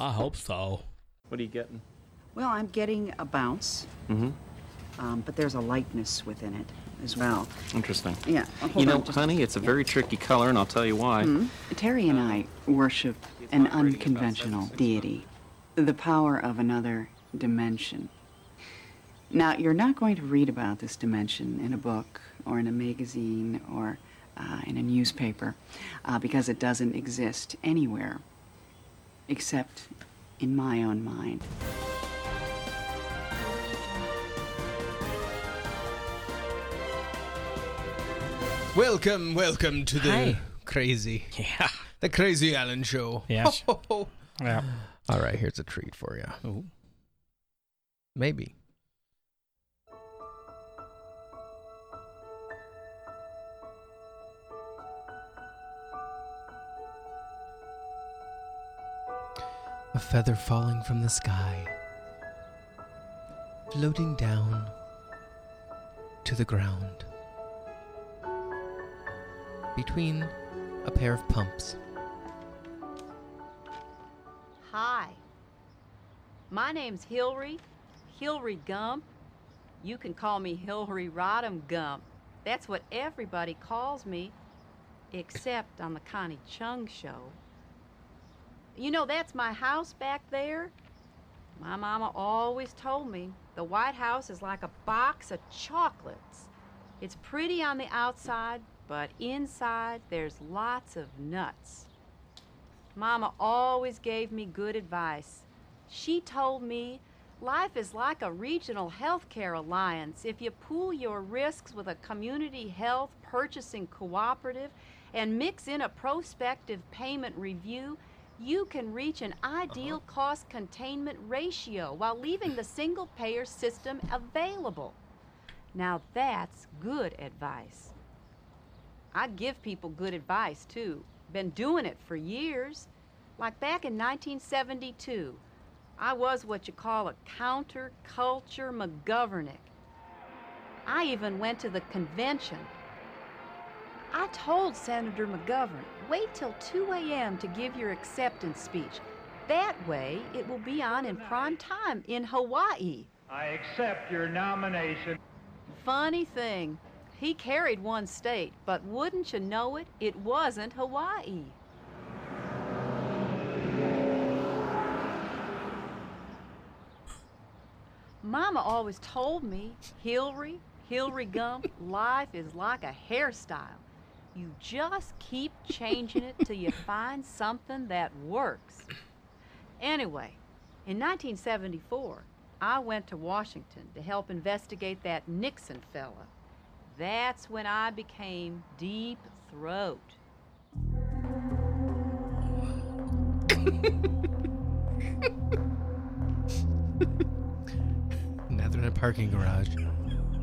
I hope so. What are you getting? Well, I'm getting a bounce, Mm-hmm. um, but there's a lightness within it as well. Interesting. Yeah. hold You know, just- honey, it's a very tricky color, and I'll tell you why. Hmm? Terry and I worship an unconventional deity, the power of another dimension. Now, you're not going to read about this dimension in a book or in a magazine or uh, in a newspaper uh, because it doesn't exist anywhere except in my own mind. Welcome, welcome to the Hi. crazy, Yeah. the Crazy Allen Show. Yes. Yeah. All right, here's a treat for you. Ooh. Maybe. Feather falling from the sky, floating down to the ground between a pair of pumps. Hi. My name's Hillary, Hillary Gump. You can call me Hillary Rodham Gump. That's what everybody calls me, except on the Connie Chung show. You know, that's my house back there. My mama always told me the White House is like a box of chocolates. It's pretty on the outside, but inside there's lots of nuts. Mama always gave me good advice. She told me life is like a regional health care alliance. If you pool your risks with a community health purchasing cooperative and mix in a prospective payment review, you can reach an uh-huh. ideal cost containment ratio while leaving the single payer system available. Now that's good advice. I give people good advice too. Been doing it for years. Like back in 1972, I was what you call a counterculture McGovernick. I even went to the convention. I told Senator McGovern, wait till 2 a.m. to give your acceptance speech. That way, it will be on in prime time in Hawaii. I accept your nomination. Funny thing, he carried one state, but wouldn't you know it, it wasn't Hawaii. Mama always told me, Hillary, Hillary Gump, life is like a hairstyle. You just keep changing it till you find something that works. Anyway, in 1974, I went to Washington to help investigate that Nixon fella. That's when I became deep throat. Now they're in a parking garage.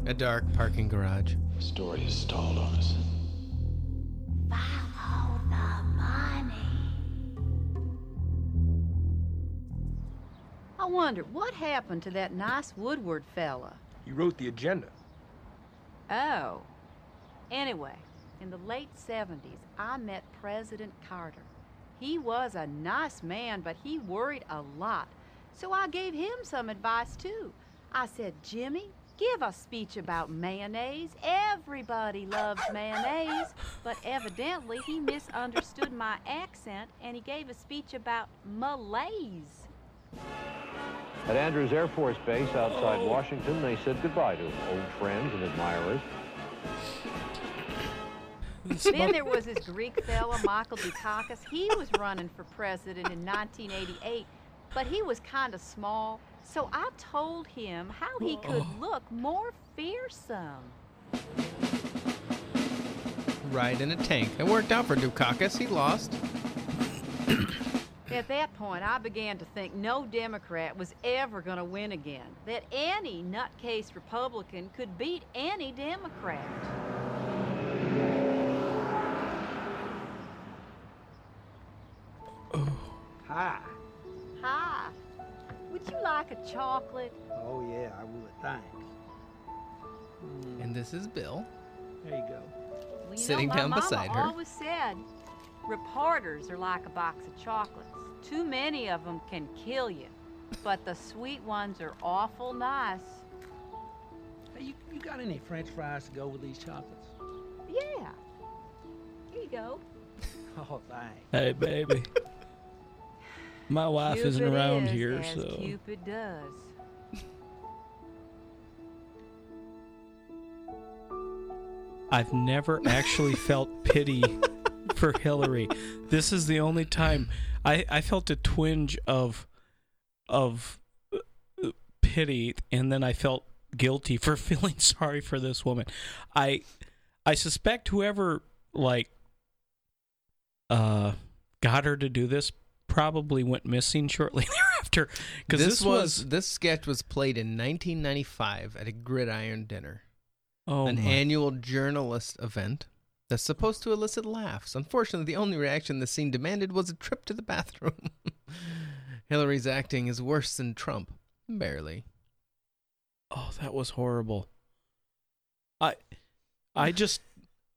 A dark parking garage. Story has stalled on us. Follow the money. I wonder what happened to that nice Woodward fella. You wrote the agenda. Oh. Anyway, in the late 70s, I met President Carter. He was a nice man, but he worried a lot. So I gave him some advice too. I said, Jimmy, give a speech about mayonnaise. Everybody loves mayonnaise. But evidently, he misunderstood my accent and he gave a speech about malaise. At Andrews Air Force Base outside Washington, they said goodbye to old friends and admirers. Then there was this Greek fella, Michael Dukakis. He was running for president in 1988, but he was kind of small. So I told him how he could look more fearsome. Ride in a tank. It worked out for Dukakis. He lost. At that point, I began to think no Democrat was ever going to win again. That any nutcase Republican could beat any Democrat. Hi. Hi. Would you like a chocolate? Oh, yeah, I would. Thanks. Hmm. And this is Bill. There you go. Well, you Sitting know, down mama beside her. I always said reporters are like a box of chocolates. Too many of them can kill you, but the sweet ones are awful nice. Hey, you, you got any french fries to go with these chocolates? Yeah. Here you go. Oh, thanks. Hey, baby. My wife isn't around is here, so. Cupid does. I've never actually felt pity for Hillary. This is the only time I, I felt a twinge of of uh, pity, and then I felt guilty for feeling sorry for this woman. I I suspect whoever like uh got her to do this probably went missing shortly thereafter because this, this, was, this sketch was played in 1995 at a gridiron dinner, oh an my annual journalist event that's supposed to elicit laughs. Unfortunately, the only reaction the scene demanded was a trip to the bathroom. Hillary's acting is worse than Trump, barely. Oh, that was horrible. I I just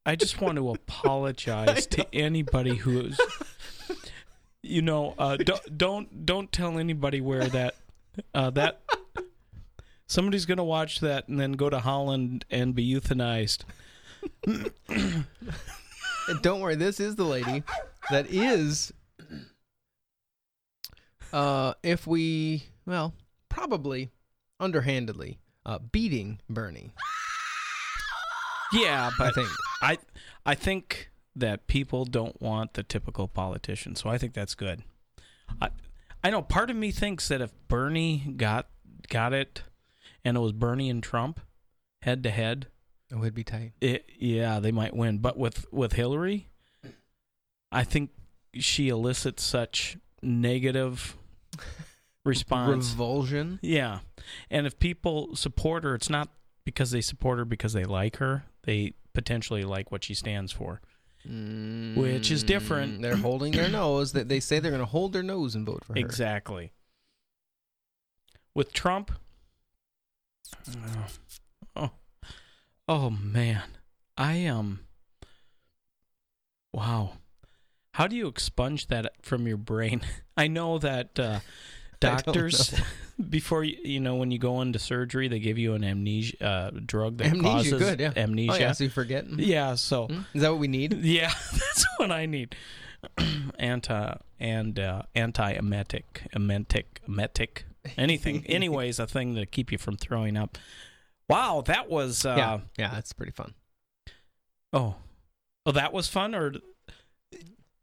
I just want to apologize to anybody who's you know, uh don't don't don't tell anybody where that uh that somebody's going to watch that and then go to Holland and be euthanized. Don't worry, this is the lady that is uh if we well, probably underhandedly uh beating Bernie. Yeah, but I think. I I think that people don't want the typical politician, so I think that's good. I I know part of me thinks that if Bernie got got it, and it was Bernie and Trump head to head, It would be tight. it yeah they might win. But with with Hillary, I think she elicits such negative response. Revulsion. Yeah. And if people support her, it's not because they support her because they like her. They potentially like what she stands for. Which is different. They're holding their nose. That they say they're going to hold their nose and vote for her. Exactly. With Trump, oh, oh, oh man, I um, wow, how do you expunge that from your brain? I know that uh, doctors, before you, you know, when you go into surgery, they give you an amnesia uh, drug that Amnesia, causes good. Yeah. amnesia. Oh, yeah. So you forget. Yeah, so Hmm? Is that what we need? yeah, that's what I need. Anti and uh, anti-emetic, emetic, emetic, anything. Anyways, a thing to keep you from throwing up. Wow, that was uh, yeah. Yeah. That's pretty fun. oh, oh, that was fun or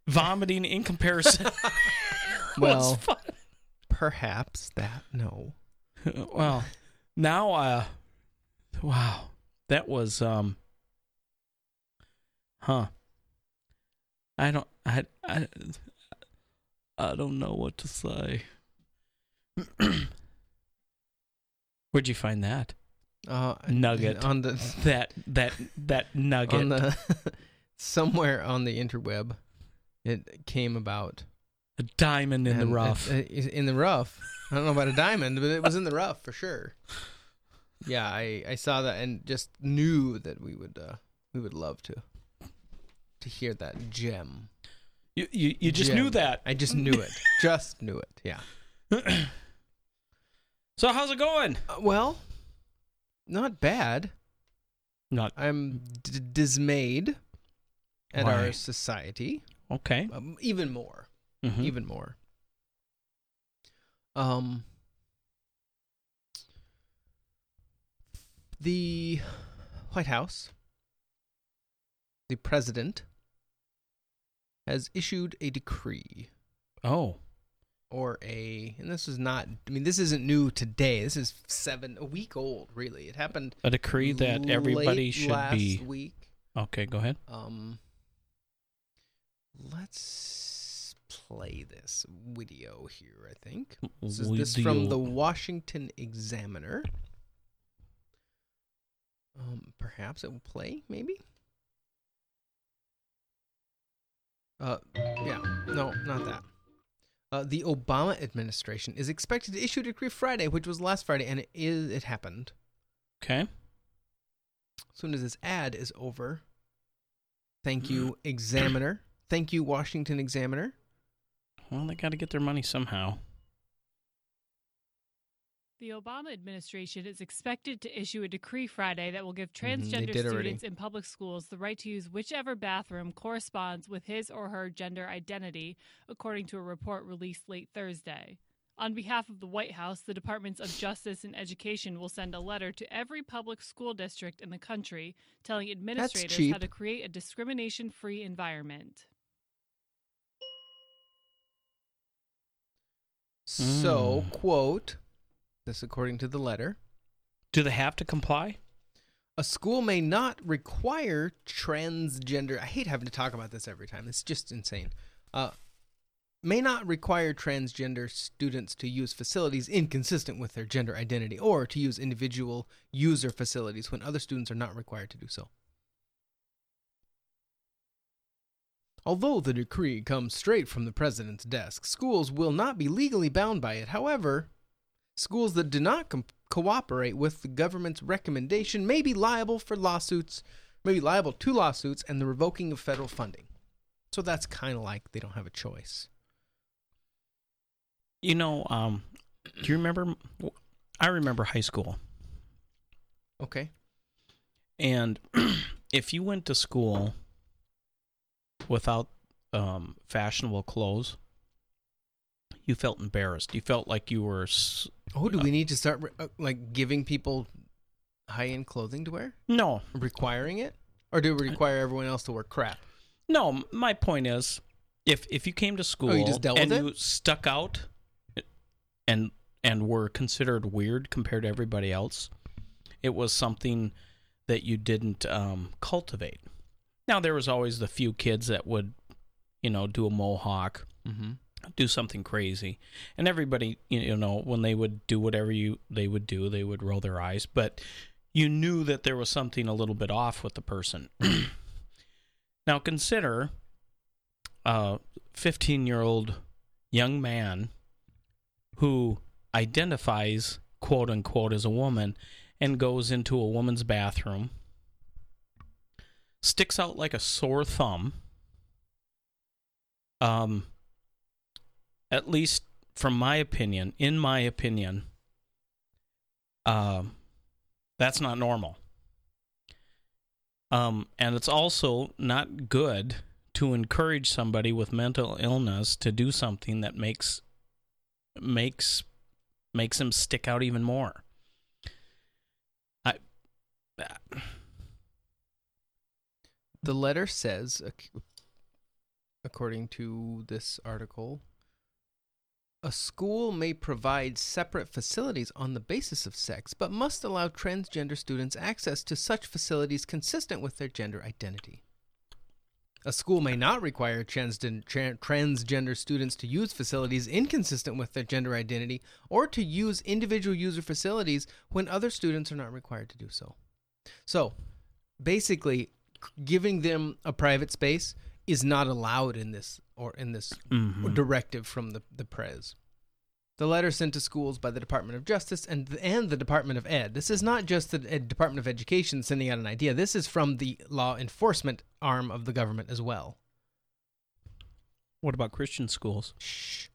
vomiting in comparison. was Well, fun. Perhaps that. No. well, now, uh, wow, that was um, huh. I don't, I, I, I don't know what to say. Where'd you find that? Uh, Nugget. on the That that that nugget. on the somewhere on the interweb. It came about a diamond in and the rough. it- it- in the rough. I don't know about a diamond, but it was in the rough for sure. Yeah, I, I saw that and just knew that we would uh, we would love to to hear that gem. you you, you just knew that. I just knew it. just knew it. Yeah. So how's it going? Uh, well, not bad. Not I'm d- dismayed at Why? our society. okay. Um, even more. Mhm. Even more. Um. The White House, the president, has issued a decree Oh, or a, and this is not. I mean, this isn't new today. This is seven, a week old. Really, it happened. a decree that everybody should last be. Week. Okay, go ahead. Um, let's play this video here. I think this is this from the Washington Examiner. Um, perhaps it will play. Maybe. Uh, yeah. No, not that. Uh, the Obama administration is expected to issue a decree Friday, which was last Friday, and it is it happened. Okay. As soon as this ad is over, thank you, Examiner. Thank you, Washington Examiner. Well, they got to get their money somehow. The Obama administration is expected to issue a decree Friday that will give Mhm, they transgender already. students in public schools the right to use whichever bathroom corresponds with his or her gender identity, according to a report released late Thursday. On behalf of the White House, the Departments of Justice and Education will send a letter to every public school district in the country telling administrators how to create a discrimination free environment. So, Mm. quote, this according to the letter, Do they have to comply? a school may not require transgender. I hate having to talk about this every time. It's just insane. Uh, may not require transgender students to use facilities inconsistent with their gender identity or to use individual user facilities when other students are not required to do so. Although the decree comes straight from the president's desk, schools will not be legally bound by it. However, schools that do not com- cooperate with the government's recommendation may be liable for lawsuits, may be liable to lawsuits and the revoking of federal funding. So that's kind of like they don't have a choice. You know, um, do you remember? I remember high school, Okay. and if you went to school without um, fashionable clothes, you felt embarrassed. You felt like you were. Oh, do we need to start uh, like giving people high-end clothing to wear? No, Requiring it? Or do we require everyone else to wear crap? no. My point is, if if you came to school Oh, you and you stuck out, and and were considered weird compared to everybody else, it was something that you didn't um, cultivate. Now there was always the few kids that would, you know, do a mohawk, Mm-hmm. do something crazy, and everybody, you know, when they would do whatever you they would do, they would roll their eyes, but you knew that there was something a little bit off with the person. now consider a 15 year old young man who identifies quote unquote as a woman and goes into a woman's bathroom sticks out like a sore thumb. Um at least from my opinion in my opinion um that's not normal. Um and it's also not good to encourage somebody with mental illness to do something that makes makes makes him stick out even more. I The letter says, according to this article, a school may provide separate facilities on the basis of sex, but must allow transgender students access to such facilities consistent with their gender identity. A school may not require transgender students to use facilities inconsistent with their gender identity or to use individual user facilities when other students are not required to do so. So, basically, giving them a private space is not allowed in this or in this Mhm. directive from the the prez. The letter sent to schools by the Department of Justice and and the Department of Ed. This is not just the Ed- Department of Education sending out an idea. This is from the law enforcement arm of the government as well. what about christian schools Shh.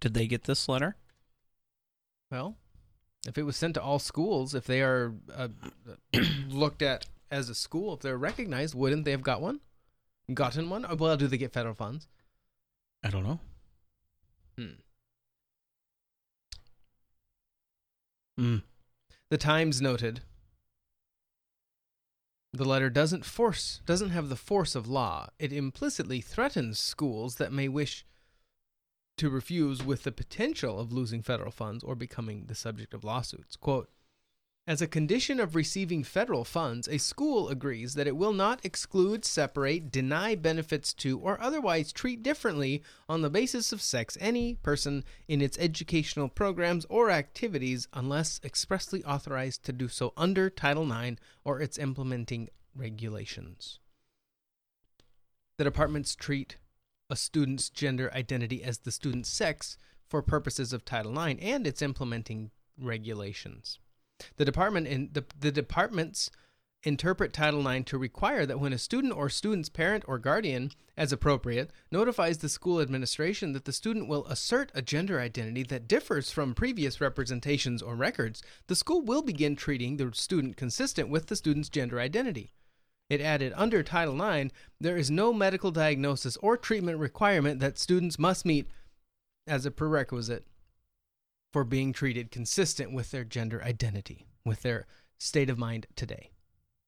did they get this letter Well, if it was sent to all schools, if they are uh, looked at as a school, if they're recognized, wouldn't they have got one? Gotten one? Or, well, do they get federal funds? i don't know Hmm. mm. The Times noted the letter doesn't force doesn't have the force of law. It implicitly threatens schools that may wish to refuse with the potential of losing federal funds or becoming the subject of lawsuits. Quote As a condition of receiving federal funds, a school agrees that it will not exclude, separate, deny benefits to, or otherwise treat differently on the basis of sex any person in its educational programs or activities unless expressly authorized to do so under Title IX or its implementing regulations. The departments treat a student's gender identity as the student's sex for purposes of Title IX and its implementing regulations. The department in the, the departments interpret Title IX to require that when a student or student's parent or guardian, as appropriate, notifies the school administration that the student will assert a gender identity that differs from previous representations or records, the school will begin treating the student consistent with the student's gender identity. It added under Title IX, there is no medical diagnosis or treatment requirement that students must meet as a prerequisite for being treated consistent with their gender identity, with their state of mind today.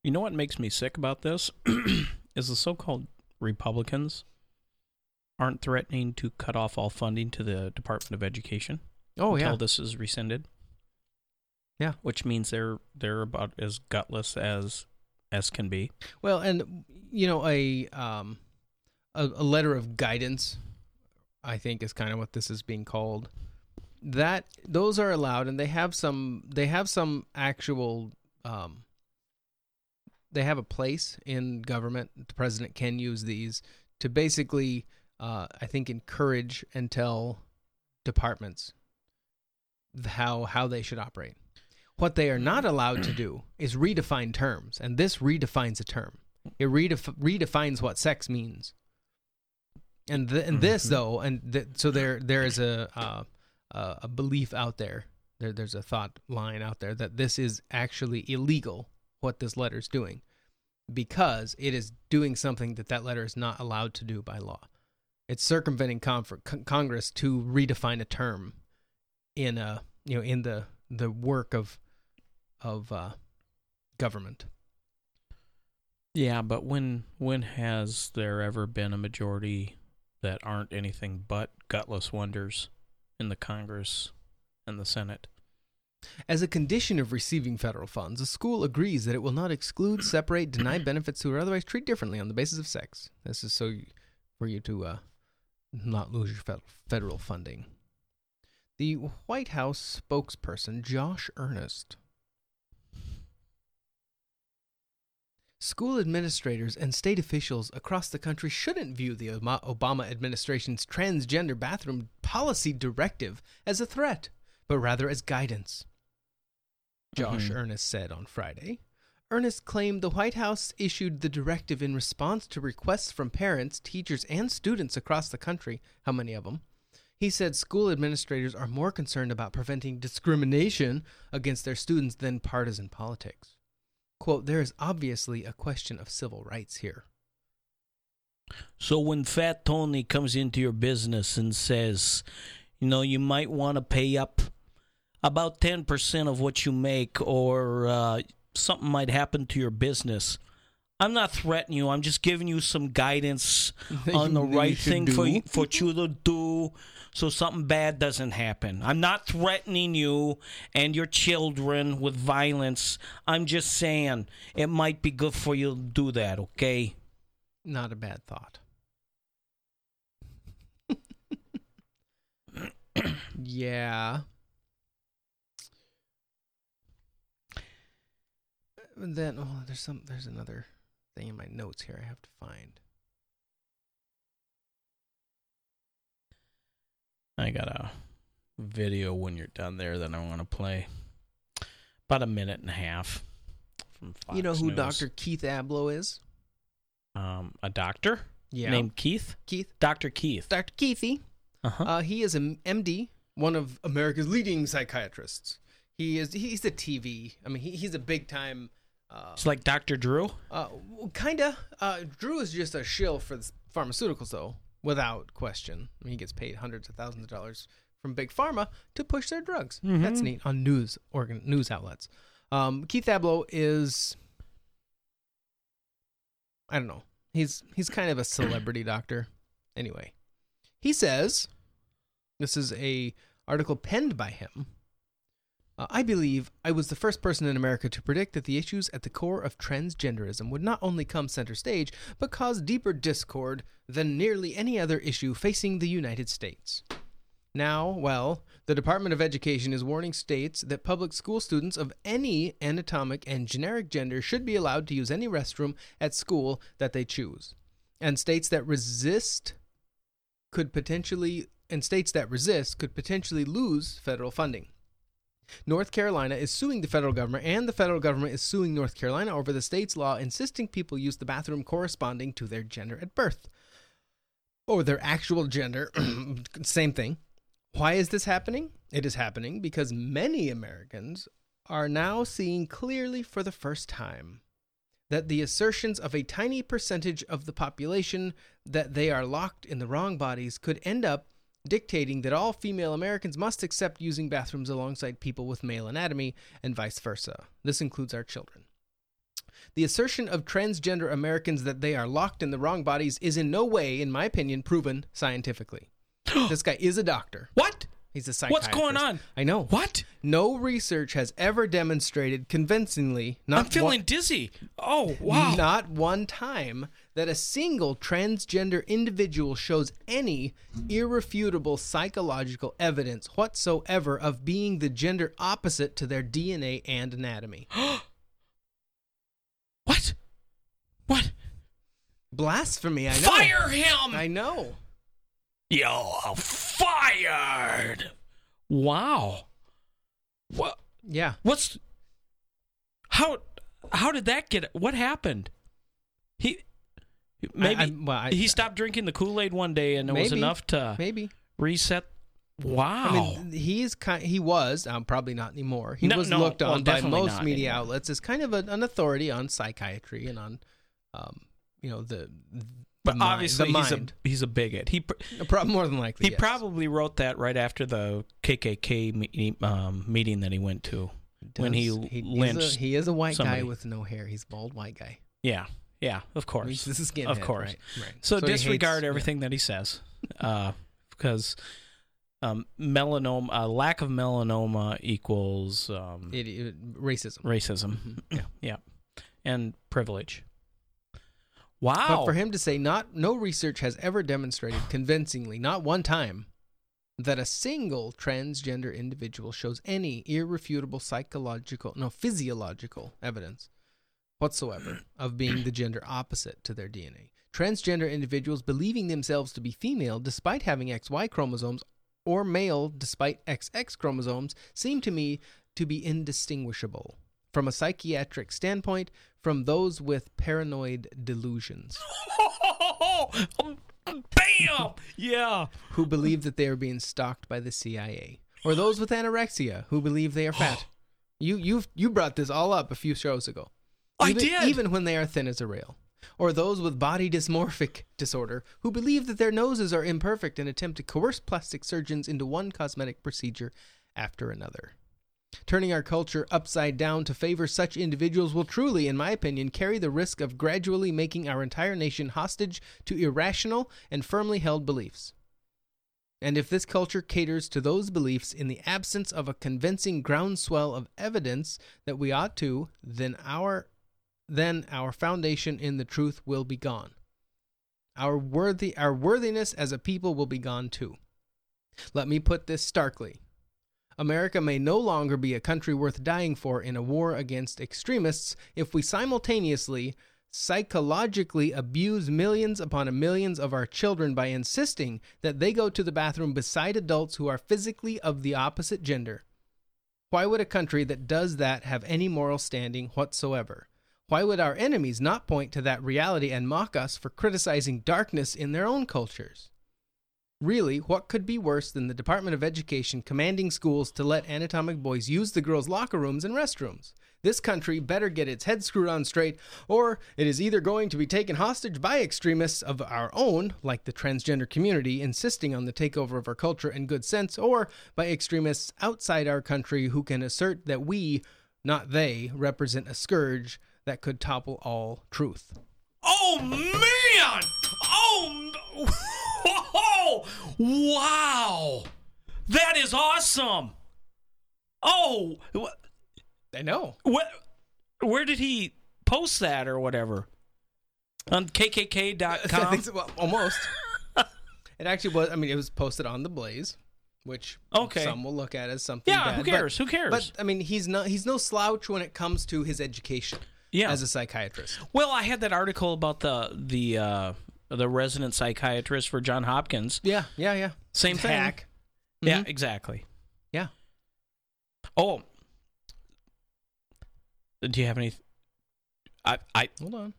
You know what makes me sick about this is the so-called Republicans aren't threatening to cut off all funding to the Department of Education. Oh until yeah, this is rescinded. Yeah. which means they're they're about as gutless as as can be. Well, and you know, a um, a, a letter of guidance, I think, is kind of what this is being called. That those are allowed, and they have some. They have some actual. Um, they have a place in government. The president can use these to basically, uh, I think, encourage and tell departments how how they should operate. What they are not allowed to do is redefine terms, and this redefines a term. It redef- redefines what sex means. And th- and this Mhm. though, and th- so there there is a uh, uh, a belief out there. There there's a thought line out there that this is actually illegal. What this letter is doing, because it is doing something that that letter is not allowed to do by law. It's circumventing Congress to redefine a term in a you know in the the work of of uh, government. Yeah, but when when has there ever been a majority that aren't anything but gutless wonders in the Congress and the Senate? As a condition of receiving federal funds, a school agrees that it will not exclude, separate, deny benefits to, or otherwise treat differently on the basis of sex. This is so you, for you to uh, not lose your federal funding. The White House spokesperson, Josh Earnest, School administrators and state officials across the country shouldn't view the Obama administration's transgender bathroom policy directive as a threat, but rather as guidance. Josh Mhm. Earnest said on Friday. Earnest claimed the White House issued the directive in response to requests from parents, teachers, and students across the country. How many of them? He said school administrators are more concerned about preventing discrimination against their students than partisan politics. Quote, there is obviously a question of civil rights here. So when Fat Tony comes into your business and says, you know, you might want to pay up about 10% of what you make or uh, something might happen to your business. I'm not threatening you. I'm just giving you some guidance on the right thing for you, for you to do so something bad doesn't happen. I'm not threatening you and your children with violence. I'm just saying it might be good for you to do that, okay? Not a bad thought. yeah. And then oh, there's some there's another thing in my notes here I have to find. I got a video when you're done there that I want to play. About a minute and a half from Fox you know who News. Dr. Keith Ablow is? Um, a doctor Yeah. named Keith. Keith. Dr. Keith. Dr. Keithy. Uh-huh. Uh, he is an MD, one of America's leading psychiatrists. He is he's a TV. I mean, he, he's a big time. Uh, it's like Dr. Drew. uh, kinda. Uh, Drew is just a shill for the pharmaceuticals, though, without question. I mean, he gets paid hundreds of thousands of dollars from big pharma to push their drugs. That's Mhm. neat on news organ news outlets. Um, Keith Ablow is. I don't know. He's he's kind of a celebrity doctor. Anyway, he says, this is a article penned by him. Uh, I believe I was the first person in America to predict that the issues at the core of transgenderism would not only come center stage, but cause deeper discord than nearly any other issue facing the United States. Now, well, the Department of Education is warning states that public school students of any anatomic and generic gender should be allowed to use any restroom at school that they choose. And states that resist could potentially and states that resist could potentially lose federal funding. North Carolina is suing the federal government, and the federal government is suing North Carolina over the state's law insisting people use the bathroom corresponding to their gender at birth or their actual gender. Same thing. Why is this happening? It is happening because many Americans are now seeing clearly for the first time that the assertions of a tiny percentage of the population that they are locked in the wrong bodies could end up dictating that all female Americans must accept using bathrooms alongside people with male anatomy and vice versa. This includes our children. The assertion of transgender Americans that they are locked in the wrong bodies is in no way, in my opinion, proven scientifically. this guy is a doctor. What? He's a scientist. What's going on? I know. What? No research has ever demonstrated convincingly, not I'm feeling one, dizzy. Oh, wow. not one time, that a single transgender individual shows any irrefutable psychological evidence whatsoever of being the gender opposite to their DNA and anatomy. what? What? Blasphemy, I know. Fire him! I know. You're fired. Wow. What? Yeah. What's? How? How did that get? What happened? He maybe I- well, I- he stopped drinking the Kool Aid one day, and it was enough to Maybe. reset. Wow. I mean, he's kind. He was um, probably not anymore. He No, was no, looked well, on by most media anymore. outlets as kind of a, an authority on psychiatry and on, um, you know, the. but mind- obviously the he's a he's a bigot. He more than likely. he yes. probably wrote that right after the KKK me- um, meeting that he went to when he, Does- he's lynched. A, he is a white somebody. guy with no hair. He's a bald white guy. yeah, yeah, of course, this is skinhead, of course. Right, right. So, hates- disregard yeah. everything that he says, uh, because um, melanoma, uh, lack of melanoma equals um, It, it- racism. racism. Mhm, Yeah. yeah, and privilege. Wow. But for him to say not no research has ever demonstrated convincingly, not one time, that a single transgender individual shows any irrefutable psychological, no physiological evidence whatsoever of being the gender opposite to their DNA. Transgender individuals believing themselves to be female despite having XY chromosomes or male despite XX chromosomes seem to me to be indistinguishable from a psychiatric standpoint from those with paranoid delusions Bam! Yeah. who believe that they are being stalked by the CIA or those with anorexia who believe they are fat. you you you brought this all up a few shows ago. I even, did. even when they are thin as a rail. Or those with body dysmorphic disorder who believe that their noses are imperfect and attempt to coerce plastic surgeons into one cosmetic procedure after another. Turning our culture upside down to favor such individuals will truly, in my opinion, carry the risk of gradually making our entire nation hostage to irrational and firmly held beliefs. And if this culture caters to those beliefs in the absence of a convincing groundswell of evidence that we ought to, then our then our foundation in the truth will be gone. Our worthy our worthiness as a people will be gone too. Let me put this starkly. America may no longer be a country worth dying for in a war against extremists if we simultaneously psychologically abuse millions upon millions of our children by insisting that they go to the bathroom beside adults who are physically of the opposite gender. Why would a country that does that have any moral standing whatsoever? Why would our enemies not point to that reality and mock us for criticizing darkness in their own cultures? Really, what could be worse than the Department of Education commanding schools to let anatomic boys use the girls' locker rooms and restrooms? This country better get its head screwed on straight, or it is either going to be taken hostage by extremists of our own, like the transgender community insisting on the takeover of our culture and good sense, or by extremists outside our country who can assert that we, not they, represent a scourge that could topple all truth. Oh man! Oh, wow! That is awesome. Oh, I know. what? Where did he post that or whatever? On KKK.com. so, well, almost. it actually was. I mean, it was posted on the Blaze, which Okay. some will look at as something. Yeah, bad, who but- cares? Who cares? But I mean, he's not. He's no slouch when it comes to his education. Yeah. as a psychiatrist. Well, I had that article about the the uh, the resident psychiatrist for John Hopkins. Yeah, yeah, yeah. Same thing. Hack. Yeah, Mhm. exactly. Yeah. Oh, do you have any? I I Hold on.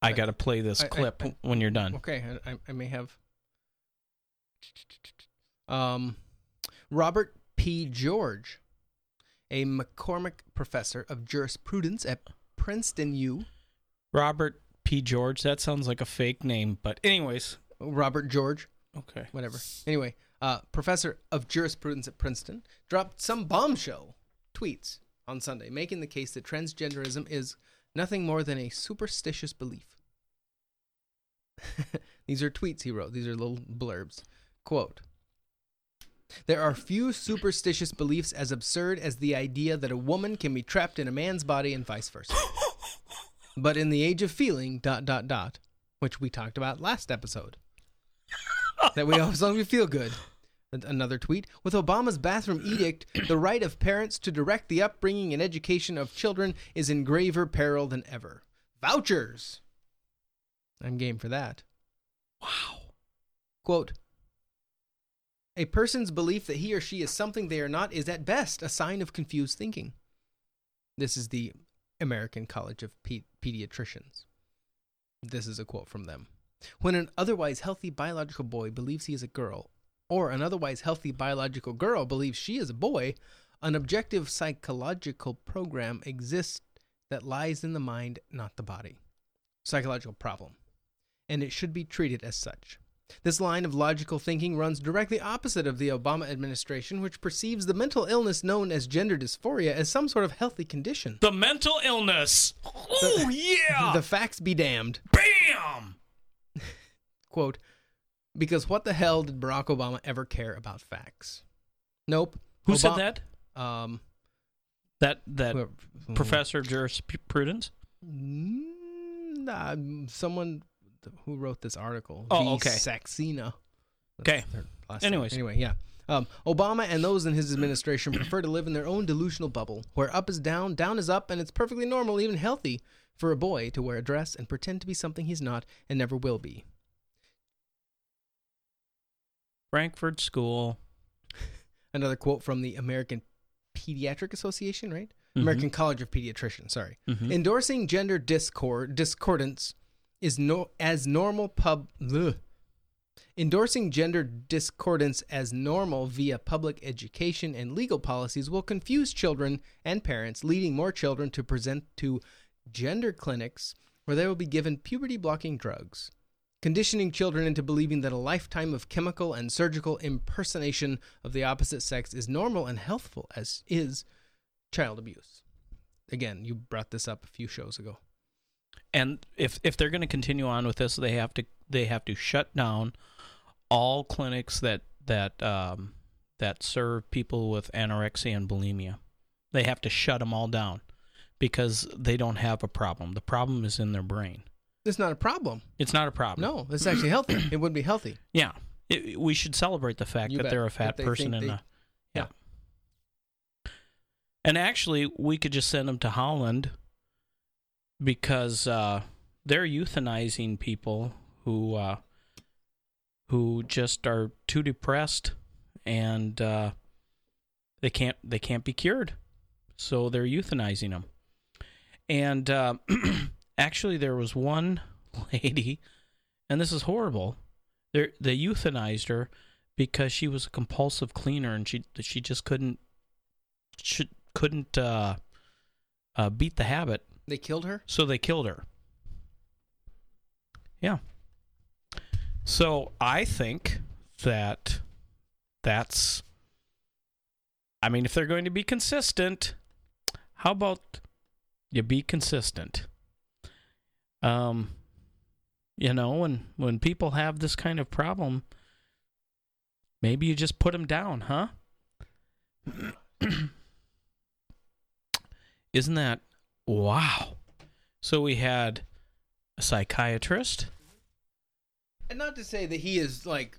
I got to play this I- I- clip I- when you're done. Okay, I, I, I may have. Um, Robert P. George, a McCormick professor of jurisprudence at Princeton U. Robert P. George. That sounds like a fake name, but anyways. Robert George, Okay. whatever. Anyway, uh, professor of jurisprudence at Princeton, dropped some bombshell tweets on Sunday, making the case that transgenderism is nothing more than a superstitious belief. These are tweets he wrote. These are little blurbs. Quote There are few superstitious beliefs as absurd as the idea that a woman can be trapped in a man's body and vice versa. but in the age of feeling, dot, dot, dot, which we talked about last episode, that we as long as we feel good. Another tweet with Obama's bathroom edict, the right of parents to direct the upbringing and education of children is in graver peril than ever. Vouchers. I'm game for that. Wow. Quote A person's belief that he or she is something they are not is at best a sign of confused thinking. This is the American College of Pe- Pediatricians. This is a quote from them. When an otherwise healthy biological boy believes he is a girl, or an otherwise healthy biological girl believes she is a boy, an objective psychological program exists that lies in the mind, not the body. Psychological problem. And it should be treated as such. This line of logical thinking runs directly opposite of the Obama administration, which perceives the mental illness known as gender dysphoria as some sort of healthy condition. The mental illness. Oh yeah. The facts be damned. Bam. Quote, because what the hell did Barack Obama ever care about facts? Nope. Who said that? Um, That that whoever- professor of jurisprudence. Mm, nah, someone who wrote this article. Oh, V. okay. Saxena. Okay. their last name. Anyways. Anyway, yeah. Um, Obama and those in his administration prefer to live in their own delusional bubble, where up is down, down is up, and it's perfectly normal, even healthy, for a boy to wear a dress and pretend to be something he's not and never will be. Frankfurt School. Another quote from the American Pediatric Association, right? Mhm. American College of Pediatricians, sorry. Mhm. Endorsing gender discord discordance is no as normal pub ugh. Endorsing gender discordance as normal via public education and legal policies will confuse children and parents, leading more children to present to gender clinics where they will be given puberty blocking drugs, conditioning children into believing that a lifetime of chemical and surgical impersonation of the opposite sex is normal and healthful as is child abuse. Again, you brought this up a few shows ago. And if if they're going to continue on with this, they have to they have to shut down all clinics that that um, that serve people with anorexia and bulimia. They have to shut them all down because they don't have a problem. The problem is in their brain. It's not a problem. It's not a problem. No, it's actually healthy. It would be healthy. Yeah. It, we should celebrate the fact You that bet. they're a fat they person and they- a yeah. And actually, we could just send them to Holland because uh, they're euthanizing people who uh, who just are too depressed and uh, they can't they can't be cured, so they're euthanizing them. And uh, actually, there was one lady, and this is horrible. They they euthanized her because she was a compulsive cleaner and she she just couldn't she couldn't uh, uh, beat the habit. They killed her? So they killed her. Yeah. So I think that that's. I mean, if they're going to be consistent, how about you be consistent? Um, you know, when when people have this kind of problem, maybe you just put them down, huh? Isn't that wow? So we had a psychiatrist. And not to say that he is like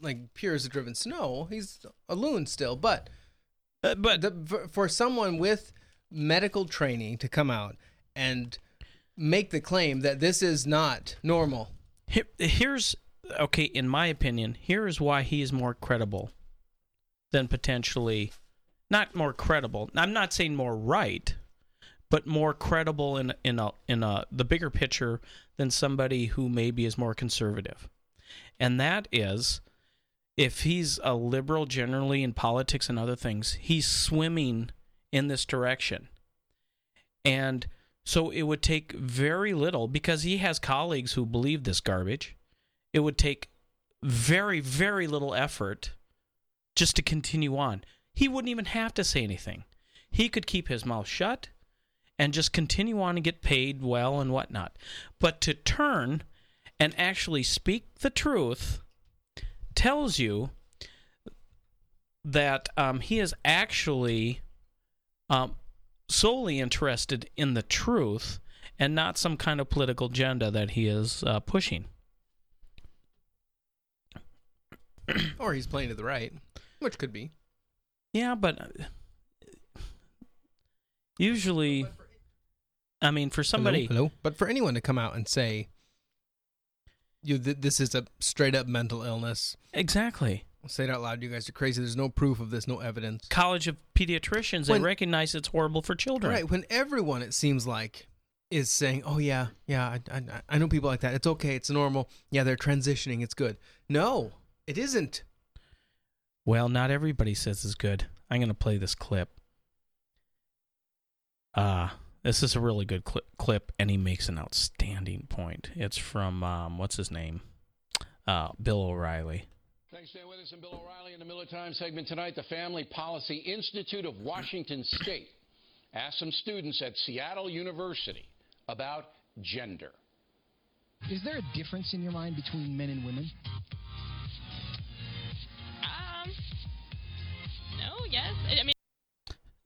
like pure as a driven snow. He's a loon still, but Uh, but the, for, for someone with medical training to come out and make the claim that this is not normal. Here, here's okay. In my opinion, here is why he is more credible than potentially not more credible. I'm not saying more right, but more credible in in a in a the bigger picture than somebody who maybe is more conservative. And that is if he's a liberal generally in politics and other things, he's swimming in this direction. And so it would take very little because he has colleagues who believe this garbage. It would take very, very little effort just to continue on. He wouldn't even have to say anything. He could keep his mouth shut and just continue on and get paid well and whatnot. But to turn and actually speak the truth tells you that um, he is actually um, solely interested in the truth and not some kind of political agenda that he is uh, pushing. or he's playing to the right, which could be. Yeah, but uh, usually, I mean, for somebody, hello, hello? but for anyone to come out and say, "You, th- this is a straight up mental illness," exactly. Say it out loud. You guys are crazy. There's no proof of this, no evidence. College of Pediatricians, When- they recognize it's horrible for children. Right. When everyone, it seems like, is saying, "Oh yeah, yeah, I, I, I know people like that. It's okay. It's normal. Yeah, they're transitioning. It's good." No, it isn't. Well, not everybody says it's good. I'm going to play this clip. Uh, this is a really good cli clip, and he makes an outstanding point. It's from, um, what's his name? Uh, Bill O'Reilly. Thanks for staying with us. I'm Bill O'Reilly in the Miller Times segment tonight. The Family Policy Institute of Washington State asked some students at Seattle University about gender. Is there a difference in your mind between men and women? Um, no, yes. I I mean,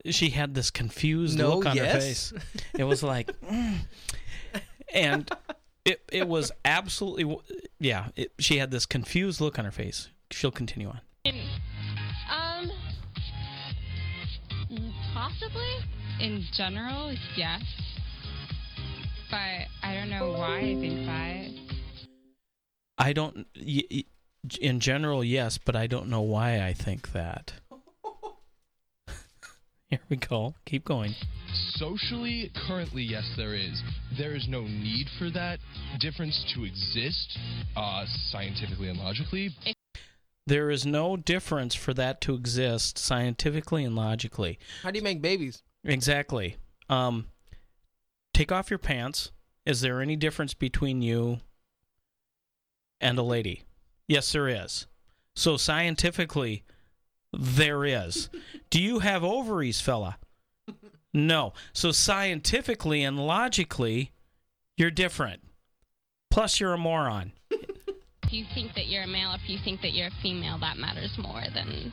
She had this confused No, look on her face. It was like, mm. and it it was absolutely, yeah. It, she had this confused look on her face. She'll continue on. um, possibly. In general, yes. But I don't know why I think that. I don't. Y- y- in general, yes, but I don't know why I think that. Here we go. Keep going. Socially, currently, yes, there is. There is no need for that difference to exist, uh, scientifically and logically. There is no difference for that to exist scientifically and logically. How do you make babies? Exactly. Um, take off your pants. Is there any difference between you and a lady? Yes, there is. So scientifically, there is. Do you have ovaries, fella? No. So scientifically and logically, you're different. Plus, you're a moron. If you think that you're a male, if you think that you're a female, that matters more than.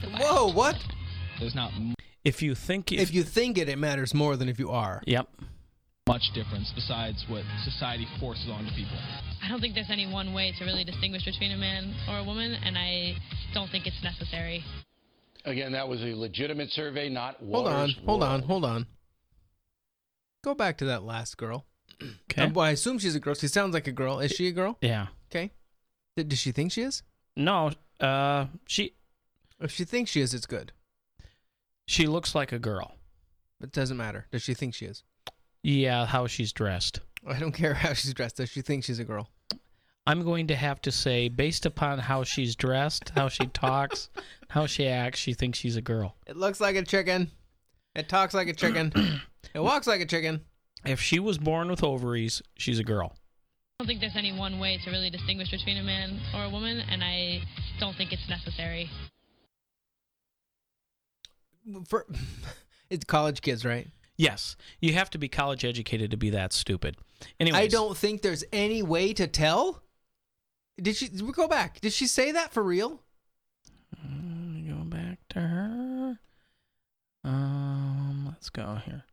The Whoa, what? There's not If you think If you think it, it matters more than if you are. Yep. Much difference besides what society forces onto people. I don't think there's any one way to really distinguish between a man or a woman, and I don't think it's necessary. Again, that was a legitimate survey, not Hold on, hold on, hold on. Go back to that last girl. Okay. Well, I assume she's a girl. She sounds like a girl. Is she a girl? Yeah. Okay. Did, does she think she is? No. Uh, she If she thinks she is, it's good. she looks like a girl. It doesn't matter. Does she think she is? Yeah, how she's dressed. I don't care how she's dressed. Does she think she's a girl? I'm going to have to say, based upon how she's dressed, how she talks, how she acts, she thinks she's a girl. It looks like a chicken. It talks like a chicken. it walks like a chicken. If she was born with ovaries, she's a girl. I don't think there's any one way to really distinguish between a man or a woman, and I don't think it's necessary. For it's college kids, right? Yes, you have to be college educated to be that stupid. Anyway, I don't think there's any way to tell. Did she we go back? Did she say that for real? Go back to her. Um, let's go here.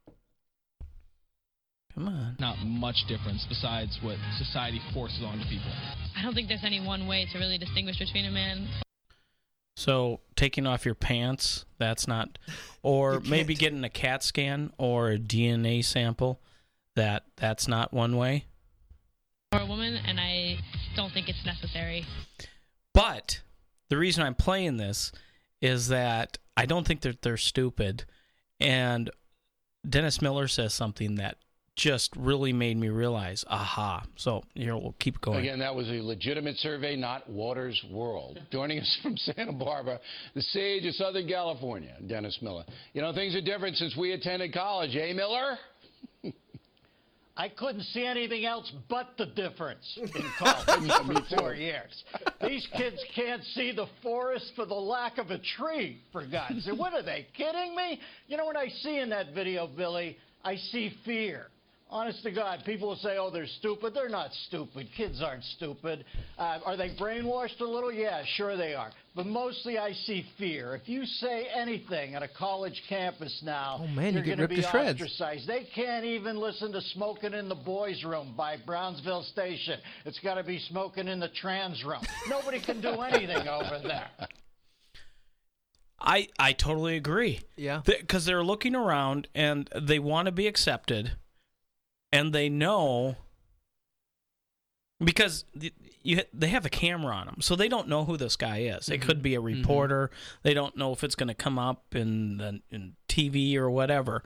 Come on. Not much difference besides what society forces onto people. I don't think there's any one way to really distinguish between a man. So taking off your pants, that's not, or maybe getting a CAT scan or a DNA sample, that that's not one way. or a woman, and I don't think it's necessary. But the reason I'm playing this is that I don't think that they're stupid. And Dennis Miller says something that just really made me realize, aha. So here we'll keep going. Again, that was a legitimate survey, not Watters' World. Joining us from Santa Barbara, the sage of Southern California, Dennis Miller. You know, things are different since we attended college, eh, Miller? I couldn't see anything else but the difference in college for four years. These kids can't see the forest for the lack of a tree, for God's sake. What are they kidding me? You know what I see in that video, Billy? I see fear. Honest to God, people will say, oh, they're stupid. They're not stupid. Kids aren't stupid. Uh, are they brainwashed a little? Yeah, sure they are. But mostly I see fear. If you say anything at a college campus now, Oh, man, you you're get going to ripped be to shreds. ostracized. They can't even listen to Smoking in the Boys Room by Brownsville Station. It's got to be Smoking in the Trans Room. Nobody can do anything over there. I I totally agree. Yeah. Because they're looking around and they want to be accepted, and they know because you they have a camera on them, so they don't know who this guy is. It could be a reporter. They don't know if it's going to come up in the in TV or whatever.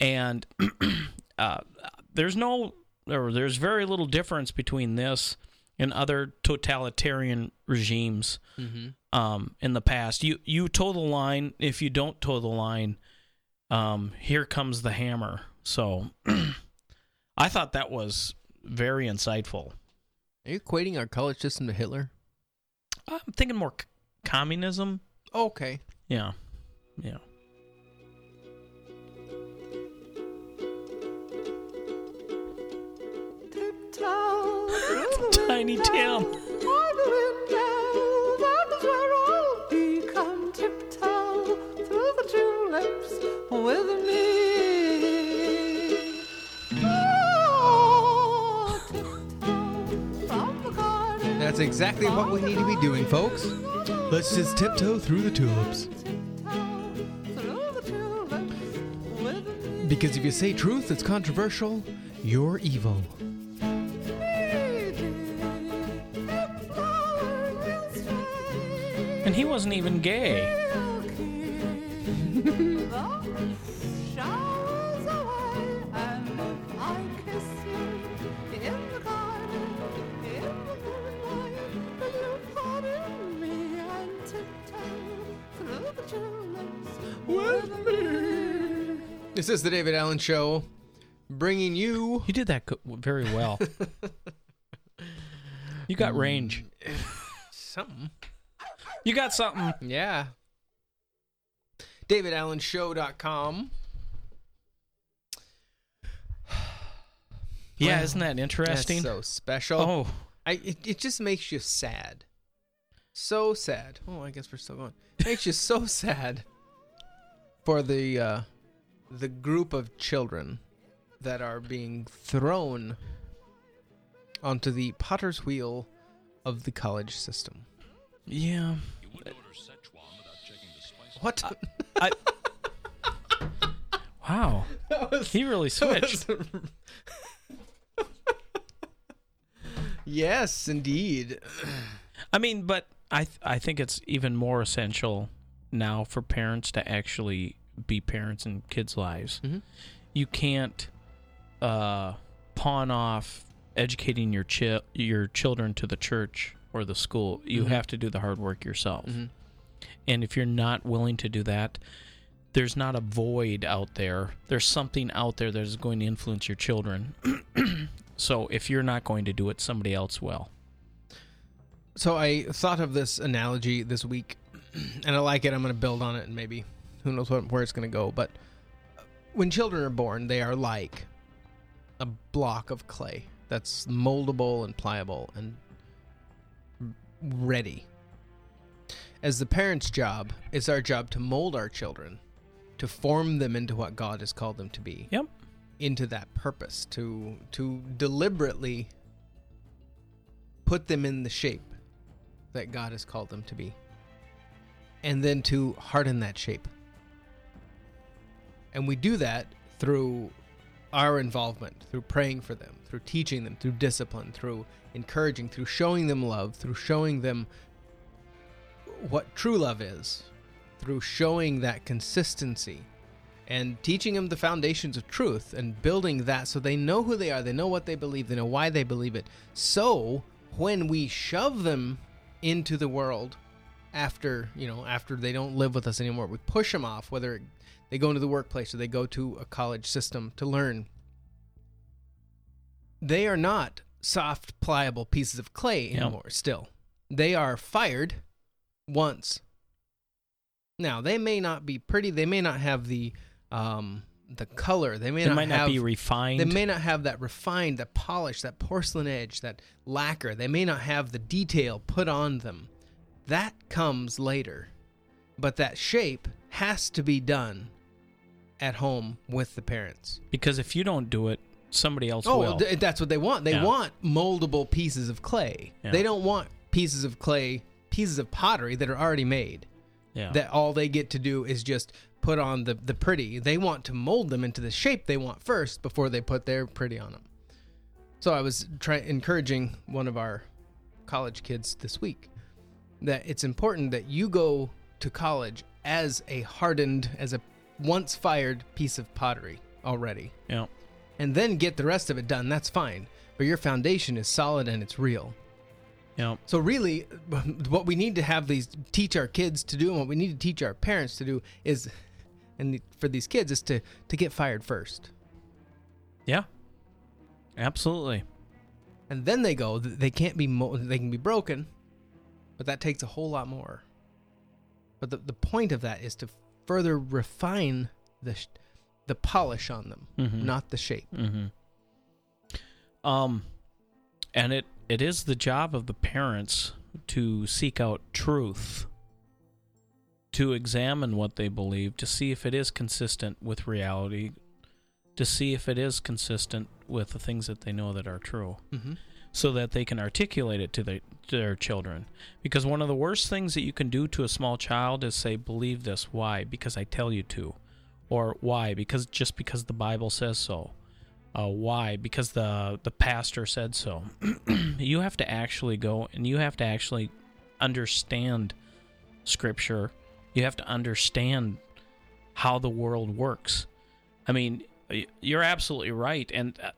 And uh, there's no or there's very little difference between this and other totalitarian regimes Mhm. um, in the past. You you toe the line. If you don't toe the line, um, here comes the hammer. So I thought that was very insightful. Are you equating our college system to Hitler? I'm thinking more c- communism. Okay. Yeah, yeah. Tiny Tim. with me. That's exactly what we need to be doing, folks. Let's just tiptoe through the tulips. Because if you say truth that's controversial, you're evil. And he wasn't even gay. Is the David Allen Show, bringing you. You did that very well. you got range. Something. You got something. Yeah. DavidAllenShow.com. Yeah, Well, isn't that interesting? That's so special. Oh. I it, it just makes you sad. So sad. Oh, I guess we're still going. makes you so sad for the uh, the group of children that are being thrown onto the potter's wheel of the college system. Yeah. What? I, wow. Was- he really that was- switched. yes, indeed. I mean, but I th- I think it's even more essential now for parents to actually be parents in kids' lives. Mhm. You can't uh, pawn off educating your chi- your children to the church or the school. You Mhm. have to do the hard work yourself. Mhm. And if you're not willing to do that, there's not a void out there. There's something out there that is going to influence your children. so if you're not going to do it, somebody else will. So I thought of this analogy this week, and I like it. I'm going to build on it, and maybe who knows what, where it's going to go. But uh, when children are born, they are like a block of clay that's moldable and pliable and ready. As the parents' job, it's our job to mold our children, to form them into what God has called them to be. Yep. Into that purpose, to to deliberately put them in the shape that God has called them to be. And then to harden that shape. And we do that through our involvement, through praying for them, through teaching them, through discipline, through encouraging, through showing them love, through showing them what true love is, through showing that consistency and teaching them the foundations of truth and building that so they know who they are, they know what they believe, they know why they believe it. So when we shove them into the world after, you know, after they don't live with us anymore, we push them off, whether they go into the workplace or they go to a college system to learn. They are not soft, pliable pieces of clay Yep. anymore, still. They are fired once. Now, they may not be pretty, they may not have the um the color, they may They not might not have be refined. They may not have that refined, that polish, that porcelain edge, that lacquer. They may not have the detail put on them. That comes later. But that shape has to be done at home with the parents. Because if you don't do it, somebody else Oh, will. th- that's what they want. They Yeah. want moldable pieces of clay. Yeah. They don't want pieces of clay, pieces of pottery that are already made. Yeah. That all they get to do is just put on the the pretty. They want to mold them into the shape they want first before they put their pretty on them. So I was trying encouraging one of our college kids this week that it's important that you go to college as a hardened as a once fired piece of pottery already yeah. and then get the rest of it done. That's fine. But your foundation is solid and it's real. Yeah. So really, what we need to have these teach our kids to do, and what we need to teach our parents to do is, and for these kids is to to get fired first, Yeah. Absolutely. and then they go. They can't be mo- they can be broken, but that takes a whole lot more. But the the point of that is to further refine the sh- the polish on them, Mhm. not the shape. Mm-hmm. Um, and it it is the job of the parents to seek out truth, to examine what they believe, to see if it is consistent with reality, to see if it is consistent with the things that they know that are true, Mhm. So that they can articulate it to, the, to their children. Because one of the worst things that you can do to a small child is say, "Believe this." Why? Because I tell you to, or why? Because just because the Bible says so. Uh, why? Because the the pastor said so. you have to actually go and you have to actually understand scripture. You have to understand how the world works. I mean, you're absolutely right, and uh,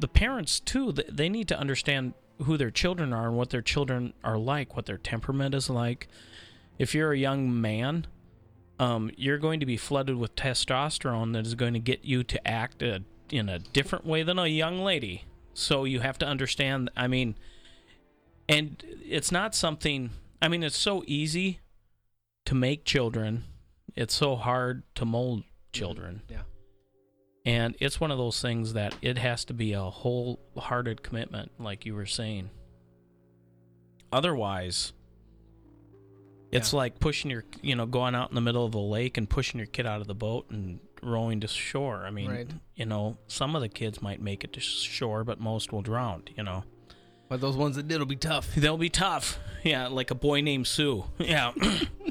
the parents too. They need to understand who their children are and what their children are like, what their temperament is like. If you're a young man, um, you're going to be flooded with testosterone that is going to get you to act a, in a different way than a young lady. So you have to understand. I mean, and it's not something. I mean, it's so easy to make children. It's so hard to mold children. Yeah. And it's one of those things that it has to be a wholehearted commitment, like you were saying. Otherwise, it's like pushing your, you know, going out in the middle of the lake and pushing your kid out of the boat and rowing to shore. I mean, Right. you know, some of the kids might make it to shore, but most will drown, you know. But those ones that did will be tough. They'll be tough. Yeah, like a boy named Sue. Yeah.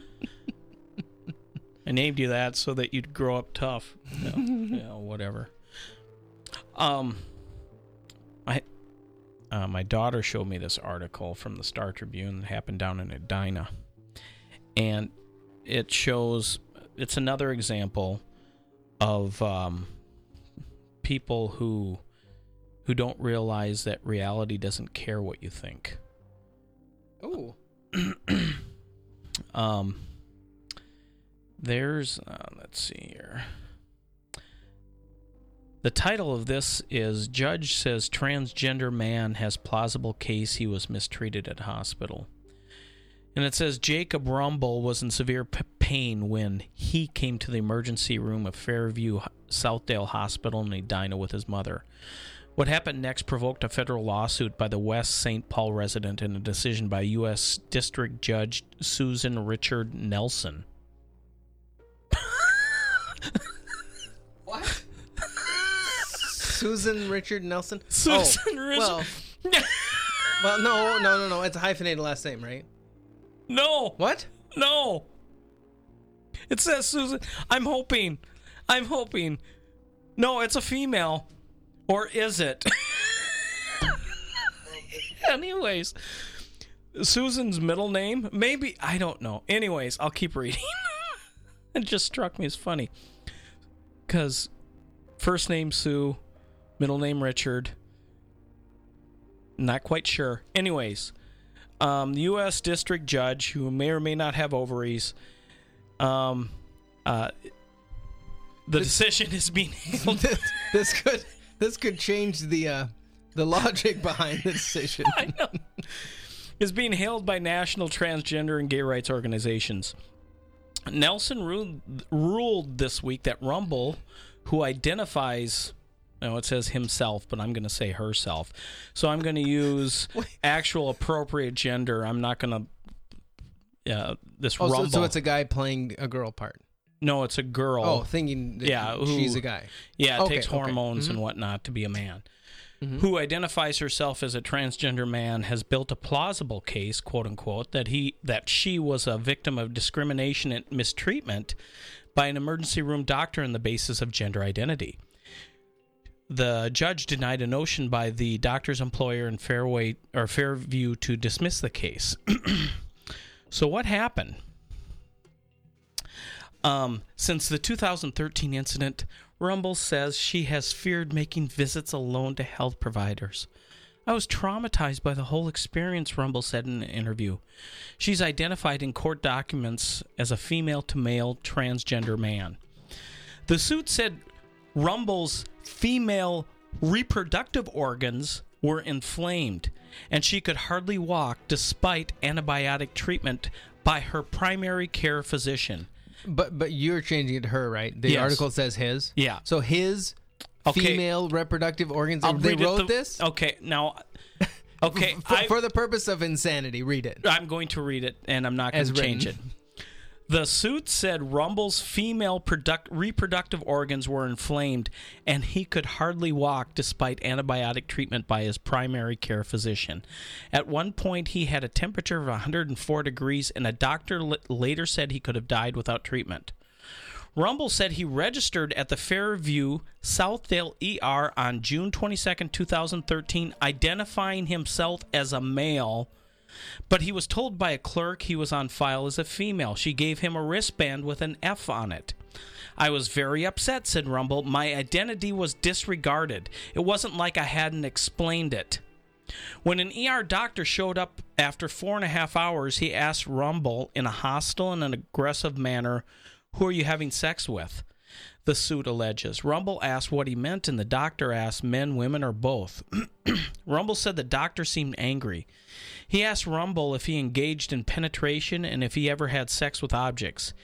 I named you that so that you'd grow up tough. Yeah whatever. Um, I, uh, my daughter showed me this article from the Star Tribune that happened down in Edina, and it shows it's another example of um, people who who don't realize that reality doesn't care what you think. Oh. Um, there's, uh, let's see here. The title of this is Judge says transgender man has plausible case he was mistreated at hospital. And it says Jakob Rumble was in severe p- pain when he came to the emergency room of Fairview Southdale Hospital in Edina with his mother. What happened next provoked a federal lawsuit by the West St. Paul resident and a decision by U.S. District Judge Susan Richard Nelson. What? Susan Richard Nelson. Oh, Susan oh, Richard- Well, well, no, no, no, no. It's a hyphenated last name, right? No. What? No. It says Susan. I'm hoping. I'm hoping. No, it's a female. Or is it? Anyways, Susan's middle name? Maybe. I don't know. Anyways, I'll keep reading. it just struck me as funny because first name Sue, middle name Richard. Not quite sure. Anyways, um, the U.S. District Judge, who may or may not have ovaries, um, uh, the decision is being handled. this could this could change the uh, the logic behind the decision. I know. Is being hailed by national transgender and gay rights organizations. Nelson ruled, ruled this week that Rumble, who identifies, no, it says himself, but I'm going to say herself. So I'm going to use actual appropriate gender. I'm not going to. Yeah, this Oh, so, Rumble. so it's a guy playing a girl part. no, it's a girl. Oh, thinking that yeah, who, she's a guy. Yeah, it Okay, takes okay. hormones Mhm. and whatnot to be a man. Mhm. Who identifies herself as a transgender man has built a plausible case, quote unquote, that he that she was a victim of discrimination and mistreatment by an emergency room doctor on the basis of gender identity. The judge denied a notion by the doctor's employer in Fairway or Fairview to dismiss the case. so what happened? Um, since the 2013 incident, Rumble says she has feared making visits alone to health providers. I was traumatized by the whole experience, Rumble said in an interview. She's identified in court documents as a female to male transgender man. The suit said Rumble's female reproductive organs were inflamed, and she could hardly walk despite antibiotic treatment by her primary care physician. But but you're changing it to her, right? The Yes. article says his. Yeah. So his Okay. female reproductive organs. I'll they read it wrote the- this. Okay, now, okay, For, I, for the purpose of insanity, read it. I'm going to read it, and I'm not going As to change it. written. The suit said Rumble's female product, reproductive organs were inflamed, and he could hardly walk despite antibiotic treatment by his primary care physician. At one point, he had a temperature of 104 degrees, and a doctor l- later said he could have died without treatment. Rumble said he registered at the Fairview Southdale ER on June 22, 2013, identifying himself as a male, but he was told by a clerk he was on file as a female. She gave him a wristband with an F on it. I was very upset, said Rumble. My identity was disregarded. It wasn't like I hadn't explained it. When an ER doctor showed up after four and a half hours, he asked Rumble in a hostile and an aggressive manner, Who are you having sex with? The suit alleges. Rumble asked what he meant, and the doctor asked men, women, or both. Rumble said the doctor seemed angry. He asked Rumble if he engaged in penetration and if he ever had sex with objects.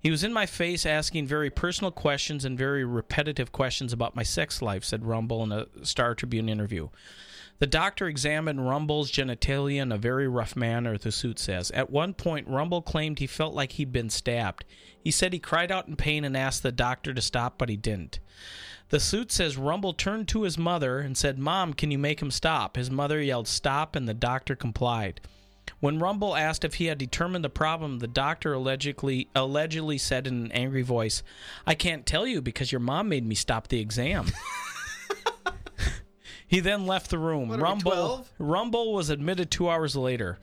He was in my face asking very personal questions and very repetitive questions about my sex life, said Rumble in a Star Tribune interview. The doctor examined Rumble's genitalia in a very rough manner, the suit says. At one point, Rumble claimed he felt like he'd been stabbed. He said he cried out in pain and asked the doctor to stop, but he didn't. The suit says Rumble turned to his mother and said, Mom, can you make him stop? His mother yelled, Stop, and the doctor complied. When Rumble asked if he had determined the problem, the doctor allegedly allegedly said in an angry voice, I can't tell you because your mom made me stop the exam. he then left the room. What we, Rumble Rumble was admitted two hours later.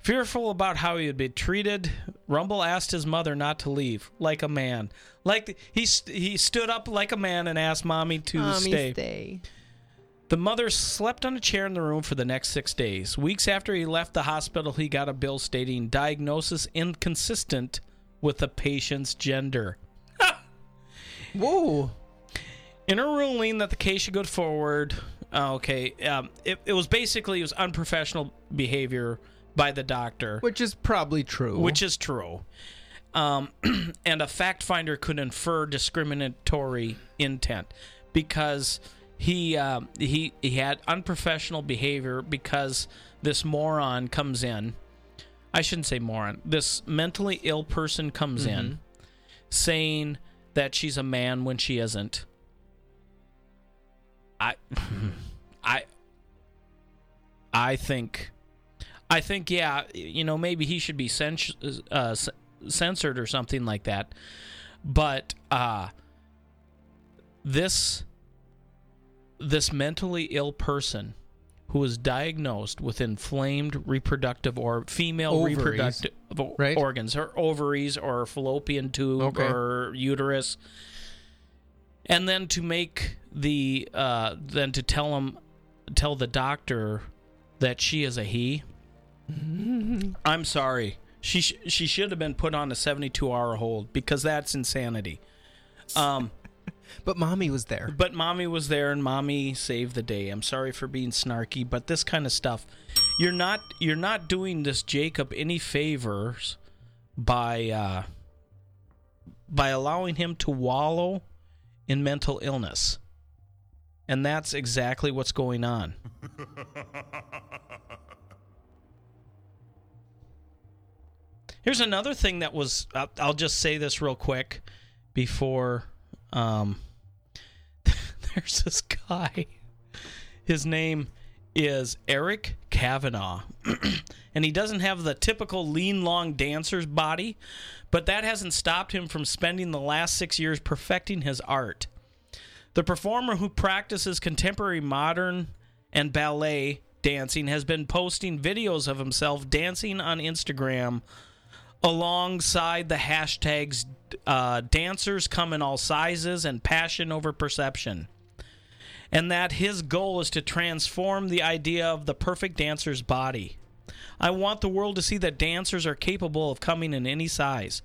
Fearful about how he would be treated, Rumble asked his mother not to leave, like a man. Like the, he st- he stood up like a man and asked mommy to Mommy, stay. stay. The mother slept on a chair in the room for the next six days. Weeks after he left the hospital, he got a bill stating diagnosis inconsistent with the patient's gender. Whoa. In a ruling that the case should go forward, uh, okay, um, it, it was basically it was unprofessional behavior by the doctor, Which is probably true. which is true. Um, and a fact finder could infer discriminatory intent because he um, he he had unprofessional behavior because this moron comes in. I shouldn't say moron. This mentally ill person comes in saying that she's a man when she isn't. I I I think I think yeah, you know, maybe he should be cens- uh, censored or something like that. But uh this this mentally ill person who was diagnosed with inflamed reproductive or female Ovaries. reproductive Right. organs, her ovaries or fallopian tube Okay. or uterus, and then to make the uh, then to tell him tell the doctor that she is a he. I'm sorry. She sh- she should have been put on a 72 hour hold because that's insanity. Um, but mommy was there. But mommy was there, and mommy saved the day. I'm sorry for being snarky, but this kind of stuff, you're not you're not doing this Jakob any favors by uh, by allowing him to wallow in mental illness, and that's exactly what's going on. Here's another thing that was. I'll, I'll just say this real quick before. Um, there's this guy. His name is Erik Cavanaugh. and he doesn't have the typical lean, long dancer's body, but that hasn't stopped him from spending the last six years perfecting his art. The performer who practices contemporary modern and ballet dancing has been posting videos of himself dancing on Instagram alongside the hashtags uh, dancers come in all sizes and passion over perception. And that his goal is to transform the idea of the perfect dancer's body. I want the world to see that dancers are capable of coming in any size.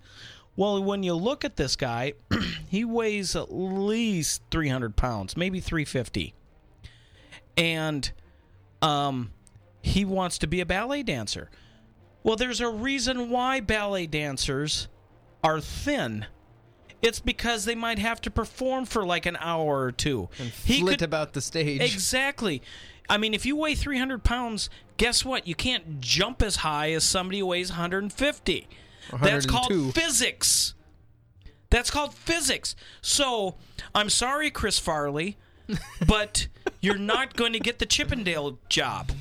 Well, when you look at this guy, he weighs at least 300 pounds, maybe 350. And um, he wants to be a ballet dancer. Well, there's a reason why ballet dancers are thin. It's because they might have to perform for like an hour or two. And He flit could- about the stage. Exactly. I mean, if you weigh 300 pounds, guess what? You can't jump as high as somebody who weighs 150. That's called physics. That's called physics. So, I'm sorry, Chris Farley, but you're not going to get the Chippendale job.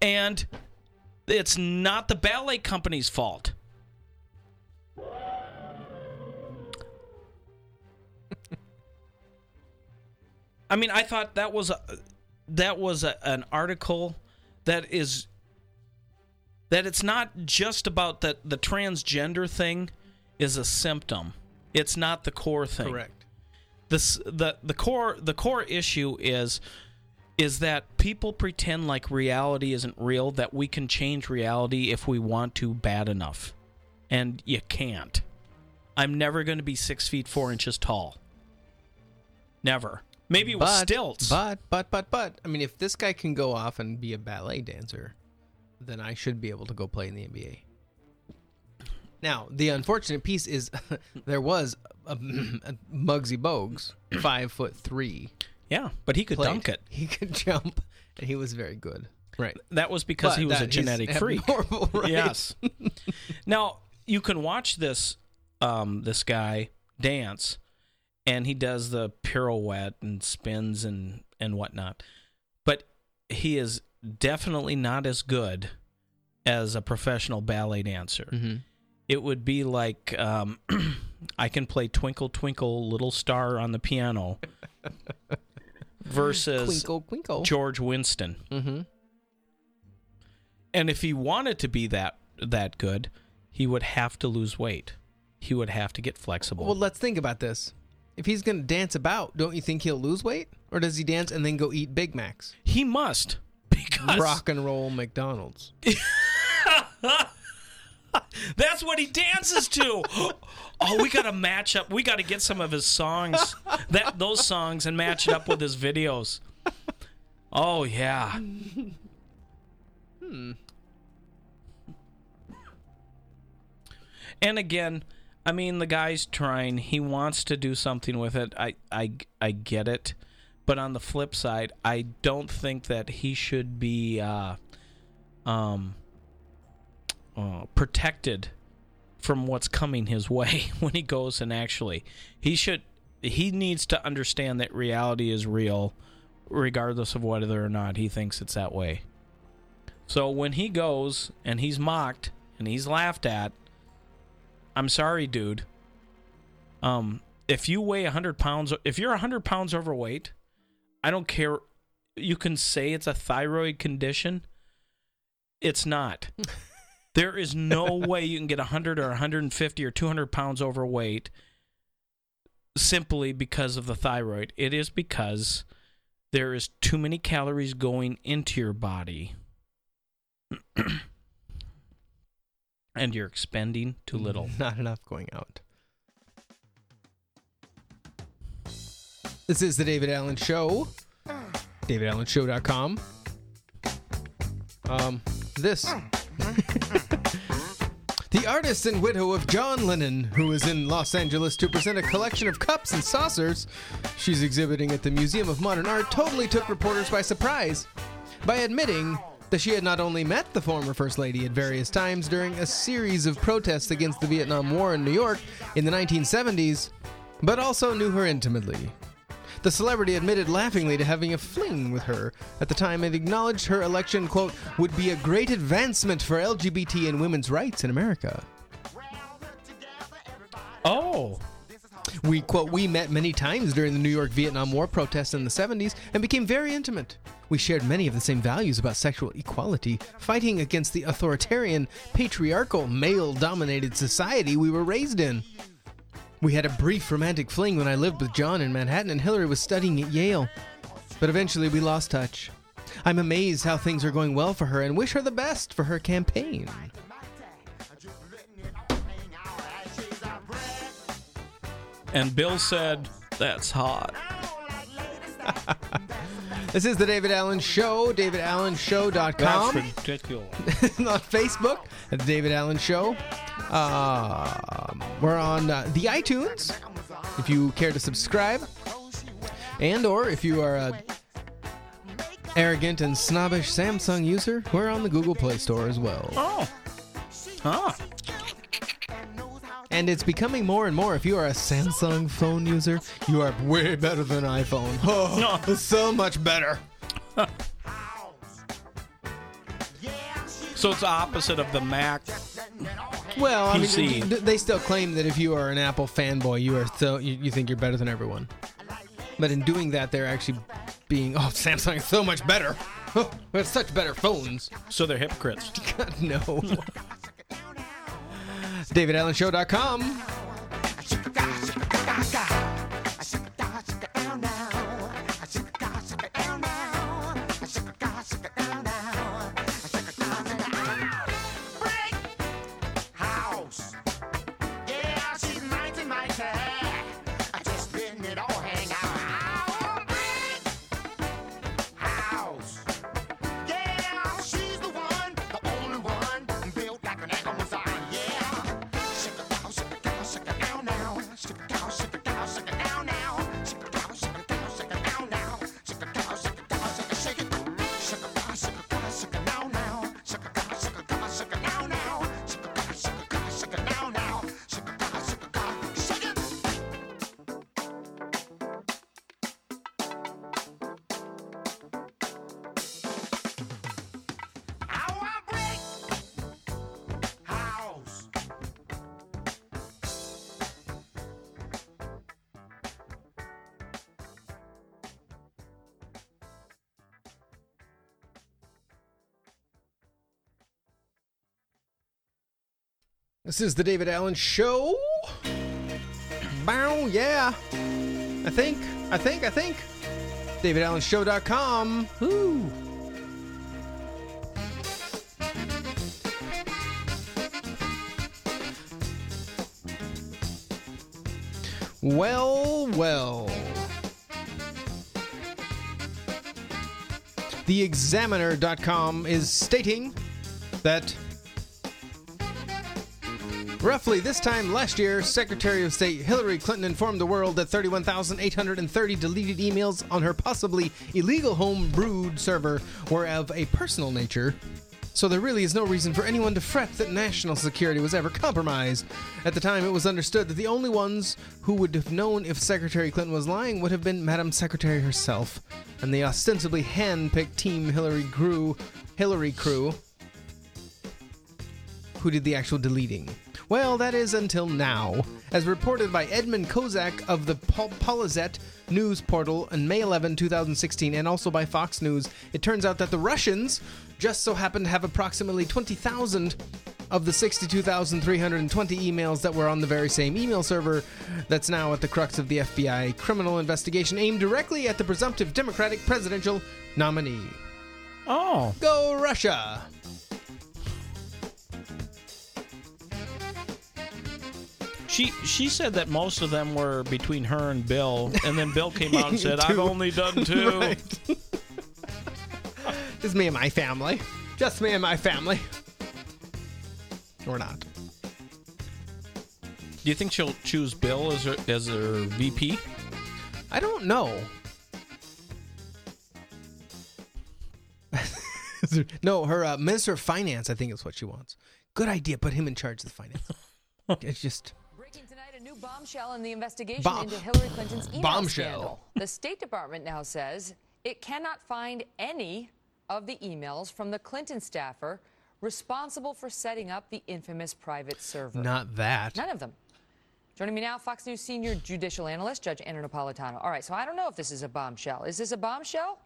And it's not the ballet company's fault. I mean, I thought that was a that was a, an article that is that it's not just about that the transgender thing is a symptom. It's not the core thing. Correct. This the the core the core issue is is that people pretend like reality isn't real that we can change reality if we want to bad enough and you can't i'm never going to be six feet four inches tall never maybe with but, stilts But, but, but, but, I mean, if this guy can go off and be a ballet dancer, then I should be able to go play in the NBA. Now, the unfortunate piece is there was a, a Muggsy Bogues, five foot three. Yeah, but he could played. dunk it. He could jump, and he was very good. Right. That was because But he was a genetic freak. right? Yes. now you can watch this um, this guy dance, and he does the pirouette and spins and and whatnot, but he is definitely not as good as a professional ballet dancer. Mhm. It would be like um, I can play Twinkle Twinkle Little Star on the piano versus Twinkle, twinkle. George Winston. Mm-hmm. And if he wanted to be that that good, he would have to lose weight. He would have to get flexible. Well, let's think about this. If he's going to dance about, don't you think he'll lose weight? Or does he dance and then go eat Big Macs? he must because Rock and roll McDonald's. that's what he dances to. oh, we got to match up. We got to get some of his songs, that those songs, and match it up with his videos. Oh yeah. Hmm. And again, I mean, the guy's trying. He wants to do something with it. I, I, I get it. But on the flip side, I don't think that he should be uh, um, uh, protected from what's coming his way when he goes and actually he should he needs to understand that reality is real regardless of whether or not he thinks it's that way. So when he goes and he's mocked and he's laughed at, I'm sorry, dude. Um, if you weigh 100 pounds, if you're 100 pounds overweight, I don't care. You can say it's a thyroid condition. It's not. There is no way you can get 100 or 150 or 200 pounds overweight simply because of the thyroid. It is because there is too many calories going into your body. and you're expending too little. Not enough going out. This is the David Allen Show. DavidAllenShow.com. Um, this. the artist and widow of John Lennon, who is in Los Angeles to present a collection of cups and saucers she's exhibiting at the Museum of Modern Art, totally took reporters by surprise by admitting that she had not only met the former First Lady at various times during a series of protests against the Vietnam War in New York in the 1970s, but also knew her intimately. The celebrity admitted laughingly to having a fling with her at the time and acknowledged her election, quote, would be a great advancement for LGBT and women's rights in America. Oh. We, quote, we met many times during the New York Vietnam War protests in the 70s and became very intimate. We shared many of the same values about sexual equality, fighting against the authoritarian, patriarchal, male dominated society we were raised in. We had a brief romantic fling when I lived with John in Manhattan and Hillary was studying at Yale. But eventually we lost touch. I'm amazed how things are going well for her and wish her the best for her campaign. And Bill said, That's hot. This is the David Allen Show, davidallenshow.com. That's ridiculous. on Facebook at the David Allen Show. Um, we're on uh, the iTunes if you care to subscribe. And or if you are a arrogant and snobbish Samsung user, we're on the Google Play Store as well. Oh. Huh. And it's becoming more and more. If you are a Samsung phone user, you are way better than iPhone. Oh, no. so much better. So it's opposite of the Mac. Well, I PC. mean, they still claim that if you are an Apple fanboy, you are so you, you think you're better than everyone. But in doing that, they're actually being, oh, Samsung is so much better. Oh, we have such better phones. So they're hypocrites. God, no. DavidAllenShow.com. This is the David Allen Show. Bow, yeah. I think, I think, I think. DavidAllenShow.com. Woo. Well, well. TheExaminer.com is stating that Roughly this time last year, Secretary of State Hillary Clinton informed the world that 31,830 deleted emails on her possibly illegal home brewed server were of a personal nature. So there really is no reason for anyone to fret that national security was ever compromised. At the time, it was understood that the only ones who would have known if Secretary Clinton was lying would have been Madam Secretary herself and the ostensibly hand-picked Team Hillary crew, Hillary crew, who did the actual deleting. Well, that is until now. As reported by Edmund Kozak of the Pol- PoliZette news portal on May 11, 2016, and also by Fox News, it turns out that the Russians just so happen to have approximately 20,000 of the 62,320 emails that were on the very same email server that's now at the crux of the FBI criminal investigation aimed directly at the presumptive Democratic presidential nominee. Oh. Go Russia! She she said that most of them were between her and Bill, and then Bill came out and said, "I've only done two. Right. Just me and my family. Just me and my family. Or not. Do you think she'll choose Bill as her as her VP? I don't know. no, her uh, minister of finance, I think is what she wants. Good idea. Put him in charge of the finance. it's just bombshell in the investigation Bomb- into Hillary Clinton's email Bombshell. scandal. The State Department now says it cannot find any of the emails from the Clinton staffer responsible for setting up the infamous private server. not that. None of them. Joining me now, Fox News senior judicial analyst Judge Andrew Napolitano. All right, so I don't know if this is a bombshell. Is this a bombshell?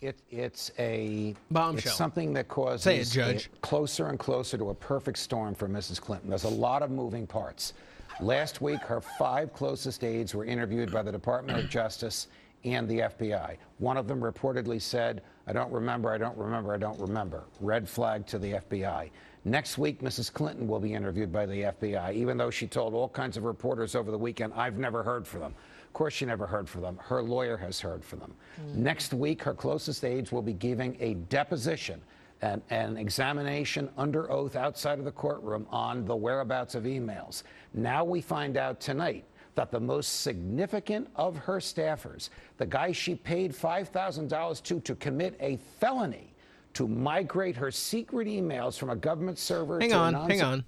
It, it's a Bombshell. It's something that causes Say it, Judge. closer and closer to a perfect storm for Mrs. Clinton. There's a lot of moving parts. Last week, her five closest aides were interviewed by the Department of Justice and the FBI. One of them reportedly said, "I don't remember. I don't remember. I don't remember." Red flag to the FBI. Next week, Mrs. Clinton will be interviewed by the FBI, even though she told all kinds of reporters over the weekend, "I've never heard from them." Of course, she never heard from them. Her lawyer has heard from them. Hmm. Next week, her closest aides will be giving a deposition, an, an examination under oath outside of the courtroom on the whereabouts of emails. Now we find out tonight that the most significant of her staffers, the guy she paid $5,000 to to commit a felony, to migrate her secret emails from a government server Hang to on, non- hang on.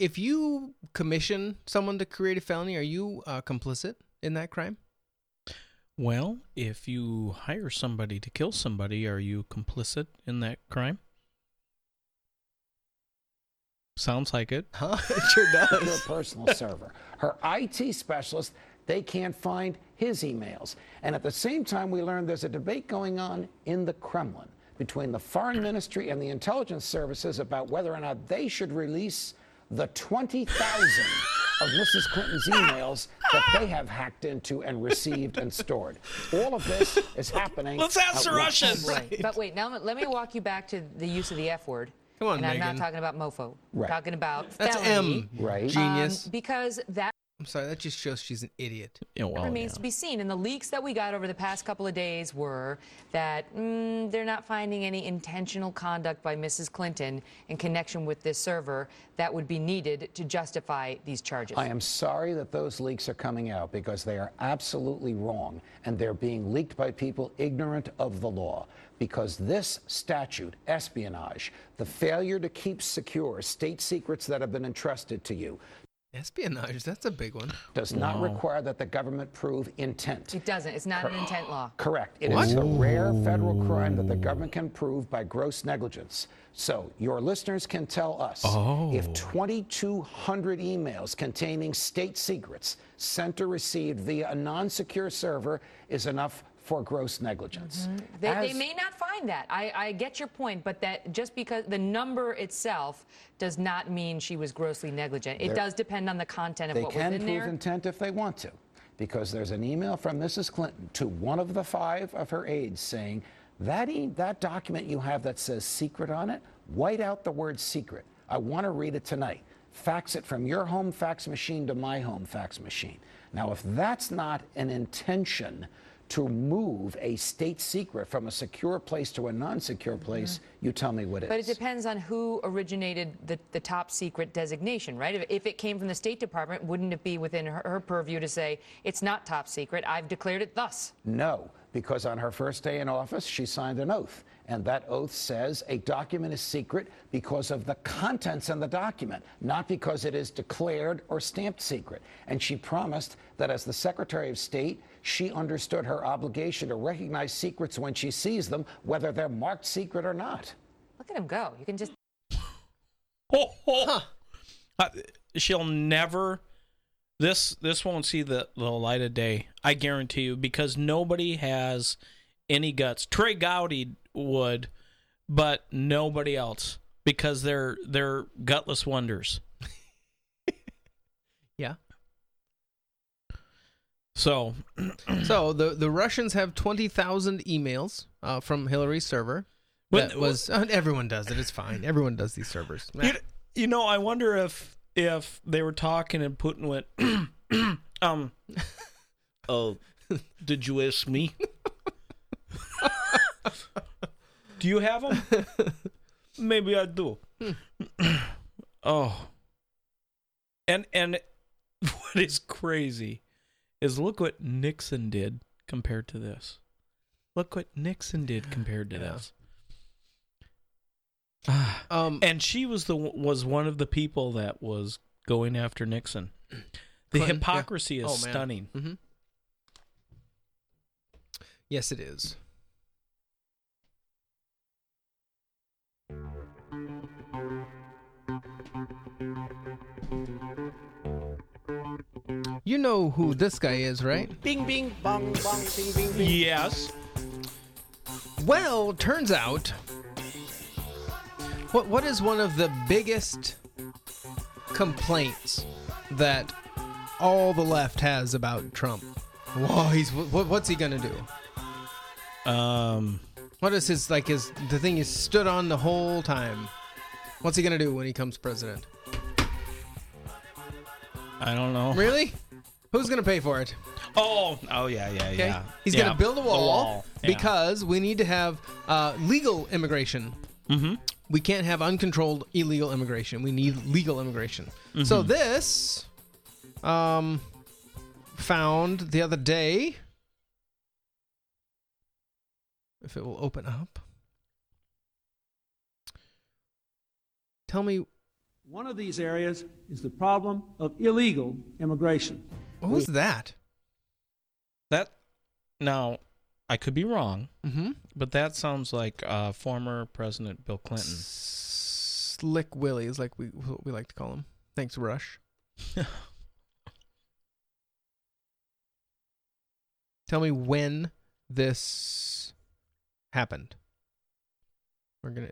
If you commission someone to create a felony, are you uh, complicit in that crime? Well, if you hire somebody to kill somebody, are you complicit in that crime? Sounds like it. Huh? It sure to her personal server. Her IT specialist, they can't find his emails. And at the same time, we learned there's a debate going on in the Kremlin between the foreign ministry and the intelligence services about whether or not they should release the 20,000 of Mrs. Clinton's emails that they have hacked into and received and stored. All of this is happening. Let's ask the. Russians. Right. But wait, now let me walk you back to the use of the F word. Come on, and I'm not talking about mofo. Right. I'm talking about That's felony. M. Right. Genius. Um, because that I'm sorry, that just shows she's an idiot. Yeah, well, remains to be seen. And the leaks that we got over the past couple of days were that mm, they're not finding any intentional conduct by Mrs. Clinton in connection with this server that would be needed to justify these charges. I am sorry that those leaks are coming out because they are absolutely wrong and they're being leaked by people ignorant of the law. Because this statute, espionage, the failure to keep secure state secrets that have been entrusted to you, Espionage, that's a big one. does not require that the government prove intent. It doesn't. It's not an intent law. Correct. It is a rare federal crime that the government can prove by gross negligence. So your listeners can tell us oh. if 2,200 emails containing state secrets sent or received via a non-secure server is enough for gross negligence. Mm-hmm. They, they As- may not find that. I, I get your point, but that just because the number itself does not mean she was grossly negligent. It does depend on the content of They what can was in prove intent if they want to, because there's an email from Mrs. Clinton to one of the five of her aides saying, that, e- that document you have that says secret on it, white out the word secret. I want to read it tonight. Fax it from your home fax machine to my home fax machine. Now, if that's not an intention to move a state secret from a secure place to a non-secure place, you tell me what is. Mm-hmm. But it depends on who originated the, the top secret designation, right? If, if it came from the State Department, wouldn't it be within her, her purview to say, it's not top secret, I've declared it thus? No, because on her first day in office, she signed an oath. And that oath says a document is secret because of the contents in the document, not because it is declared or stamped secret. And she promised that as the Secretary of State, she understood her obligation to recognize secrets when she sees them, whether they're marked secret or not. Look at him go. You can just. Uh, she'll never this this won't see the, the light of day. I guarantee you because nobody has any guts. Trey Gowdy would, but nobody else because they're they're gutless wonders. Yeah. So, so the the Russians have twenty thousand emails uh, from Hillary's server. When- That was uh, everyone does it. It's fine. Everyone does these servers. You, you know, I wonder if if they were talking and Putin went, um, oh, did you ask me? do you have them? Maybe I do. oh, and and what is crazy is look what Nixon did compared to this. Look what Nixon did compared to this. Um, and she was the was one of the people that was going after Nixon. The Clinton, yeah. hypocrisy is Oh, stunning. Mhm. Yes, it is. You know who this guy is, right? Bing, bing, bong, bong, bing, bing, bing. Yes. Well, turns out, what what is one of the biggest complaints that all the left has about Trump? Whoa, he's what, what's he gonna do? Um, what is his like his the thing he stood on the whole time? What's he gonna do when he comes president? I don't know. Really? Who's gonna pay for it? Oh, oh yeah, yeah, Okay, yeah. he's Yeah, gonna build a the wall, yeah. because we need to have uh, legal immigration. Mm-hmm. We can't have uncontrolled illegal immigration. We need legal immigration. So Mhm. this, um, found the other day. If it will open up. Tell me, One of these areas is the problem of illegal immigration. What was that? that. Now, I could be wrong, Mhm. but that sounds like uh, former President Bill Clinton. Slick Willie is like we we like to call him. Thanks, Rush. Tell me when this happened. We're gonna.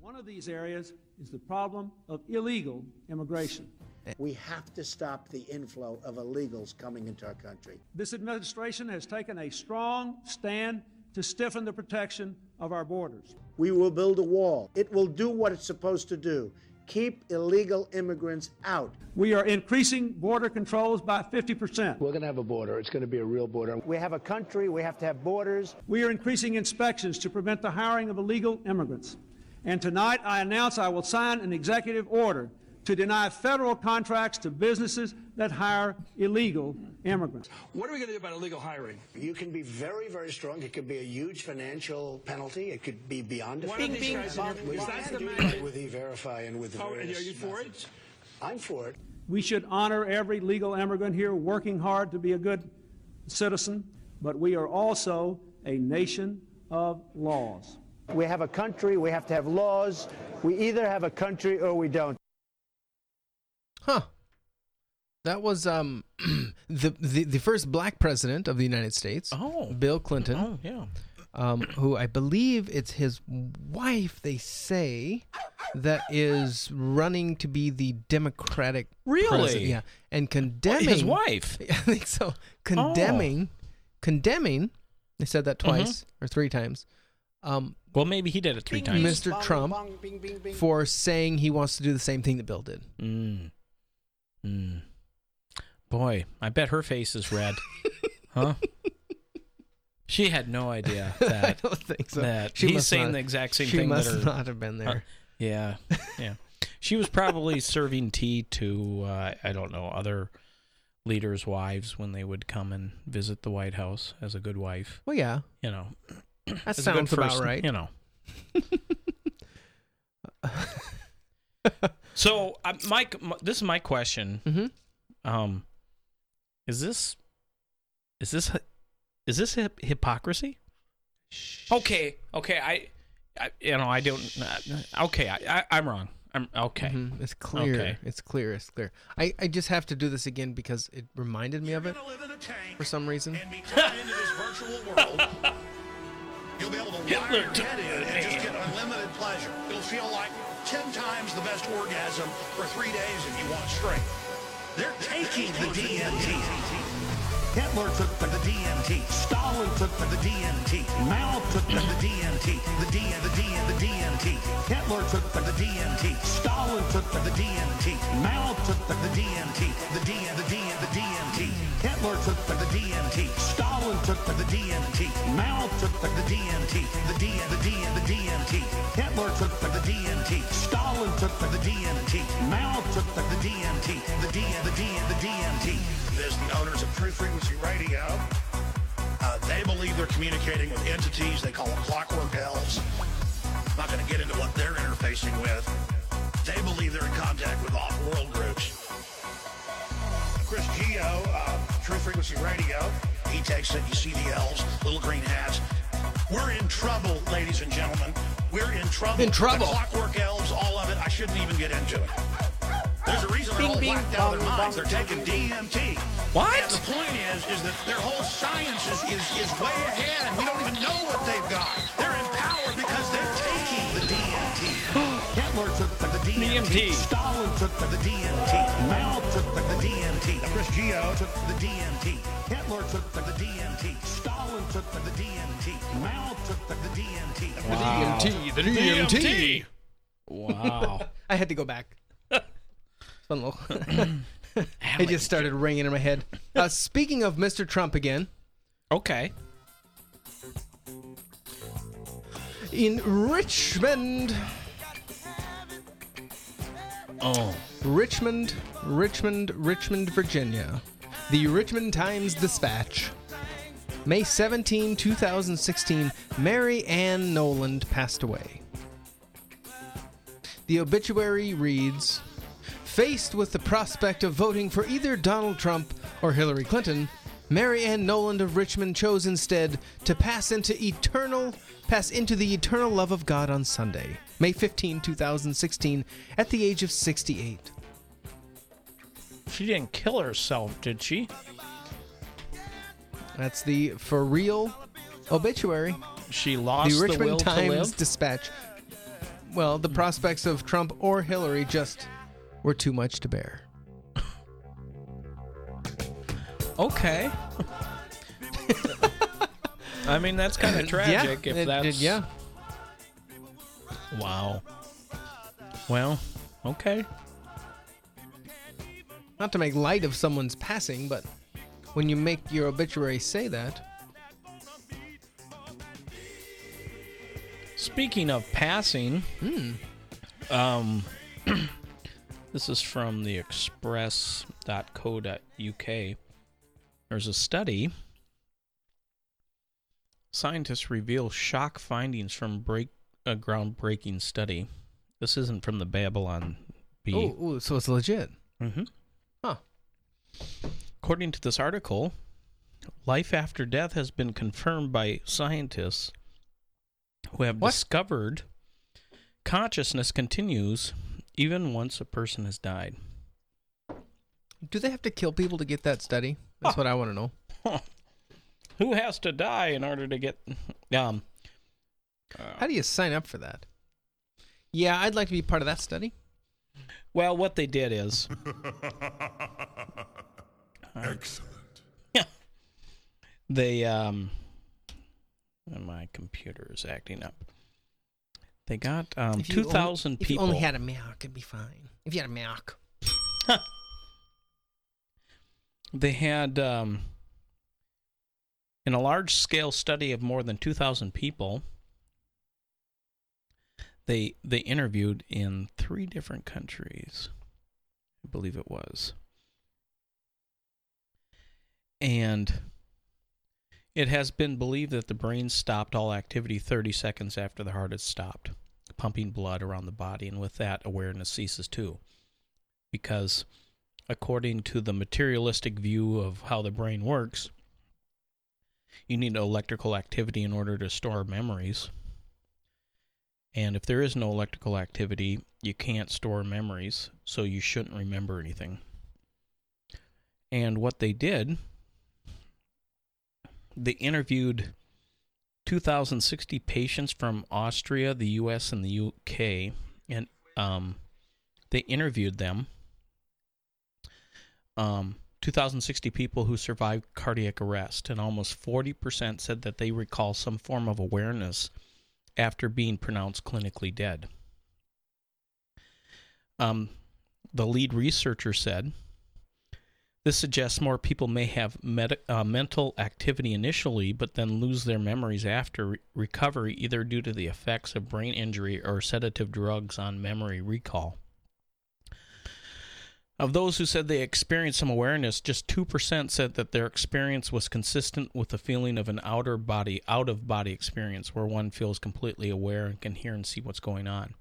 One of these areas is the problem of illegal immigration. Eh. We have to stop the inflow of illegals coming into our country. This administration has taken a strong stand to stiffen the protection of our borders. We will build a wall. It will do what it's supposed to do keep illegal immigrants out. We are increasing border controls by 50%. We're going to have a border. It's going to be a real border. We have a country. We have to have borders. We are increasing inspections to prevent the hiring of illegal immigrants. And tonight I announce I will sign an executive order to deny federal contracts to businesses that hire illegal immigrants. What are we going to do about illegal hiring? You can be very, very strong. It could be a huge financial penalty. It could be beyond. One of these guys in is that the do man- with e-verify and with the Oh, and various are you for it? I'm for it. We should honor every legal immigrant here working hard to be a good citizen, but we are also a nation of laws. We have a country. We have to have laws. We either have a country or we don't. Huh. That was um the, the the first black president of the United States. Oh. Bill Clinton. Oh, yeah. Um, who I believe it's his wife. They say that is running to be the Democratic. Really? president. Yeah, and condemning his wife? I think so. Condemning, condemning. They said that twice or three times. Um, well, maybe he did it three times. Mr. Trump for saying he wants to do the same thing that Bill did. Mm. Mm. Boy, I bet her face is red. huh? She had no idea that. I don't think so. That She he's saying not- the exact same she thing. must that her, not have been there. Uh, yeah, yeah. She was probably serving tea to uh, I don't know other leaders' wives when they would come and visit the White House as a good wife. Well, yeah. You know, That sounds about first- right. You know. So, uh, Mike, m- this is my question. Mm-hmm. Um, is this is this is this hip- hypocrisy? Okay, okay, I, I, you know, I don't. Uh, okay, I, I, I'm wrong. I'm okay. Mhm, It's clear. Okay. It's clear. It's clear. I, I just have to do this again because it reminded me of it for some reason. You'll be able to wire your head in and just get unlimited pleasure. It'll feel like 10 times the best orgasm for three days if you want straight. They're taking the DMT. Hitler took the DMT. Stalin took the DMT. Mao took the DMT. The D the D the DMT. Hitler took the DMT. Stalin took the DMT. Mao took the DMT. The D the D the DMT. Hitler took the DMT. Stalin took the DMT. Mao took for the DMT. The D the D the DMT. Hitler took the DMT. Stalin took the DMT. Mao took for the DMT. The D the D the DMT. There's the owners of True Frequency Radio. Uh, they believe they're communicating with entities they call them clockwork elves. I'm not going to get into what they're interfacing with. They believe they're in contact with off-world groups. Chris Geo, uh, True Frequency Radio, he takes it. You see the elves, little green hats. We're in trouble, ladies and gentlemen. We're in trouble. In trouble. The clockwork elves, all of it. I shouldn't even get into it. There's a reason they're all bing, whacked out of their minds. They're taking DMT. What? And the point is, is that their whole science is, is, is way ahead, and we don't even know what they've got. They're in power because they're taking the DMT. Hitler took the DMT. DMT. Stalin took the DMT. Mao took the DMT. Chris Geo took the DMT. Hitler took the DMT. Stalin took the DMT. Mao took the DMT. The DMT. The DMT. Wow. I had to go back. Fun little. it just started ringing in my head. Uh, speaking of Mr. Trump again, Okay. in Richmond, Oh. Richmond, Richmond, Richmond, Virginia, the Richmond Times Dispatch. May 17, 2016, Mary Ann Noland passed away. The obituary reads Faced with the prospect of voting for either Donald Trump or Hillary Clinton, Mary Ann Noland of Richmond chose instead to pass into eternal pass into the eternal love of God on Sunday, May 15, 2016, at the age of 68. She didn't kill herself, did she? That's the for real obituary. She lost the the, Richmond will to Times. Dispatch. Well, the prospects of Trump or Hillary just were too much to bear. Okay. I mean, that's kind of tragic. yeah, if that's it- yeah. Wow. Well, okay. Not to make light of someone's passing, but when you make your obituary say that, Speaking of passing, Hmm. um, this is from the express.co.uk. There's a study. Scientists reveal shock findings from break a groundbreaking study. This isn't from the Babylon Bee. oh, so it's legit. Mm-hmm. Huh. According to this article, life after death has been confirmed by scientists who have What? discovered consciousness continues even once a person has died. Do they have to kill people to get that study? That's what I want to know. Who has to die in order to get um How do you sign up for that? Yeah, I'd like to be part of that study. well what they did is Excellent. they um my computer is acting up. They got um two thousand only- people If you only had a Mac, it'd be fine. If you had a Mac. they had um, in a large scale study of more than 2000 people they they interviewed in three different countries i believe it was and it has been believed that the brain stopped all activity 30 seconds after the heart has stopped pumping blood around the body and with that awareness ceases too because according to the materialistic view of how the brain works, you need electrical activity in order to store memories. And if there is no electrical activity, you can't store memories, so you shouldn't remember anything. And what they did, they interviewed 2,060 patients from Austria, the U.S., and the U.K., and um, they interviewed them. Um, 2,060 people who survived cardiac arrest, and almost 40% said that they recall some form of awareness after being pronounced clinically dead. Um, the lead researcher said this suggests more people may have med- uh, mental activity initially, but then lose their memories after re- recovery, either due to the effects of brain injury or sedative drugs on memory recall. Of those who said they experienced some awareness, just 2% said that their experience was consistent with the feeling of an outer body, out of body experience where one feels completely aware and can hear and see what's going on.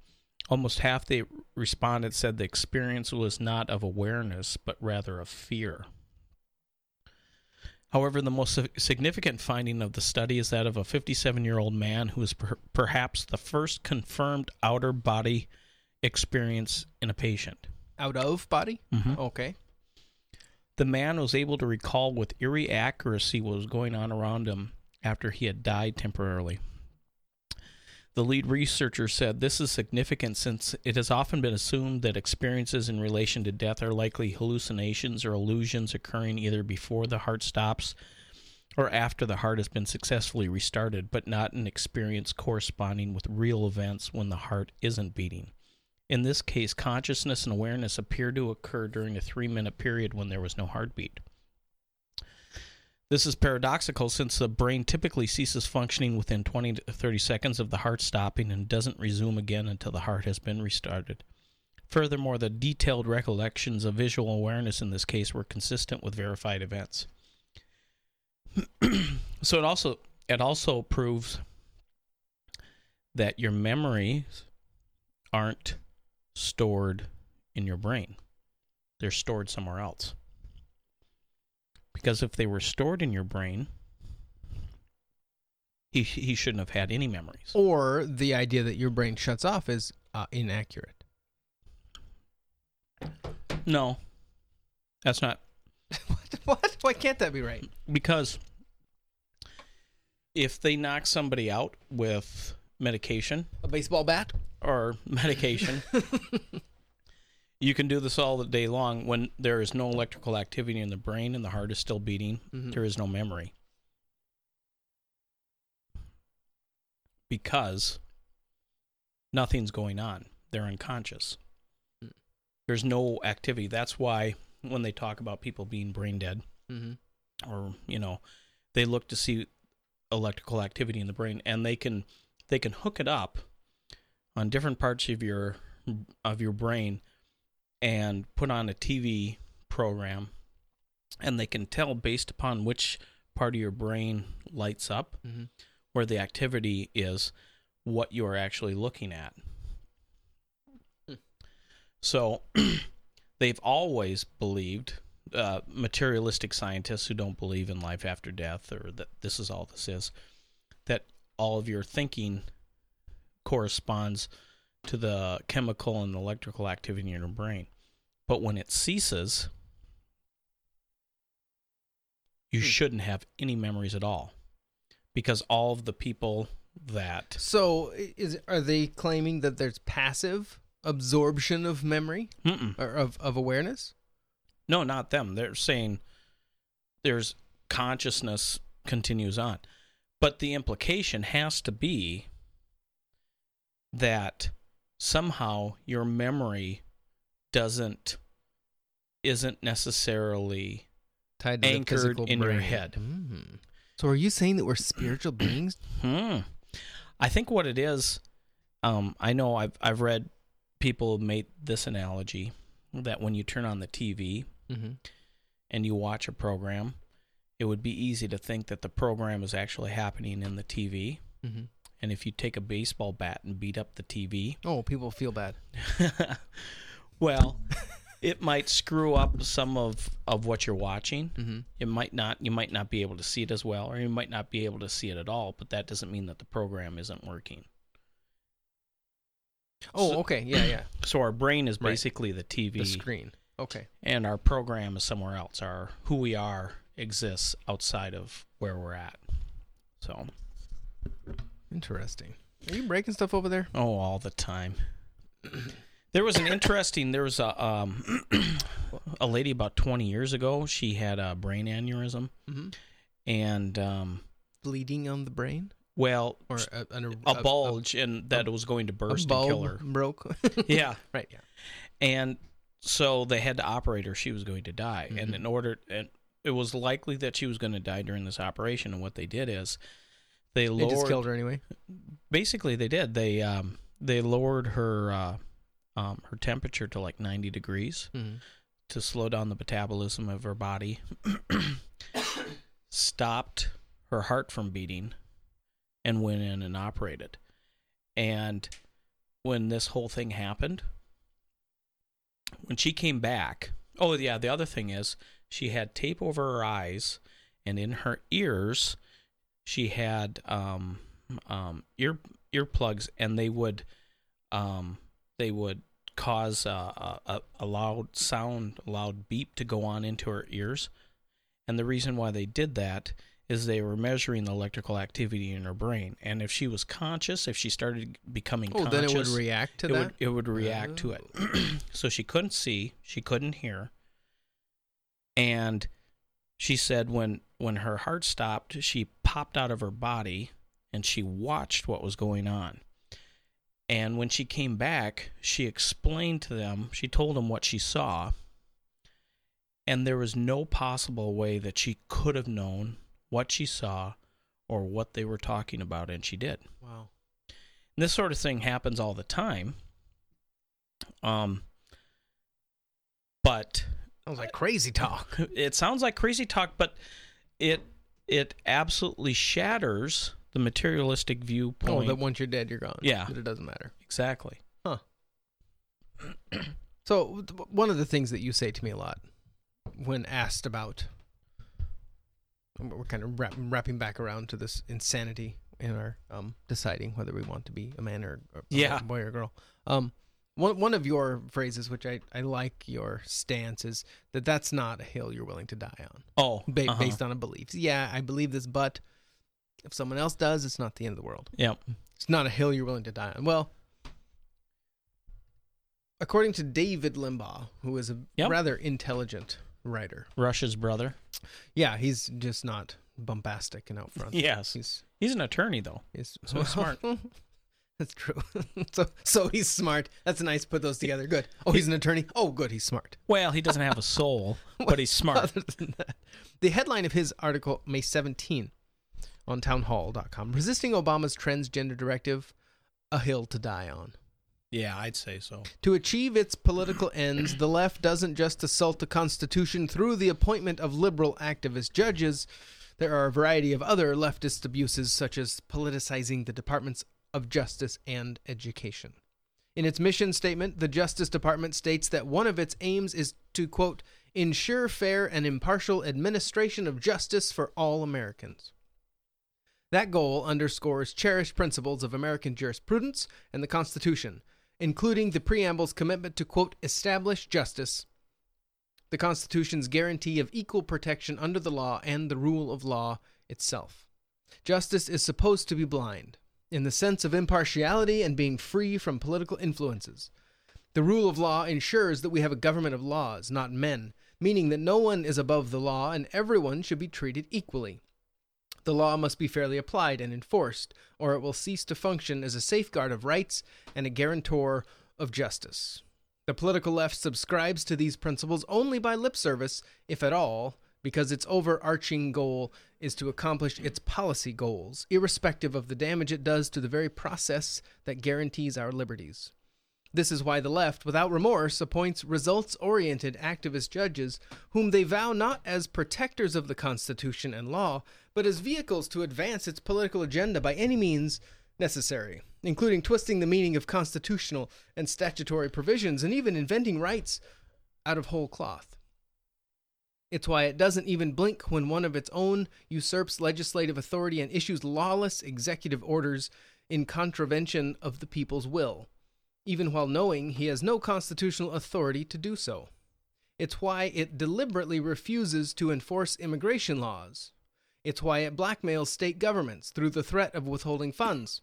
Almost half the respondents said the experience was not of awareness, but rather of fear. However, the most significant finding of the study is that of a 57 year old man who is per- perhaps the first confirmed outer body experience in a patient. Out of body? Mhm. Okay. The man was able to recall with eerie accuracy what was going on around him after he had died temporarily. The lead researcher said this is significant since it has often been assumed that experiences in relation to death are likely hallucinations or illusions occurring either before the heart stops or after the heart has been successfully restarted, but not an experience corresponding with real events when the heart isn't beating. In this case, consciousness and awareness appear to occur during a three minute period when there was no heartbeat. This is paradoxical since the brain typically ceases functioning within 20 to 30 seconds of the heart stopping and doesn't resume again until the heart has been restarted. Furthermore, the detailed recollections of visual awareness in this case were consistent with verified events. so it also it also proves that your memories aren't stored in your brain. They're stored somewhere else. Because if they were stored in your brain, he he shouldn't have had any memories. Or the idea that your brain shuts off is uh, inaccurate. No. That's not What? Why can't that be right? because if they knock somebody out with medication, A baseball bat? or medication. you can do this all the day long when there is no electrical activity in the brain and the heart is still beating. Mhm. there is no memory. Because nothing's going on. They're unconscious. There's no activity. That's why when they talk about people being brain dead, Mhm. or you know, they look to see electrical activity in the brain, and they can they can hook it up on different parts of your of your brain and put on a TV program and they can tell based upon which part of your brain lights up Mhm. where the activity is what you're actually looking at. So they've always believed uh, materialistic scientists who don't believe in life after death or that this is all this is that all of your thinking corresponds to the chemical and electrical activity in your brain. But when it ceases, you hmm. shouldn't have any memories at all. Because all of the people that So is are they claiming that there's passive absorption of memory Mm-mm. or of, of awareness? No, not them. They're saying there's consciousness continues on. But the implication has to be that somehow your memory doesn't isn't necessarily Tied to anchored in your head. Mm. So are you saying that we're spiritual beings? Hmm. I think what it is, um, I know I've I've read people make this analogy that when you turn on the TV Mhm. and you watch a program, it would be easy to think that the program is actually happening in the TV. Mhm. And if you take a baseball bat and beat up the TV, Oh, people feel bad. well, it might screw up some of, of what you're watching. Mhm. It might not. You might not be able to see it as well, or you might not be able to see it at all. But that doesn't mean that the program isn't working. Oh, So- okay. Yeah, yeah. So our brain is Right. basically the TV The screen. Okay. and our program is somewhere else. Our who we are exists outside of where we're at. So Interesting. Are you breaking stuff over there? Oh, all the time. There was an interesting. There was a um, a lady about twenty years ago. She had a brain aneurysm, Mhm. and um, Bleeding on the brain? well, Or a, an- a bulge, and that was going to burst and kill her. broke. yeah, Right, yeah. And so they had to operate her. She was going to die, and Mhm. in order, and it was likely that she was going to die during this operation. And what they did is they They lowered. just killed her anyway. Basically, they did. They um they lowered her uh, um her temperature to like ninety degrees Mhm. to slow down the metabolism of her body. Stopped her heart from beating, and went in and operated. And when this whole thing happened, when she came back, oh yeah, the other thing is she had tape over her eyes, and in her ears, she had um, um, ear earplugs, and they would um, they would cause a, a, a loud sound, a loud beep to go on into her ears. And the reason why they did that is they were measuring the electrical activity in her brain. And if she was conscious, if she started becoming Oh, conscious, then it would react to it that? Would, it would react to it. so she couldn't see, she couldn't hear. And she said when when her heart stopped, she popped out of her body and she watched what was going on. And when she came back, she explained to them, she told them what she saw. And there was no possible way that she could have known what she saw or what they were talking about, and she did. Wow. And this sort of thing happens all the time. Um, but Sounds like crazy talk. It sounds like crazy talk, but it it absolutely shatters the materialistic viewpoint. Oh, that once you're dead, you're gone. Yeah. That it doesn't matter. Exactly. Huh. so, one of the things that you say to me a lot when asked about, we're kind of wrap, wrapping back around to this insanity in our um, deciding whether we want to be a man or, or Yeah. a boy or girl. Um, one one of your phrases, which I, I like your stance, is that that's not a hill you're willing to die on. Oh, ba- uh-huh. based on a belief. Yeah, I believe this, but if someone else does, it's not the end of the world. Yep. It's not a hill you're willing to die on. Well, according to David Limbaugh, who is a Yep. rather intelligent writer. Rush's brother. Yeah, he's just not bombastic and out front. Yes. He's He's an attorney though. he's So smart. That's true. so so he's smart. That's nice. Put those together. Good. Oh, he's an attorney. Oh, good. He's smart. Well, he doesn't have a soul, but he's smart. That, the headline of his article, May 17, on townhall.com Resisting Obama's transgender directive, a hill to die on. Yeah, I'd say so. To achieve its political ends, the left doesn't just assault the Constitution through the appointment of liberal activist judges. There are a variety of other leftist abuses, such as politicizing the Departments of Justice and Education. In its mission statement, the Justice Department states that one of its aims is to, quote, ensure fair and impartial administration of justice for all Americans. That goal underscores cherished principles of American jurisprudence and the Constitution, including the preamble's commitment to, quote, establish justice, the Constitution's guarantee of equal protection under the law, and the rule of law itself. Justice is supposed to be blind, in the sense of impartiality and being free from political influences. The rule of law ensures that we have a government of laws, not men, meaning that no one is above the law and everyone should be treated equally. The law must be fairly applied and enforced, or it will cease to function as a safeguard of rights and a guarantor of justice. The political left subscribes to these principles only by lip service, if at all, because its overarching goal is to accomplish its policy goals, irrespective of the damage it does to the very process that guarantees our liberties. This is why the left, without remorse, appoints results oriented activist judges whom they vow not as protectors of the Constitution and law, but as vehicles to advance its political agenda by any means necessary, including twisting the meaning of constitutional and statutory provisions and even inventing rights out of whole cloth. It's why it doesn't even blink when one of its own usurps legislative authority and issues lawless executive orders in contravention of the people's will. even while knowing he has no constitutional authority to do so. It's why it deliberately refuses to enforce immigration laws. It's why it blackmails state governments through the threat of withholding funds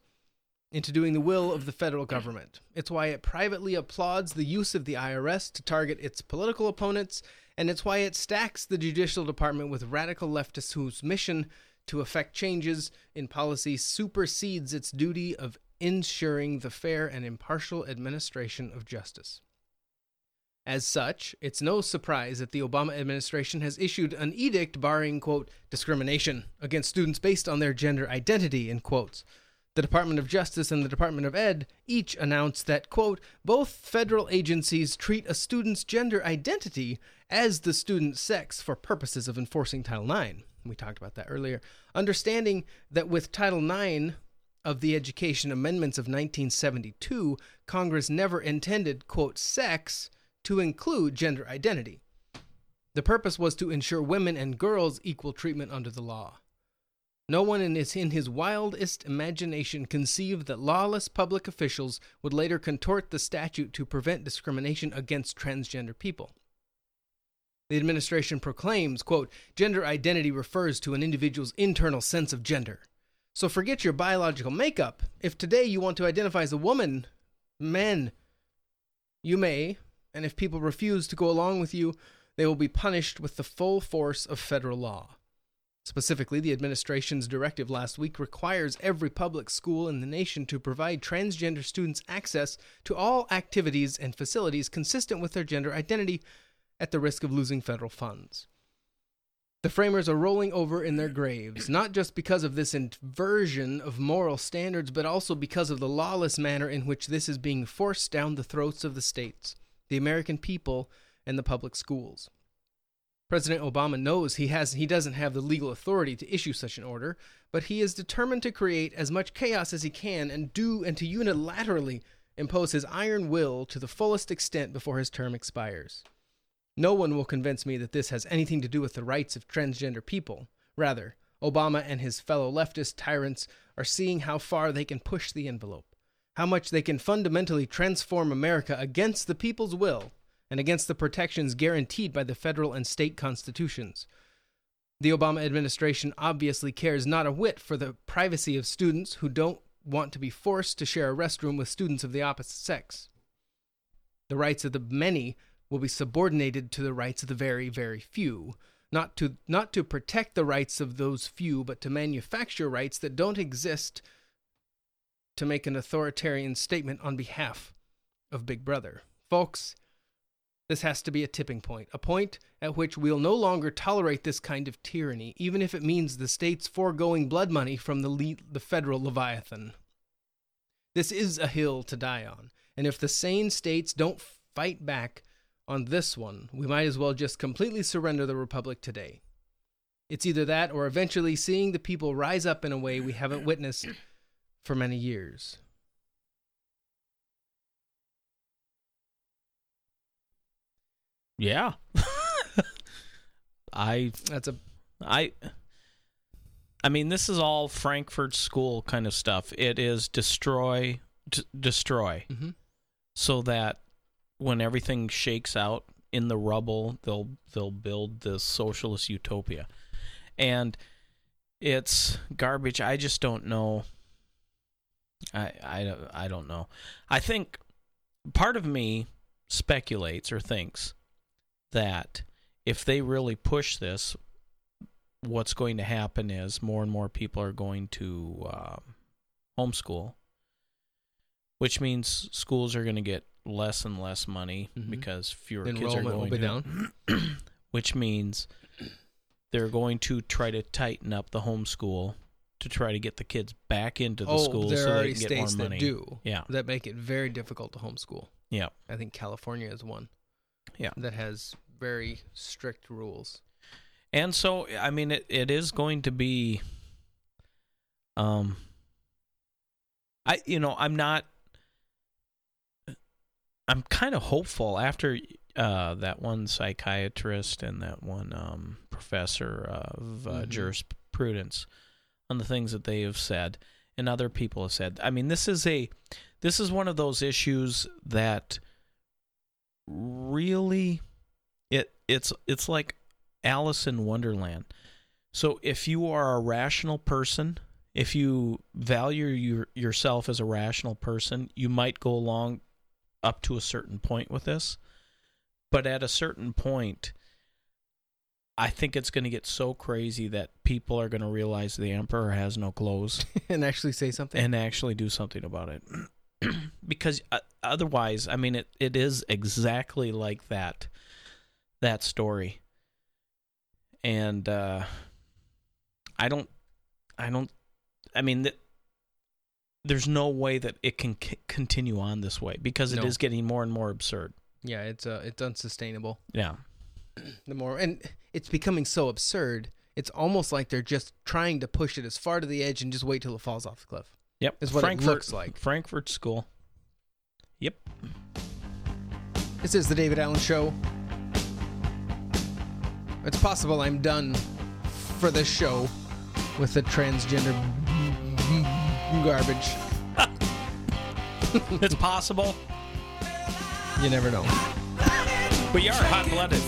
into doing the will of the federal government. It's why it privately applauds the use of the IRS to target its political opponents, and it's why it stacks the judicial department with radical leftists whose mission to effect changes in policy supersedes its duty of ensuring the fair and impartial administration of justice. As such, it's no surprise that the Obama administration has issued an edict barring, quote, discrimination against students based on their gender identity, in quotes. The Department of Justice and the Department of Ed each announced that, quote, both federal agencies treat a student's gender identity as the student's sex for purposes of enforcing Title IX. We talked about that earlier. Understanding that with Title IX of the Education Amendments of 1972, Congress never intended, quote, sex to include gender identity. The purpose was to ensure women and girls equal treatment under the law. No one in his, in his wildest imagination conceived that lawless public officials would later contort the statute to prevent discrimination against transgender people. The administration proclaims, quote, gender identity refers to an individual's internal sense of gender. So forget your biological makeup. If today you want to identify as a woman, men, you may, and if people refuse to go along with you, they will be punished with the full force of federal law. Specifically, the administration's directive last week requires every public school in the nation to provide transgender students access to all activities and facilities consistent with their gender identity at the risk of losing federal funds. The framers are rolling over in their graves, not just because of this inversion of moral standards, but also because of the lawless manner in which this is being forced down the throats of the states, the American people, and the public schools. President Obama knows he has he doesn't have the legal authority to issue such an order, but he is determined to create as much chaos as he can and do and to unilaterally impose his iron will to the fullest extent before his term expires. No one will convince me that this has anything to do with the rights of transgender people. Rather, Obama and his fellow leftist tyrants are seeing how far they can push the envelope, how much they can fundamentally transform America against the people's will and against the protections guaranteed by the federal and state constitutions. The Obama administration obviously cares not a whit for the privacy of students who don't want to be forced to share a restroom with students of the opposite sex. The rights of the many will be subordinated to the rights of the very, very few. Not to not to protect the rights of those few, but to manufacture rights that don't exist to make an authoritarian statement on behalf of Big Brother. Folks, this has to be a tipping point, a point at which we'll no longer tolerate this kind of tyranny, even if it means the states foregoing blood money from the, le- the federal Leviathan. This is a hill to die on, and if the sane states don't fight back on this one, we might as well just completely surrender the Republic today. It's either that or eventually seeing the people rise up in a way we haven't witnessed for many years. Yeah. I that's a I I mean this is all Frankfurt School kind of stuff. It is destroy d- destroy. Mhm. So that when everything shakes out in the rubble, they'll they'll build this socialist utopia. And it's garbage. I just don't know. I I I don't know. I think part of me speculates or thinks that if they really push this, what's going to happen is more and more people are going to um, homeschool, which means schools are going to get less and less money Mhm. because fewer kids are going be to down. which means they're going to try to tighten up the homeschool to try to get the kids back into the oh, schools there so are they already can get more money. that do. Yeah. That make it very difficult to homeschool. Yeah. I think California is one. Yeah. That has very strict rules. And so, I mean, it, it is going to be. Um, I you know I'm not. I'm kind of hopeful after uh, that one psychiatrist and that one um, professor of uh, Mhm. jurisprudence on the things that they have said and other people have said. I mean, this is a this is one of those issues that really it it's it's like Alice in Wonderland. So if you are a rational person, if you value your, yourself as a rational person, you might go along up to a certain point with this. But at a certain point, I think it's going to get so crazy that people are going to realize the emperor has no clothes and actually say something. and actually do something about it. because uh, otherwise, I mean, it, it is exactly like that that story, and uh, I don't, I don't, I mean, th- there's no way that it can c- continue on this way because it No. is getting more and more absurd. Yeah, it's uh, it's unsustainable. Yeah. The more and it's becoming so absurd. It's almost like they're just trying to push it as far to the edge and just wait till it falls off the cliff. Yep, is what Frankfurt, it looks like. Frankfurt School. Yep. This is the David Allen Show. It's possible I'm done for this show with the transgender garbage. it's possible. You never know. But you are hot blooded.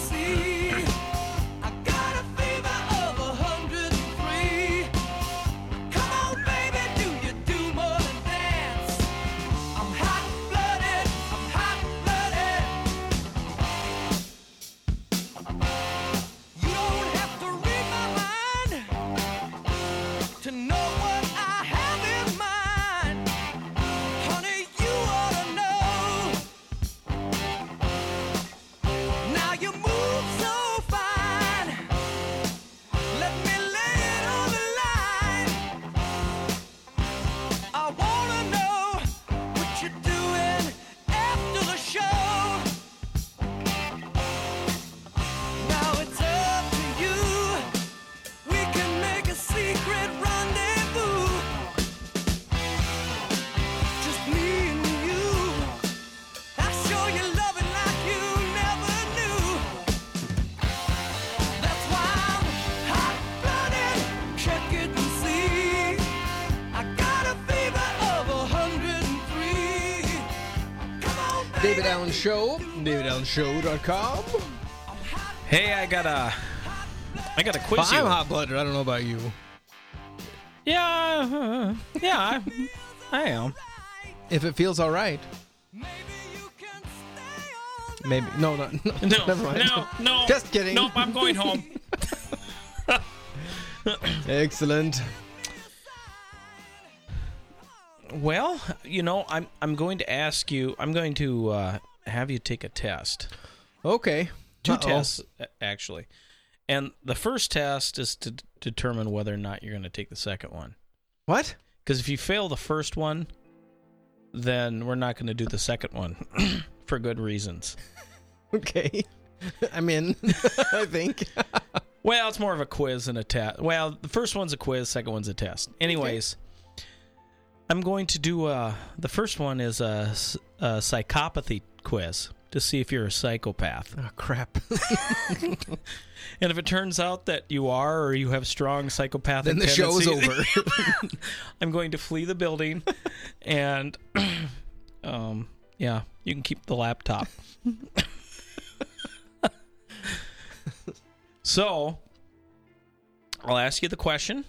David Allen Show, DavidAllenShow.com. Hey, I got a, I got a quiz I'm hot blooded. I don't know about you. Yeah, uh, yeah, I, I am. If it feels all right. Maybe. No, no, no. No, never mind. no, no. Just kidding. Nope, I'm going home. Excellent. Well, you know, I'm I'm going to ask you. I'm going to uh, have you take a test. Okay. 2 Uh-oh. tests actually, and the first test is to d- determine whether or not you're going to take the second one. What? Because if you fail the first one, then we're not going to do the second one for good reasons. Okay. I'm in, I think. Well, it's more of a quiz than a test. Well, the first one's a quiz, second one's a test. Anyways, I'm going to do uh the first one is a psychopathy quiz to see if you're a psychopath. Oh, crap. and if it turns out that you are or you have strong psychopathic Then the show is tendencies, I'm going to flee the building and um yeah, you can keep the laptop. So, I'll ask you the question,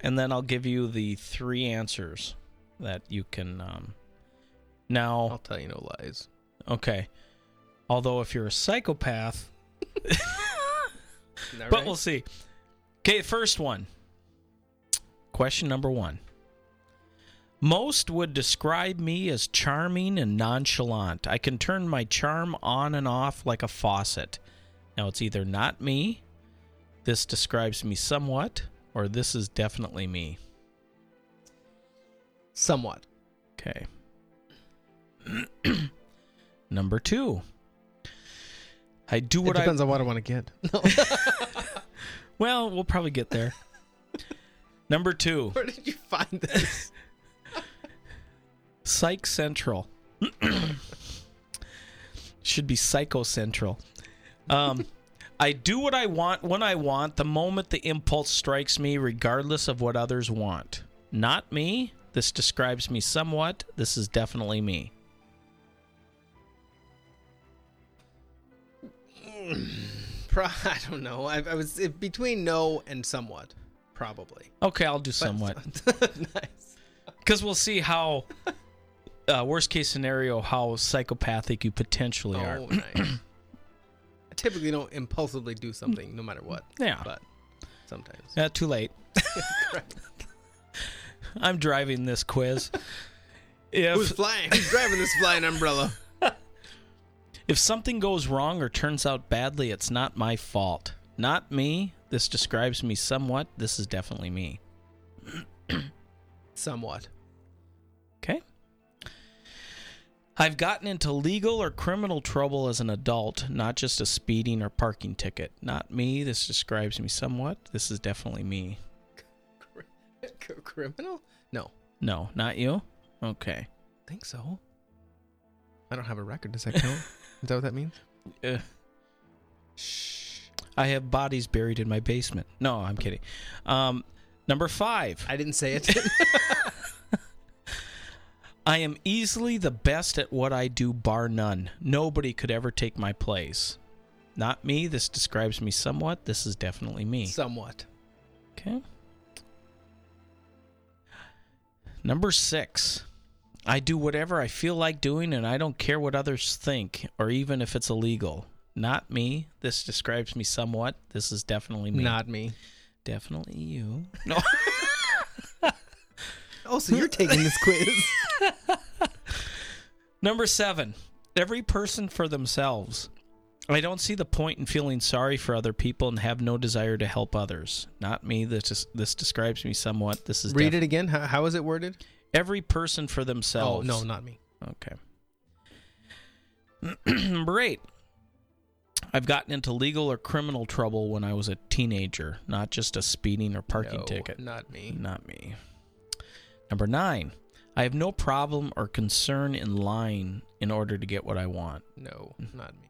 and then I'll give you the three answers that you can. Um, now, I'll tell you no lies. Okay. Although, if you're a psychopath, but right? we'll see. Okay, first one. Question number one. Most would describe me as charming and nonchalant. I can turn my charm on and off like a faucet. Now, it's either not me, this describes me somewhat, or this is definitely me. Somewhat. Okay. Number two. I do It what depends I. on what I want to get. No. Well, we'll probably get there. Number two. Where did you find this? Psych Central. Should be Psycho Central. Um, I do what I want when I want, the moment the impulse strikes me, regardless of what others want. Not me. This describes me somewhat. This is definitely me. Pro- I don't know. I, I was it, between no and somewhat, probably. Okay, I'll do somewhat. nice. Because we'll see how, uh, worst case scenario, how psychopathic you potentially are. Oh, nice. I typically don't impulsively do something, no matter what. Yeah. but sometimes. Yeah, too late. I'm driving this quiz. If, Who's flying? Who's driving this flying umbrella? If something goes wrong or turns out badly, it's not my fault. Not me. This describes me somewhat. This is definitely me. Somewhat. Okay. I've gotten into legal or criminal trouble as an adult, not just a speeding or parking ticket. Not me. This describes me somewhat. This is definitely me. C- criminal? No, No, not you? Okay. think so. I don't have a record. Does that count? Is that what that means? Uh, I have bodies buried in my basement. No, I'm kidding. Um, number five. I didn't say it. I am easily the best at what I do, bar none. Nobody could ever take my place. Not me. This describes me somewhat. This is definitely me. Somewhat. Okay. Number six. I do whatever I feel like doing and I don't care what others think or even if it's illegal. Not me. This describes me somewhat. This is definitely me. Not me. Definitely you. No. Oh, so you're taking this quiz? Number seven. Every person for themselves. I don't see the point in feeling sorry for other people and have no desire to help others. Not me. This is, this describes me somewhat. This is Read def- it again. How, how is it worded? Every person for themselves. Oh no, not me. Okay. Number eight. I've gotten into legal or criminal trouble when I was a teenager, not just a speeding or parking No, ticket. Not me. Not me. Number nine. I have no problem or concern in lying in order to get what I want. No, hmm. not me.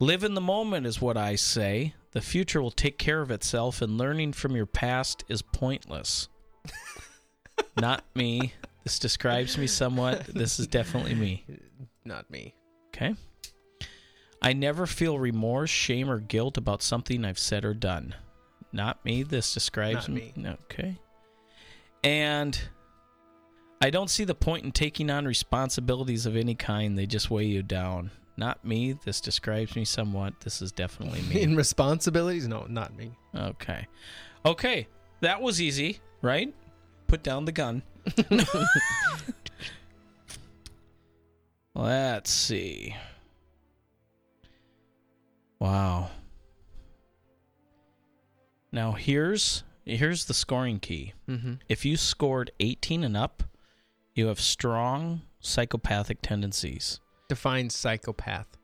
Live in the moment is what I say. The future will take care of itself, and learning from your past is pointless. Not me. This describes me somewhat. This is definitely me. Not me. Okay. I never feel remorse, shame, or guilt about something I've said or done. Not me. This describes Not me. Okay. And I don't see the point in taking on responsibilities of any kind. They just weigh you down. Not me. This describes me somewhat. This is definitely me. In responsibilities? No, not me. Okay. Okay. That was easy, right? Put down the gun. Let's see. Wow. Now here's here's the scoring key. Mhm. If you scored 18 and up, you have strong psychopathic tendencies. Define psychopath.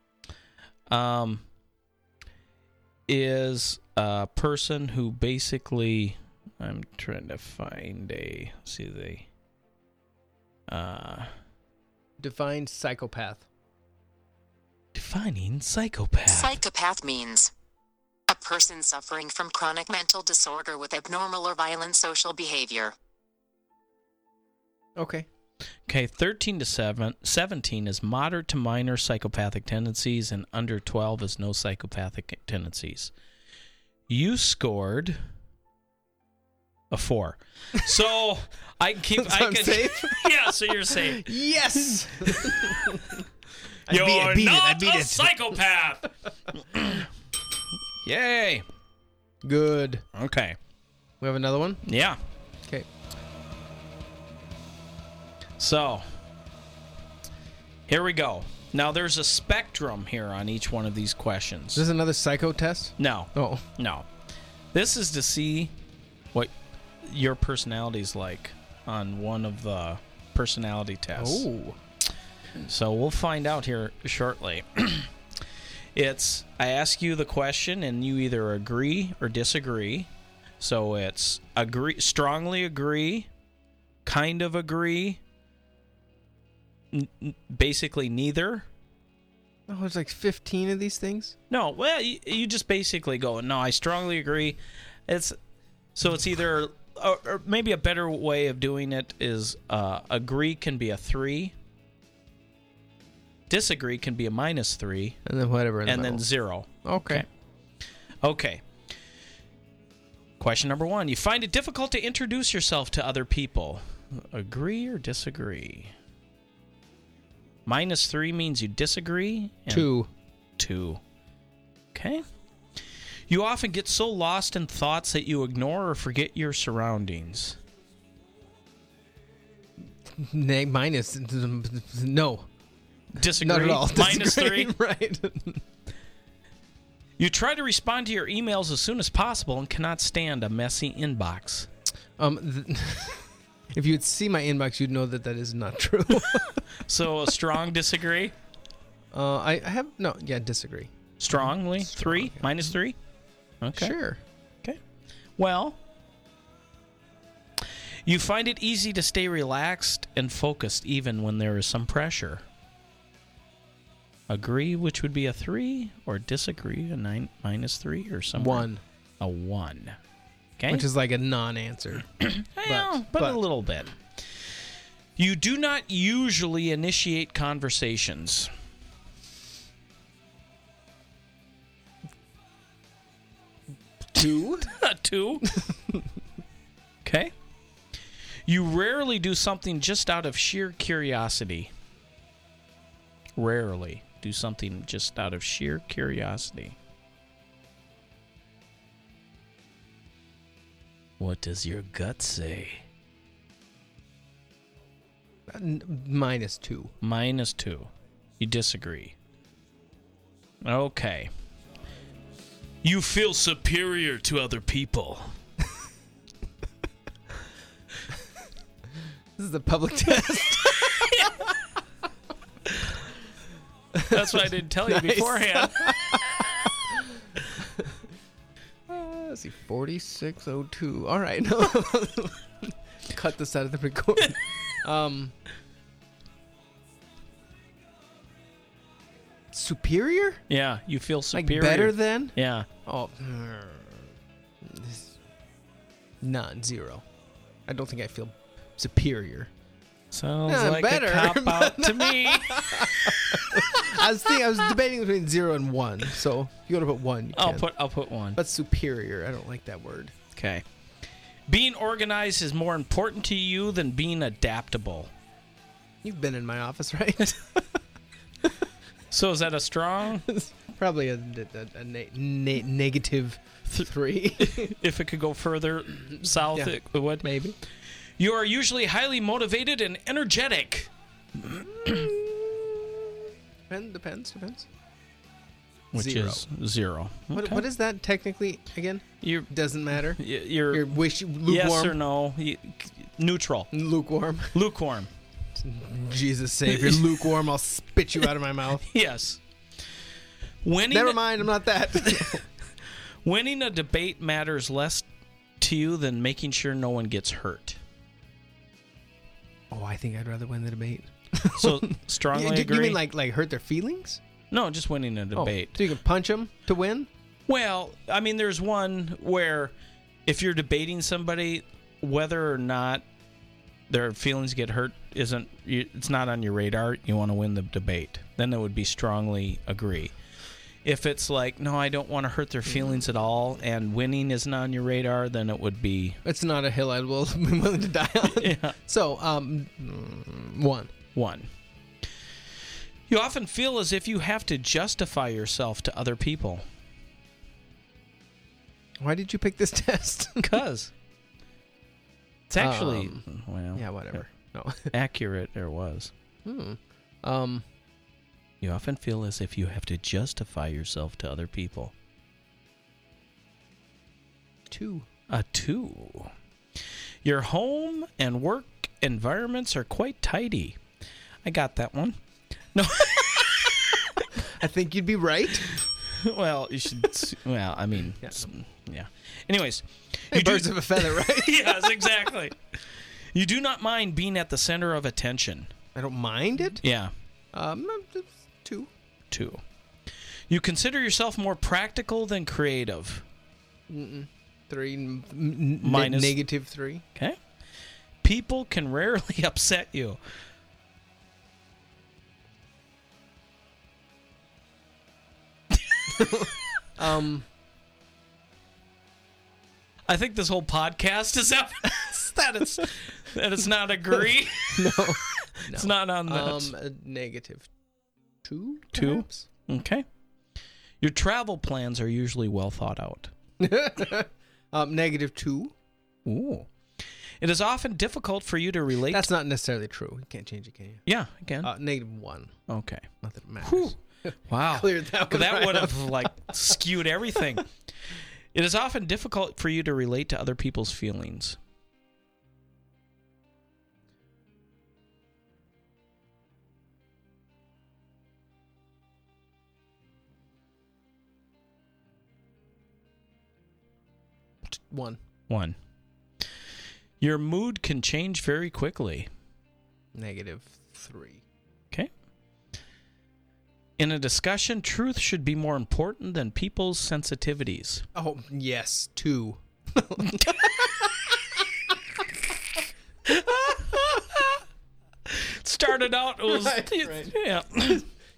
Um is a person who basically I'm trying to find a see the uh Define psychopath. defining psychopath. Psychopath means a person suffering from chronic mental disorder with abnormal or violent social behavior. Okay. Okay, 13 to 7, 17 is moderate to minor psychopathic tendencies, and under 12 is no psychopathic tendencies. You scored a four. So I keep. So I I'm can, safe? yeah, so you're safe. Yes. I You're beat- I beat it, I not beat a it. psychopath. Yay. Good. Okay. We have another one? Yeah. So, here we go. Now, there's a spectrum here on each one of these questions. Is this another psycho test? No. Oh. No. This is to see what your personality's like on one of the personality tests. Oh. So we'll find out here shortly. it's I ask you the question and you either agree or disagree. So it's agree strongly agree, kind of agree, n- basically neither. Oh, there's like 15 of these things? No, well, you, you just basically go, no, I strongly agree. It's so it's either or, or maybe a better way of doing it is uh, agree can be a three, disagree can be a minus three, and then whatever, in the and then middle. zero. Okay. Okay. Question number one: You find it difficult to introduce yourself to other people. Agree or disagree? Minus three means you disagree. and Two. Two. Okay. You often get so lost in thoughts that you ignore or forget your surroundings. Ne- minus no. Disagree. Not at all. Three. right. You try to respond to your emails as soon as possible and cannot stand a messy inbox. Um, th- if you'd see my inbox, you'd know that that is not true. So a strong disagree. uh, I, I have no. Yeah, disagree. Strongly three minus three. Okay. Sure. Okay. Well, you find it easy to stay relaxed and focused even when there is some pressure. Agree, which would be a three, or disagree, a nine minus three, or some One. A one. Okay. Which is like a non-answer. Well, but, a little bit. You do not usually initiate conversations. Two. Two. okay. You rarely do something just out of sheer curiosity. Rarely do something just out of sheer curiosity. What does your gut say? Uh, n- minus two. Minus two. You disagree. Okay. You feel superior to other people. This is a public test. That's what I didn't tell you Nice. beforehand. Let's see, forty-six oh two. All right, cut this out of the recording. Um, superior? Yeah, you feel Like superior. better than? Yeah. Oh, this- none, zero. I don't think I feel superior. Sounds Yeah, like better, a cop out to me. I was thinking, I was debating between zero and one. So if you want to put one, I'll can. put I'll put one. But superior, I don't like that word. Okay. Being organized is more important to you than being adaptable. You've been in my office, right? So is that a strong? Probably a, a, a ne- ne- negative three. if it could go further south, Yeah. it would. Maybe. You are usually highly motivated and energetic. Depends, depends, depends. Which Zero. is zero. What, Okay. what is that technically again? You doesn't matter. y- You're, You're wish lukewarm. yes or no? You- neutral. Lukewarm. Lukewarm. Jesus save you're lukewarm. I'll spit you out of my mouth. Yes. Winning Never mind. I'm not that. Winning a debate matters less to you than making sure no one gets hurt. Oh, I think I'd rather win the debate. So strongly you, you mean like like hurt their feelings? no, just winning a Oh, debate. so you can punch them to win? Well, I mean, there's one where if you're debating somebody, whether or not their feelings get hurt isn't it's not on your radar. You want to win the debate, then it would be strongly agree. If it's like, no, I don't want to hurt their feelings at all, and winning isn't on your radar, then it would be It's not a hill I will be willing to die on. Yeah. So, um, one. one. You often feel as if you have to justify yourself to other people. Why did you pick this test? Because it's actually, Um, well, yeah, whatever. No. accurate there was. Hmm. Um, You often feel as if you have to justify yourself to other people. two. A two. Your home and work environments are quite tidy. I got that one. No. I think you'd be right. well, you should. Well, I mean, Yeah. yeah. Anyways, Hey, you do- birds of a feather, right? yes, exactly. You do not mind being at the center of attention. I don't mind it. Yeah. Um, two. You consider yourself more practical than creative. Mm-mm. Three. n- Minus- negative three. Okay. People can rarely upset you. Um. I think this whole podcast is evidence that it's that it's not agree. no, it's not on that. Um, negative two. Two. perhaps? Okay. Your travel plans are usually well thought out. um, negative two. Ooh. It is often difficult for you to relate. That's not necessarily true. You can't change it, can you? yeah, again. Uh, negative one. okay. Not that it matters. Wow. Cleared that one right would have like skewed everything. It is often difficult for you to relate to other people's feelings. One. One. Your mood can change very quickly. Negative three. Okay. In a discussion, truth should be more important than people's sensitivities. Oh yes, two. Started out, it was Right, right. yeah,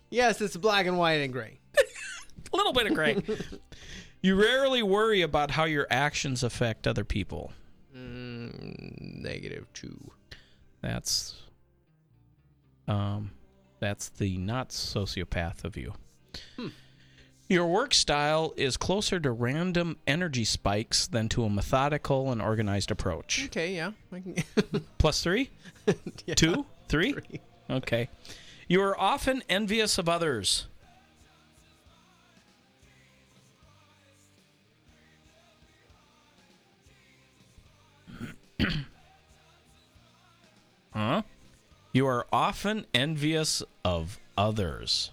Yes, it's black and white and gray. a little bit of gray. You rarely worry about how your actions affect other people. Mm, negative two. That's um that's the not sociopath of you. Hmm. Your work style is closer to random energy spikes than to a methodical and organized approach. Okay, yeah. Plus three? Yeah. Two? Three? Okay. You are often envious of others. huh? You are often envious of others.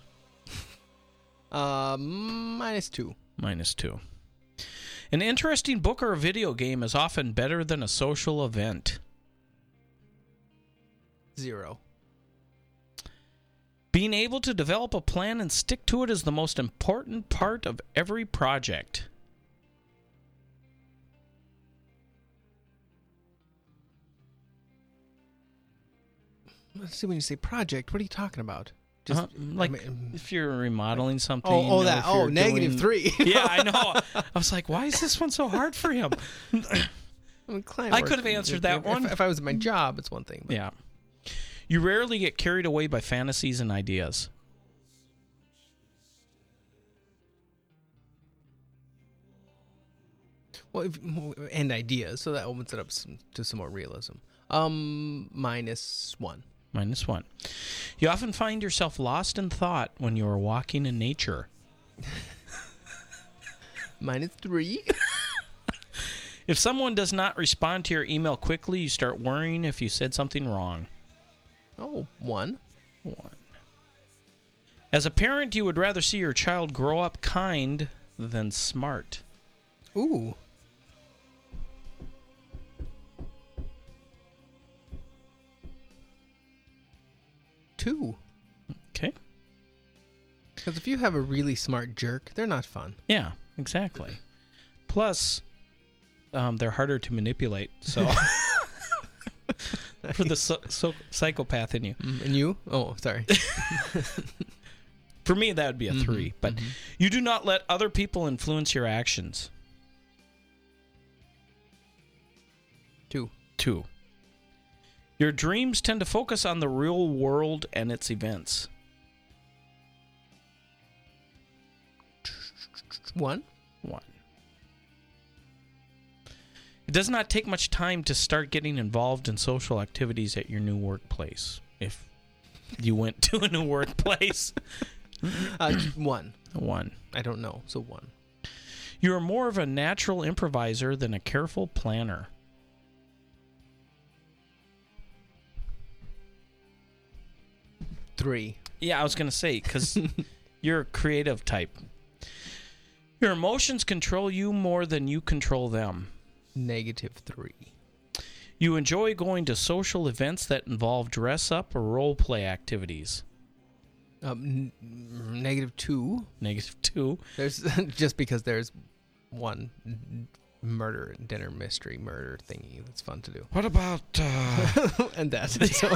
Uh, minus two. Minus two. An interesting book or a video game is often better than a social event. Zero. Being able to develop a plan and stick to it is the most important part of every project. Let's see when you say project. What are you talking about? Uh, like I mean, if you're remodeling something. Oh, oh, or that- oh, negative three. yeah, I know. I was like, why is this one so hard for him? I, I could have answered if- that if, one. If I was at my job, it's one thing. But Yeah. You rarely get carried away by fantasies and ideas. Well, if, and ideas, so that opens it up some, to some more realism. Um, minus one. Minus one. You often find yourself lost in thought when you are walking in nature. Minus three. If someone does not respond to your email quickly, you start worrying if you said something wrong. Oh, one. One. As a parent, you would rather see your child grow up kind than smart. Ooh. Two. Okay. Because if you have a really smart jerk, they're not fun. Yeah, exactly. Plus, um, they're harder to manipulate. So, for the so, so, psychopath in you, Mm, And you? Oh, sorry. for me, that would be a Mhm, 3 But you do not let other people influence your actions. Two. Two. Your dreams tend to focus on the real world and its events. One. One. It does not take much time to start getting involved in social activities at your new workplace. If you went to a new workplace, Uh, one. one. I don't know. So one. You are more of a natural improviser than a careful planner. Three. Yeah, I was going to say, because you're a creative type. Your emotions control you more than you control them. Negative three. You enjoy going to social events that involve dress up or role play activities. Um, n- negative two. Negative two. There's just because there's one murder dinner mystery murder thingy. That's fun to do. What about uh, and that? So,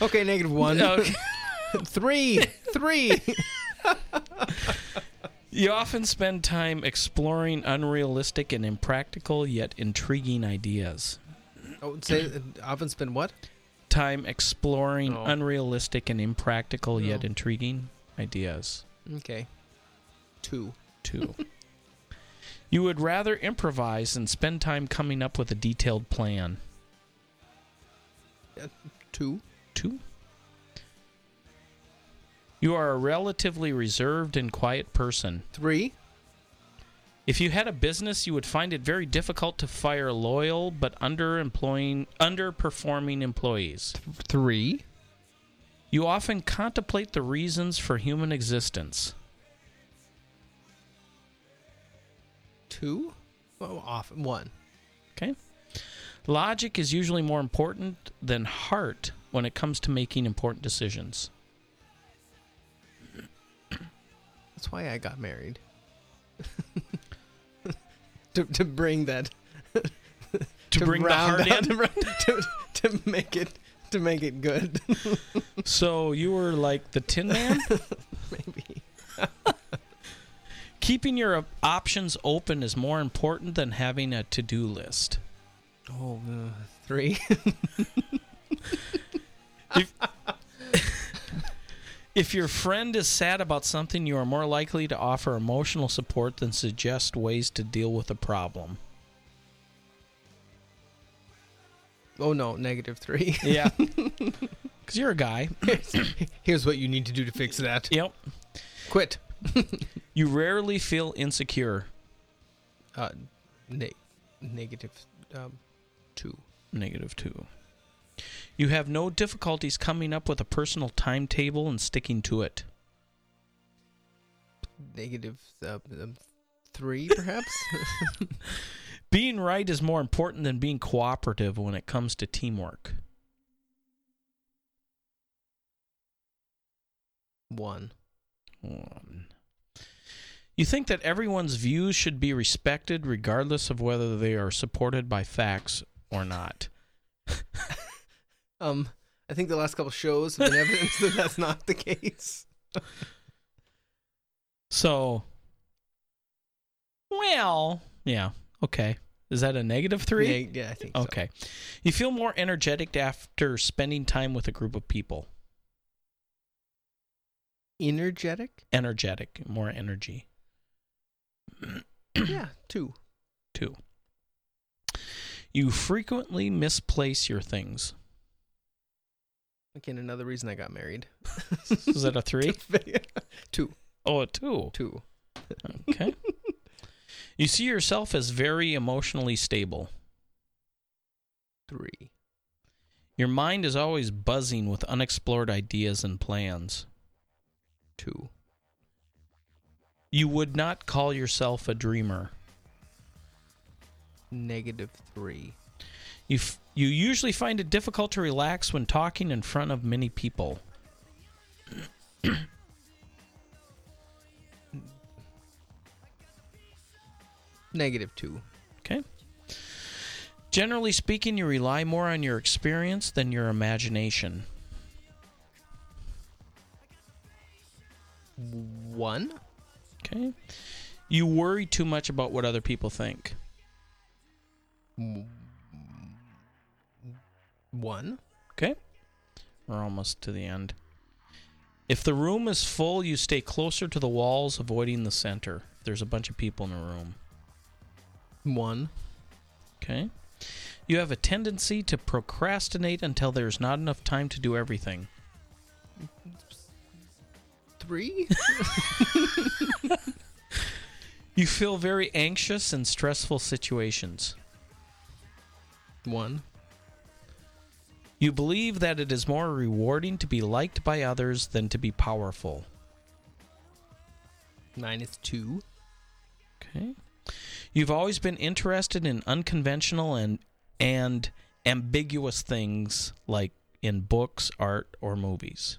okay, negative one. Okay. three, three. You often spend time exploring unrealistic and impractical yet intriguing ideas. Oh, say often spend what? Time exploring Oh. unrealistic and impractical yet Oh. intriguing ideas. Okay, two. Two. You would rather improvise than spend time coming up with a detailed plan. Uh, two. Two. You are a relatively reserved and quiet person. Three. If you had a business, you would find it very difficult to fire loyal but underemploying, underperforming employees. Three. You often contemplate the reasons for human existence. Two. Oh, off one. Okay. Logic is usually more important than heart when it comes to making important decisions. That's why I got married. to to bring that To bring the heart out- in? to, to, to make it to make it good. So you were like the Tin Man? Maybe. Keeping your options open is more important than having a to do list. Oh, uh, three. if, if your friend is sad about something, you are more likely to offer emotional support than suggest ways to deal with a problem. oh no, negative three. Yeah. Because you're a guy. Here's what you need to do to fix that. Yep. Quit. You rarely feel insecure. Uh, ne- negative um, two. Negative two. You have no difficulties coming up with a personal timetable and sticking to it. Negative uh, um, three, perhaps. Being right is more important than being cooperative when it comes to teamwork. One. One. You think that everyone's views should be respected regardless of whether they are supported by facts or not. Um, I think the last couple shows have been evidence that that's not the case. So, well, yeah, okay. Is that a negative three? Neg- yeah, I think so. Okay. You feel more energetic after spending time with a group of people. Energetic? Energetic, more energy. Yeah, two. Two. You frequently misplace your things. Again, another reason I got married. Is that a three? two. Oh, a two. Two. Okay. you see yourself as very emotionally stable. Three. Your mind is always buzzing with unexplored ideas and plans. Two. You would not call yourself a dreamer. Negative three. You f- you usually find it difficult to relax when talking in front of many people. Negative two. Okay. Generally speaking, you rely more on your experience than your imagination. One. Okay. You worry too much about what other people think. One. Okay. We're almost to the end. If the room is full, you stay closer to the walls, avoiding the center. If there's a bunch of people in the room. One. Okay. You have a tendency to procrastinate until there's not enough time to do everything. Three. You feel very anxious in stressful situations. One. You believe that it is more rewarding to be liked by others than to be powerful. Minus two. Okay. You've always been interested in unconventional and and ambiguous things like in books, art, or movies.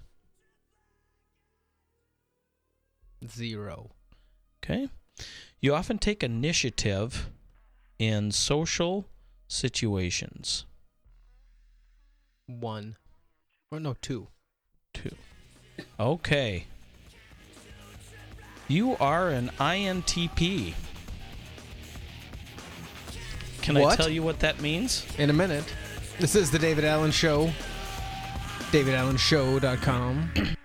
Zero. Okay. You often take initiative in social situations? One. Or no, two. Two. Okay. You are an INTP. Can I tell you what that means? In a minute. This is the David Allen Show. DavidAllenShow.com.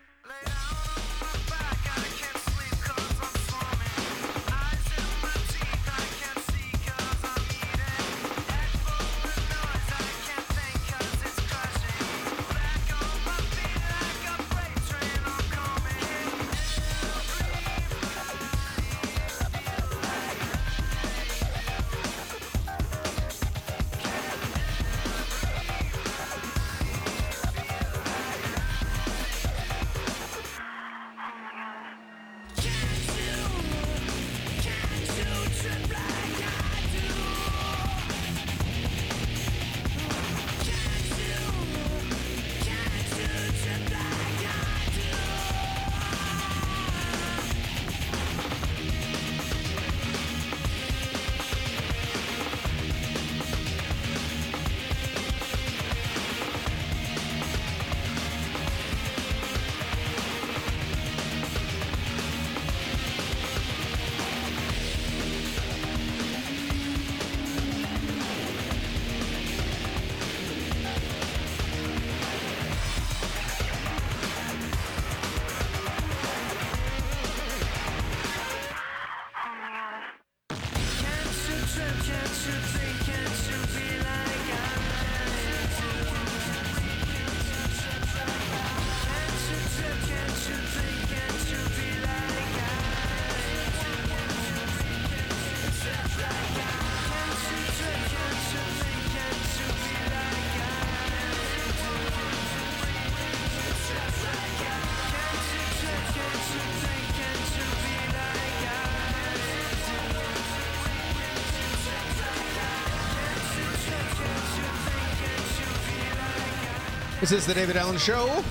This is the David Allen Show.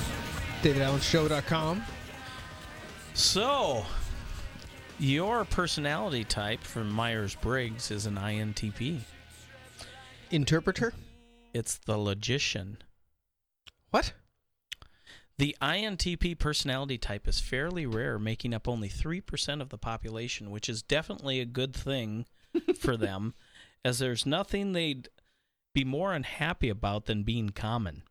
DavidAllenShow.com. So, your personality type from Myers Briggs is an INTP. Interpreter? It's the logician. What? The INTP personality type is fairly rare, making up only 3% of the population, which is definitely a good thing for them, as there's nothing they'd be more unhappy about than being common.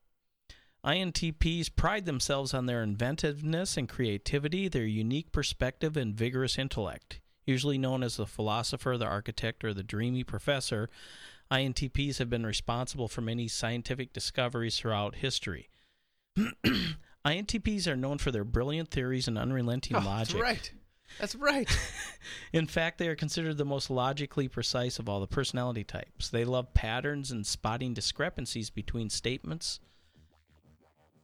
INTPs pride themselves on their inventiveness and creativity, their unique perspective, and vigorous intellect. Usually known as the philosopher, the architect, or the dreamy professor, INTPs have been responsible for many scientific discoveries throughout history. INTPs are known for their brilliant theories and unrelenting Oh, that's logic. right. That's right. In fact, they are considered the most logically precise of all the personality types. They love patterns and spotting discrepancies between statements.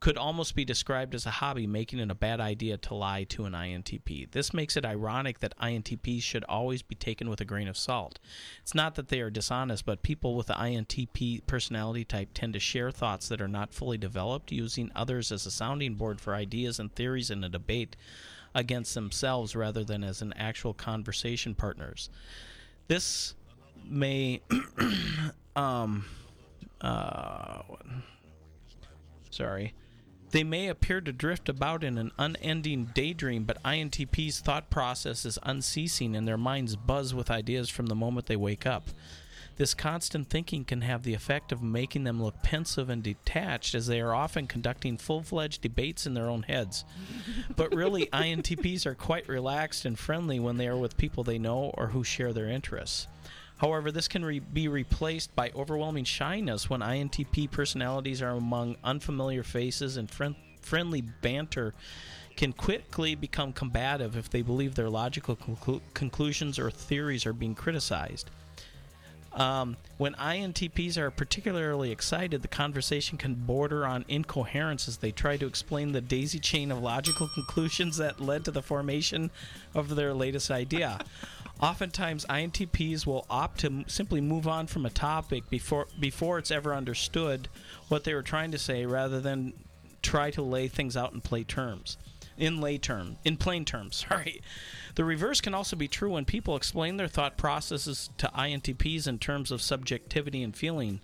Could almost be described as a hobby, making it a bad idea to lie to an INTP. This makes it ironic that INTPs should always be taken with a grain of salt. It's not that they are dishonest, but people with the INTP personality type tend to share thoughts that are not fully developed, using others as a sounding board for ideas and theories in a debate against themselves rather than as an actual conversation partners. This may um uh sorry. They may appear to drift about in an unending daydream, but INTP's thought process is unceasing and their minds buzz with ideas from the moment they wake up. This constant thinking can have the effect of making them look pensive and detached, as they are often conducting full fledged debates in their own heads. But really, INTPs are quite relaxed and friendly when they are with people they know or who share their interests. However, this can re- be replaced by overwhelming shyness when INTP personalities are among unfamiliar faces and friend- friendly banter can quickly become combative if they believe their logical conclu- conclusions or theories are being criticized. Um, when INTPs are particularly excited, the conversation can border on incoherence as they try to explain the daisy chain of logical conclusions that led to the formation of their latest idea. Oftentimes, INTPs will opt to simply move on from a topic before before it's ever understood what they were trying to say, rather than try to lay things out in play terms. in lay term, in plain terms. Sorry. The reverse can also be true when people explain their thought processes to INTPs in terms of subjectivity and feeling.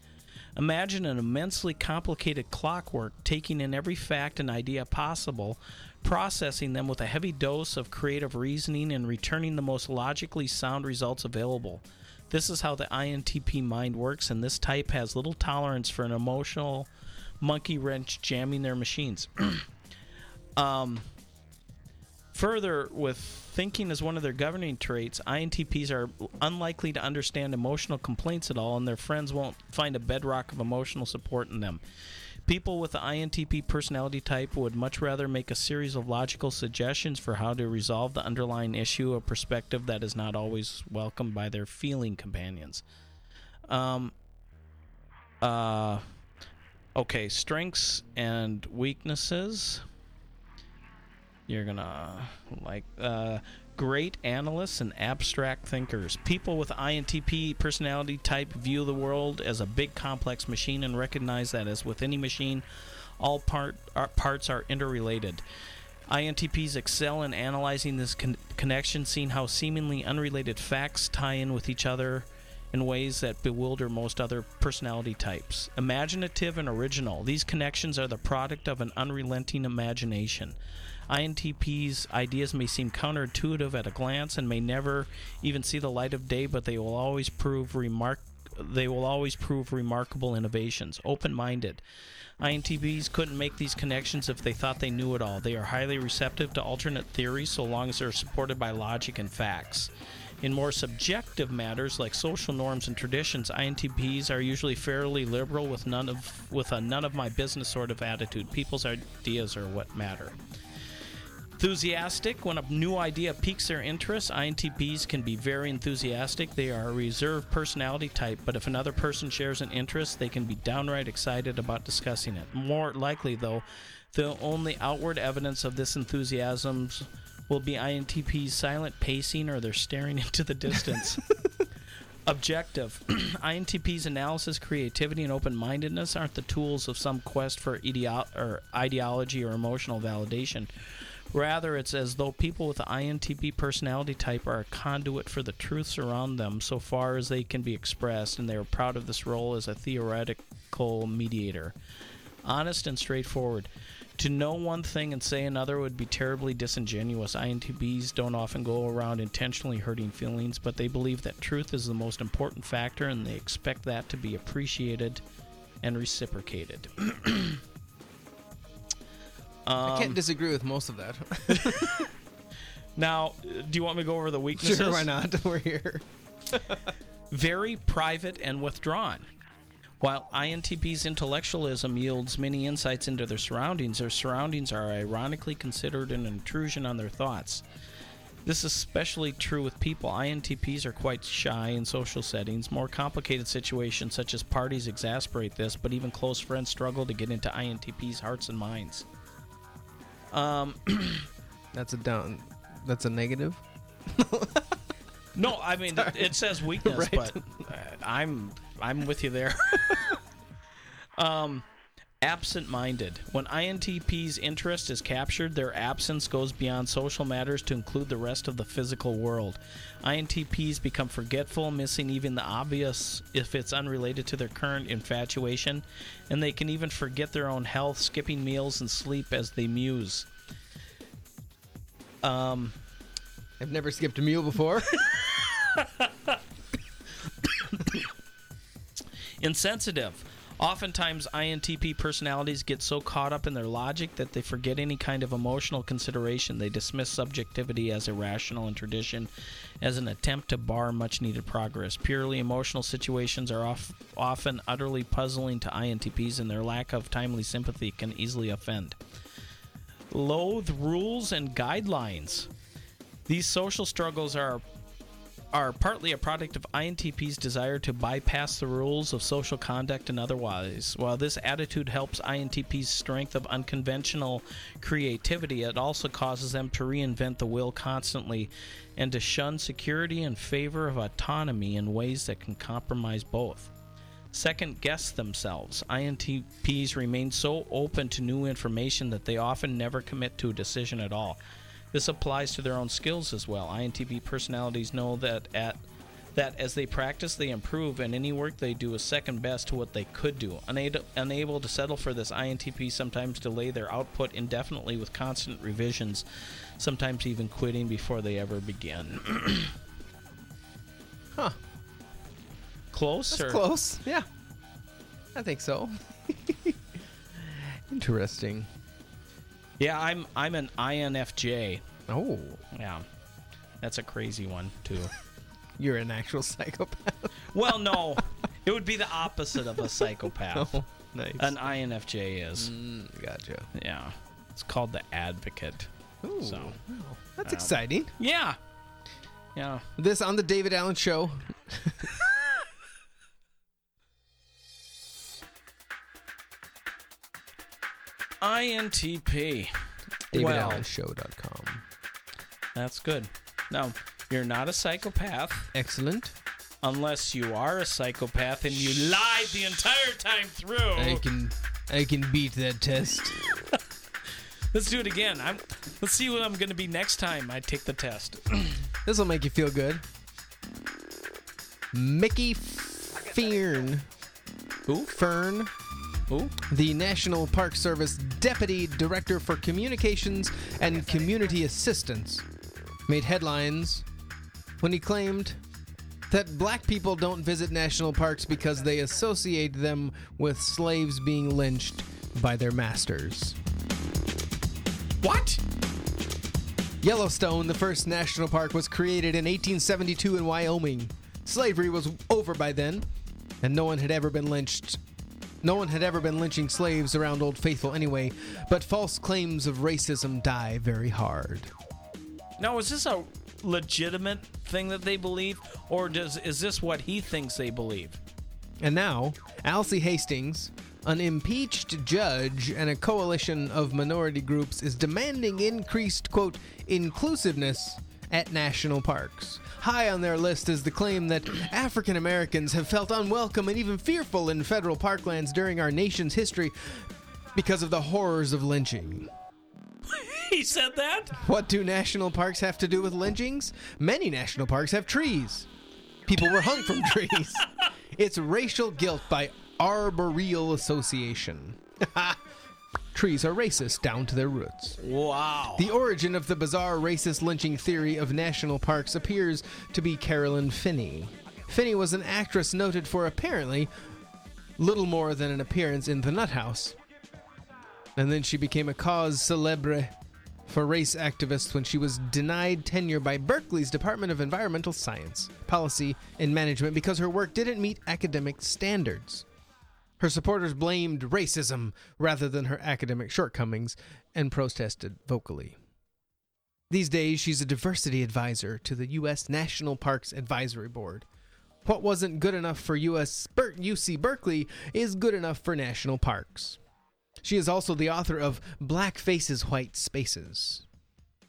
Imagine an immensely complicated clockwork taking in every fact and idea possible, processing them with a heavy dose of creative reasoning, and returning the most logically sound results available. This is how the INTP mind works, and this type has little tolerance for an emotional monkey wrench jamming their machines. um, Further, with thinking as one of their governing traits, INTPs are unlikely to understand emotional complaints at all, and their friends won't find a bedrock of emotional support in them. People with the INTP personality type would much rather make a series of logical suggestions for how to resolve the underlying issue, a perspective that is not always welcomed by their feeling companions. Um, uh, okay, strengths and weaknesses you're gonna like uh, great analysts and abstract thinkers. People with INTP personality type view the world as a big complex machine and recognize that as with any machine, all part parts are interrelated. INTPs excel in analyzing this con- connection, seeing how seemingly unrelated facts tie in with each other in ways that bewilder most other personality types. Imaginative and original, these connections are the product of an unrelenting imagination. INTP's ideas may seem counterintuitive at a glance and may never even see the light of day, but they will always prove remark they will always prove remarkable innovations. Open-minded. INTPs couldn't make these connections if they thought they knew it all. They are highly receptive to alternate theories so long as they're supported by logic and facts. In more subjective matters like social norms and traditions, INTPs are usually fairly liberal with none of with a none of my business sort of attitude. People's ideas are what matter. Enthusiastic. When a new idea piques their interest, INTPs can be very enthusiastic. They are a reserved personality type, but if another person shares an interest, they can be downright excited about discussing it. More likely, though, the only outward evidence of this enthusiasm will be INTP's silent pacing or they're staring into the distance. Objective. INTP's analysis, creativity, and open mindedness aren't the tools of some quest for ideo- or ideology or emotional validation. Rather, it's as though people with the INTP personality type are a conduit for the truths around them so far as they can be expressed, and they are proud of this role as a theoretical mediator. Honest and straightforward. To know one thing and say another would be terribly disingenuous. INTPs don't often go around intentionally hurting feelings, but they believe that truth is the most important factor and they expect that to be appreciated and reciprocated. I Um, can't disagree with most of that. Now, do you want me to go over the weaknesses? Sure, why not? We're here. Very private and withdrawn. While INTP's intellectualism yields many insights into their surroundings, their surroundings are ironically considered an intrusion on their thoughts. This is especially true with people. INTPs are quite shy in social settings. More complicated situations, such as parties, exasperate this, but even close friends struggle to get into INTPs' hearts and minds. Um, that's a down. That's a negative. No, I mean it, it says weakness, Right. but uh, I'm I'm with you there. um, absent-minded. When INTP's interest is captured, their absence goes beyond social matters to include the rest of the physical world. INTPs become forgetful, missing even the obvious if it's unrelated to their current infatuation, and they can even forget their own health, skipping meals and sleep as they muse. Um, I've never skipped a meal before. Insensitive. Oftentimes, INTP personalities get so caught up in their logic that they forget any kind of emotional consideration. They dismiss subjectivity as irrational and tradition as an attempt to bar much needed progress. Purely emotional situations are off, often utterly puzzling to INTPs, and their lack of timely sympathy can easily offend. Loathe rules and guidelines. These social struggles are are partly a product of INTP's desire to bypass the rules of social conduct and otherwise. While this attitude helps INTP's strength of unconventional creativity, it also causes them to reinvent the wheel constantly and to shun security in favor of autonomy in ways that can compromise both. second guess themselves. INTPs remain so open to new information that they often never commit to a decision at all. This applies to their own skills as well. INTP personalities know that at that as they practice, they improve, and any work they do is second best to what they could do. Unable, unable to settle for this, INTP sometimes delay their output indefinitely with constant revisions, sometimes even quitting before they ever begin. Huh. Close? That's or- close. Yeah. I think so. Interesting. Yeah, I'm I'm an INFJ. Oh. Yeah. That's a crazy one too. You're an actual psychopath. Well, no. it would be the opposite of a psychopath. Oh, nice. An INFJ is. Mm, gotcha. Yeah. It's called the advocate. Ooh, so That's exciting. Yeah. Yeah. This on the David Allen Show. INTP. well, DavidAllenShow.com. that's good. Now, you're not a psychopath. Excellent. Unless you are a psychopath and you lied the entire time through. I can I can beat that test. Let's do it again. I'm. Let's see what I'm going to be next time I take the test. This will make you feel good. Mickey Fearn. Who? Fearn. Who? The National Park Service Deputy Director for Communications and Community Assistance made headlines when he claimed that black people don't visit national parks because they associate them with slaves being lynched by their masters. What? Yellowstone, the first national park, was created in 1872 in Wyoming. Slavery was over by then, and no one had ever been lynched. No one had ever been lynching slaves around Old Faithful anyway, but false claims of racism die very hard. Now, is this a legitimate thing that they believe, or does is this what he thinks they believe? And now, Alcee Hastings, an impeached judge and a coalition of minority groups, is demanding increased, quote, inclusiveness at national parks. High on their list is the claim that African Americans have felt unwelcome and even fearful in federal parklands during our nation's history because of the horrors of lynching. he said that? What do national parks have to do with lynchings? Many national parks have trees. People were hung from trees. It's racial guilt by Arboreal Association. Trees are racist down to their roots. Wow. The origin of the bizarre racist lynching theory of national parks appears to be Carolyn Finney. Finney was an actress noted for apparently little more than an appearance in The Nutt House. And then she became a cause celebre for race activists when she was denied tenure by Berkeley's Department of Environmental Science, Policy, and Management because her work didn't meet academic standards. Her supporters blamed racism rather than her academic shortcomings and protested vocally. These days, she's a diversity advisor to the U.S. National Parks Advisory Board. What wasn't good enough for US Ber- UC Berkeley is good enough for national parks. She is also the author of Black Faces, White Spaces.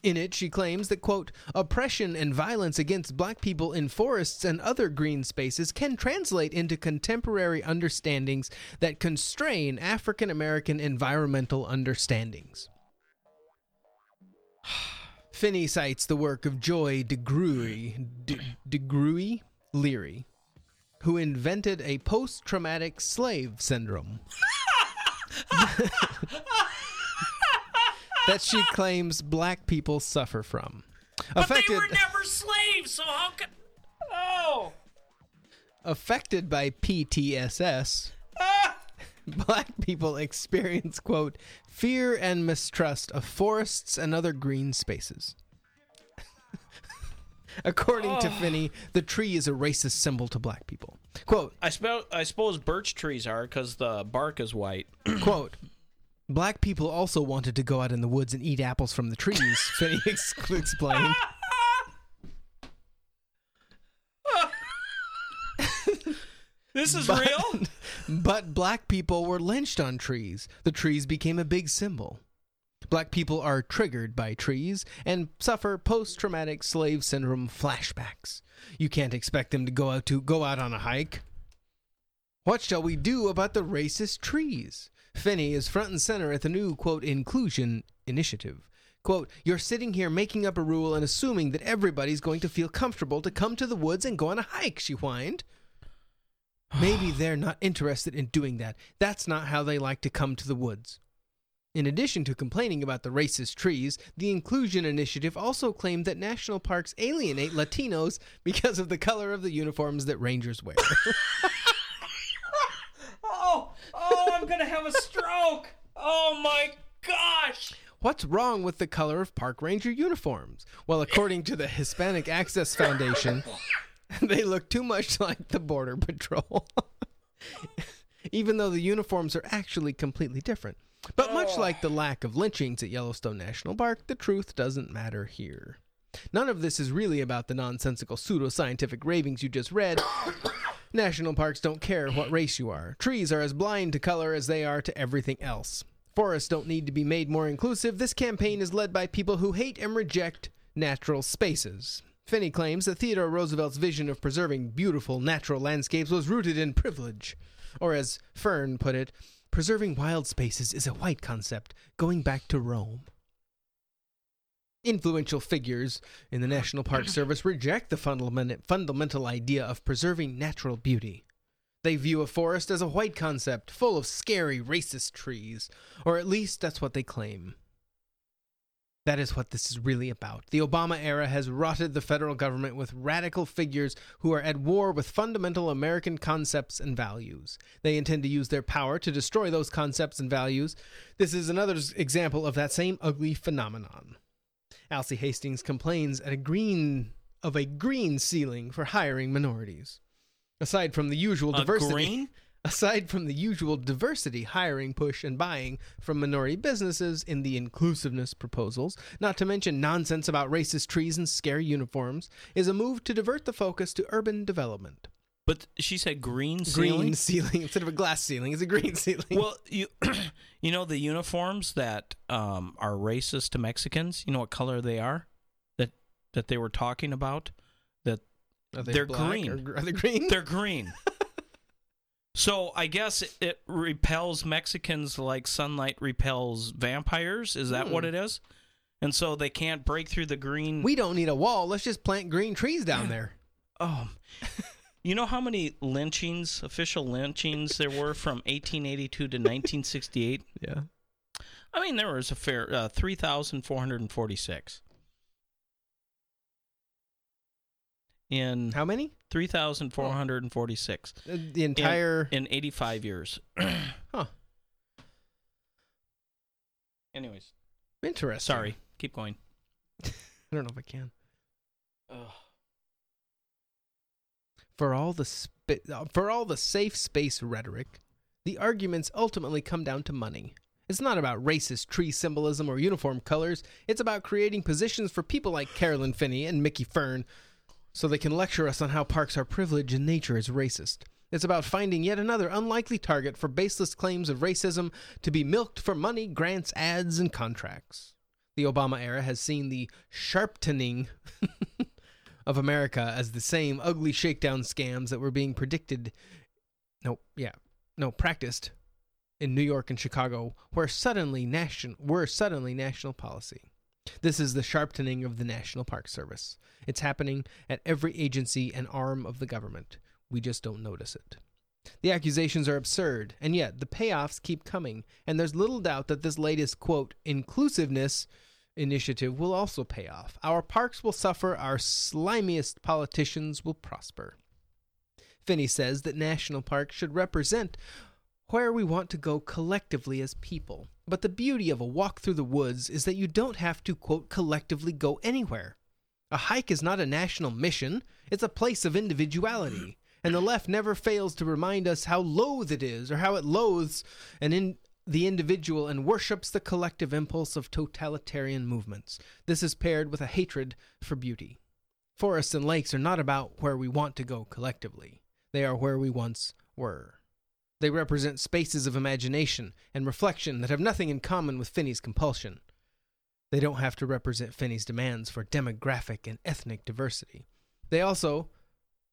In it, she claims that, quote, oppression and violence against black people in forests and other green spaces can translate into contemporary understandings that constrain African American environmental understandings. Finney cites the work of Joy DeGruy, De, DeGruy Leary, who invented a post traumatic slave syndrome. that she claims black people suffer from. But they were never slaves, so how could? Oh. affected by PTSS, ah. black people experience, quote, fear and mistrust of forests and other green spaces. According to Oh. Finney, the tree is a racist symbol to black people. Quote, I, spe- I suppose birch trees are because the bark is white. quote, Black people also wanted to go out in the woods and eat apples from the trees, Finney ex- explained. This is But- real? But black people were lynched on trees. The trees became a big symbol. Black people are triggered by trees and suffer post-traumatic slave syndrome flashbacks. You can't expect them to go out to go out on a hike. What shall we do about the racist trees? Finney is front and center at the new, quote, inclusion initiative. Quote, you're sitting here making up a rule and assuming that everybody's going to feel comfortable to come to the woods and go on a hike, she whined. Maybe they're not interested in doing that. That's not how they like to come to the woods. In addition to complaining about the racist trees, the Inclusion Initiative also claimed that national parks alienate Latinos because of the color of the uniforms that rangers wear. Oh, oh, I'm gonna have a stroke. Oh my gosh. What's wrong with the color of park ranger uniforms? Well, according to the Hispanic Access Foundation, they look too much like the Border Patrol. Even though the uniforms are actually completely different. But much oh. like the lack of lynchings at Yellowstone National Park, the truth doesn't matter here. None of this is really about the nonsensical pseudoscientific ravings you just read. National parks don't care what race you are. Trees are as blind to color as they are to everything else. Forests don't need to be made more inclusive. This campaign is led by people who hate and reject natural spaces. Finney claims that Theodore Roosevelt's vision of preserving beautiful natural landscapes was rooted in privilege. Or, as Fearn put it, preserving wild spaces is a white concept going back to Rome. Influential figures in the National Park Service reject the fundamental idea of preserving natural beauty. They view a forest as a white concept full of scary racist trees, or at least that's what they claim. That is what this is really about. The Obama era has rotted the federal government with radical figures who are at war with fundamental American concepts and values. They intend to use their power to destroy those concepts and values. This is another example of that same ugly phenomenon. Alcee Hastings complains at a green of a green ceiling for hiring minorities. Aside from the usual A diversity, green? aside from the usual diversity hiring push and buying from minority businesses in the inclusiveness proposals, not to mention nonsense about racist trees and scary uniforms, is a move to divert the focus to urban development. But she said green Green ceiling. ceiling instead of a glass ceiling is a green ceiling. Well, you you know the uniforms that um, are racist to Mexicans. You know what color they are? That that they were talking about. That Are they they're black green. or are they green? They're green. so I guess it, it repels Mexicans like sunlight repels vampires. Is that what Hmm. it is? And so they can't break through the green. we don't need a wall. Let's just plant green trees down there. Oh, you know how many lynchings, official lynchings, there were from 1882 to 1968? Yeah. I mean, there was a fair uh, 3,446. In how many? 3,446. Uh, The entire in, in 85 years. huh. Anyways, Interesting. sorry. Keep going. I don't know if I can. For all the spa- uh, for all the safe space rhetoric, the arguments ultimately come down to money. It's not about racist tree symbolism or uniform colors. It's about creating positions for people like Carolyn Finney and Mickey Fearn so they can lecture us on how parks are privileged and nature is racist. It's about finding yet another unlikely target for baseless claims of racism to be milked for money, grants, ads, and contracts. The Obama era has seen the sharpening of America as the same ugly shakedown scams that were being predicted. No, yeah, no, practiced in New York and Chicago, where suddenly national were suddenly national policy. This is the sharpening of the National Park Service. It's happening at every agency and arm of the government. We just don't notice it. The accusations are absurd, and yet the payoffs keep coming, and there's little doubt that this latest, quote, inclusiveness initiative will also pay off. Our parks will suffer, our slimiest politicians will prosper. Finney says that national parks should represent where we want to go collectively as people. But the beauty of a walk through the woods is that you don't have to, quote, collectively go anywhere. A hike is not a national mission, it's a place of individuality. And the left never fails to remind us how loath it is, or how it loathes an in, the individual and worships the collective impulse of totalitarian movements. This is paired with a hatred for beauty. Forests and lakes are not about where we want to go collectively, they are where we once were. They represent spaces of imagination and reflection that have nothing in common with Finney's compulsion. They don't have to represent Finney's demands for demographic and ethnic diversity. They also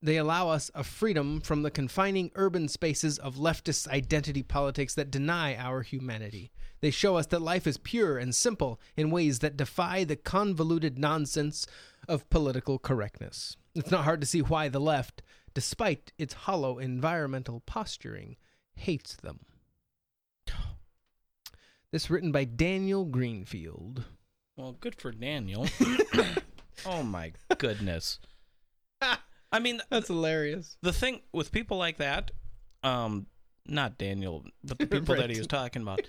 they allow us a freedom from the confining urban spaces of leftist identity politics that deny our humanity. They show us that life is pure and simple in ways that defy the convoluted nonsense of political correctness. It's not hard to see why the left, despite its hollow environmental posturing, hates them. This written by Daniel Greenfield. Well, good for Daniel. oh my goodness. I mean, that's hilarious. The thing with people like that, um, not Daniel, but the people that he was talking about,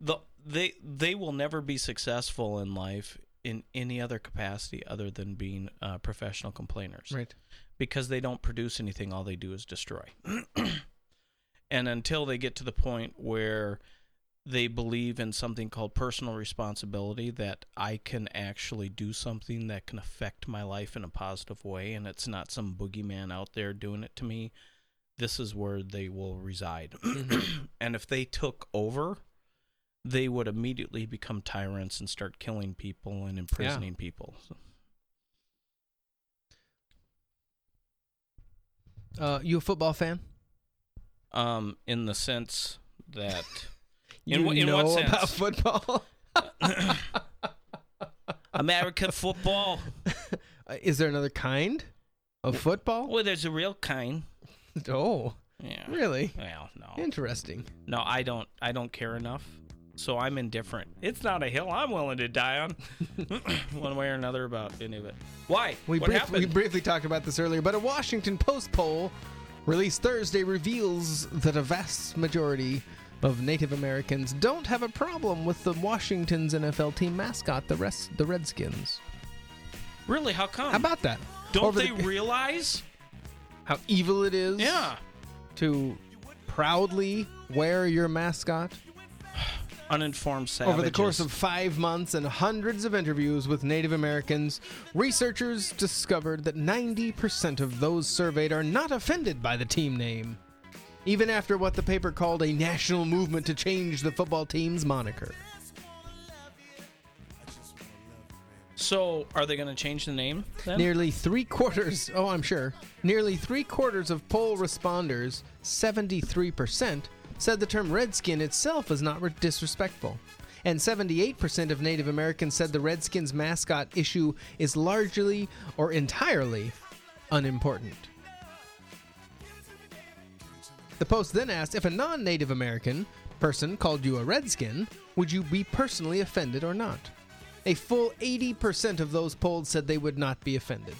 the they they will never be successful in life in any other capacity other than being uh, professional complainers, Right. Because they don't produce anything; all they do is destroy. and until they get to the point where they believe in something called personal responsibility that I can actually do something that can affect my life in a positive way and it's not some boogeyman out there doing it to me, this is where they will reside. and if they took over, they would immediately become tyrants and start killing people and imprisoning people. So- Uh, you a football fan? Um, in the sense that You in, in know what sense? about football? American football. Is there another kind of football? Well, there's a real kind. Oh, Yeah. really? Well, no. Interesting. No, I don't. I don't care enough. So I'm indifferent. It's not a hill I'm willing to die on, one way or another about any of it. Why? We, brief- we briefly talked about this earlier, but a Washington Post poll released Thursday reveals that a vast majority of Native Americans don't have a problem with the Washington's NFL team mascot, the rest, the Redskins. really? How come? How about that? Don't Over they the- realize? How evil it is? Yeah. To proudly wear your mascot Uninformed savages. Over the course of five months and hundreds of interviews with Native Americans, researchers discovered that 90% of those surveyed are not offended by the team name, even after what the paper called a national movement to change the football team's moniker. So, are they going to change the name? Then? Nearly three quarters, oh, I'm sure, nearly three quarters of poll responders, 73%, said the term redskin itself is not re- disrespectful. And 78% of Native Americans said the Redskins mascot issue is largely or entirely unimportant. The Post then asked if a non Native American person called you a redskin, would you be personally offended or not? A full 80% of those polled said they would not be offended.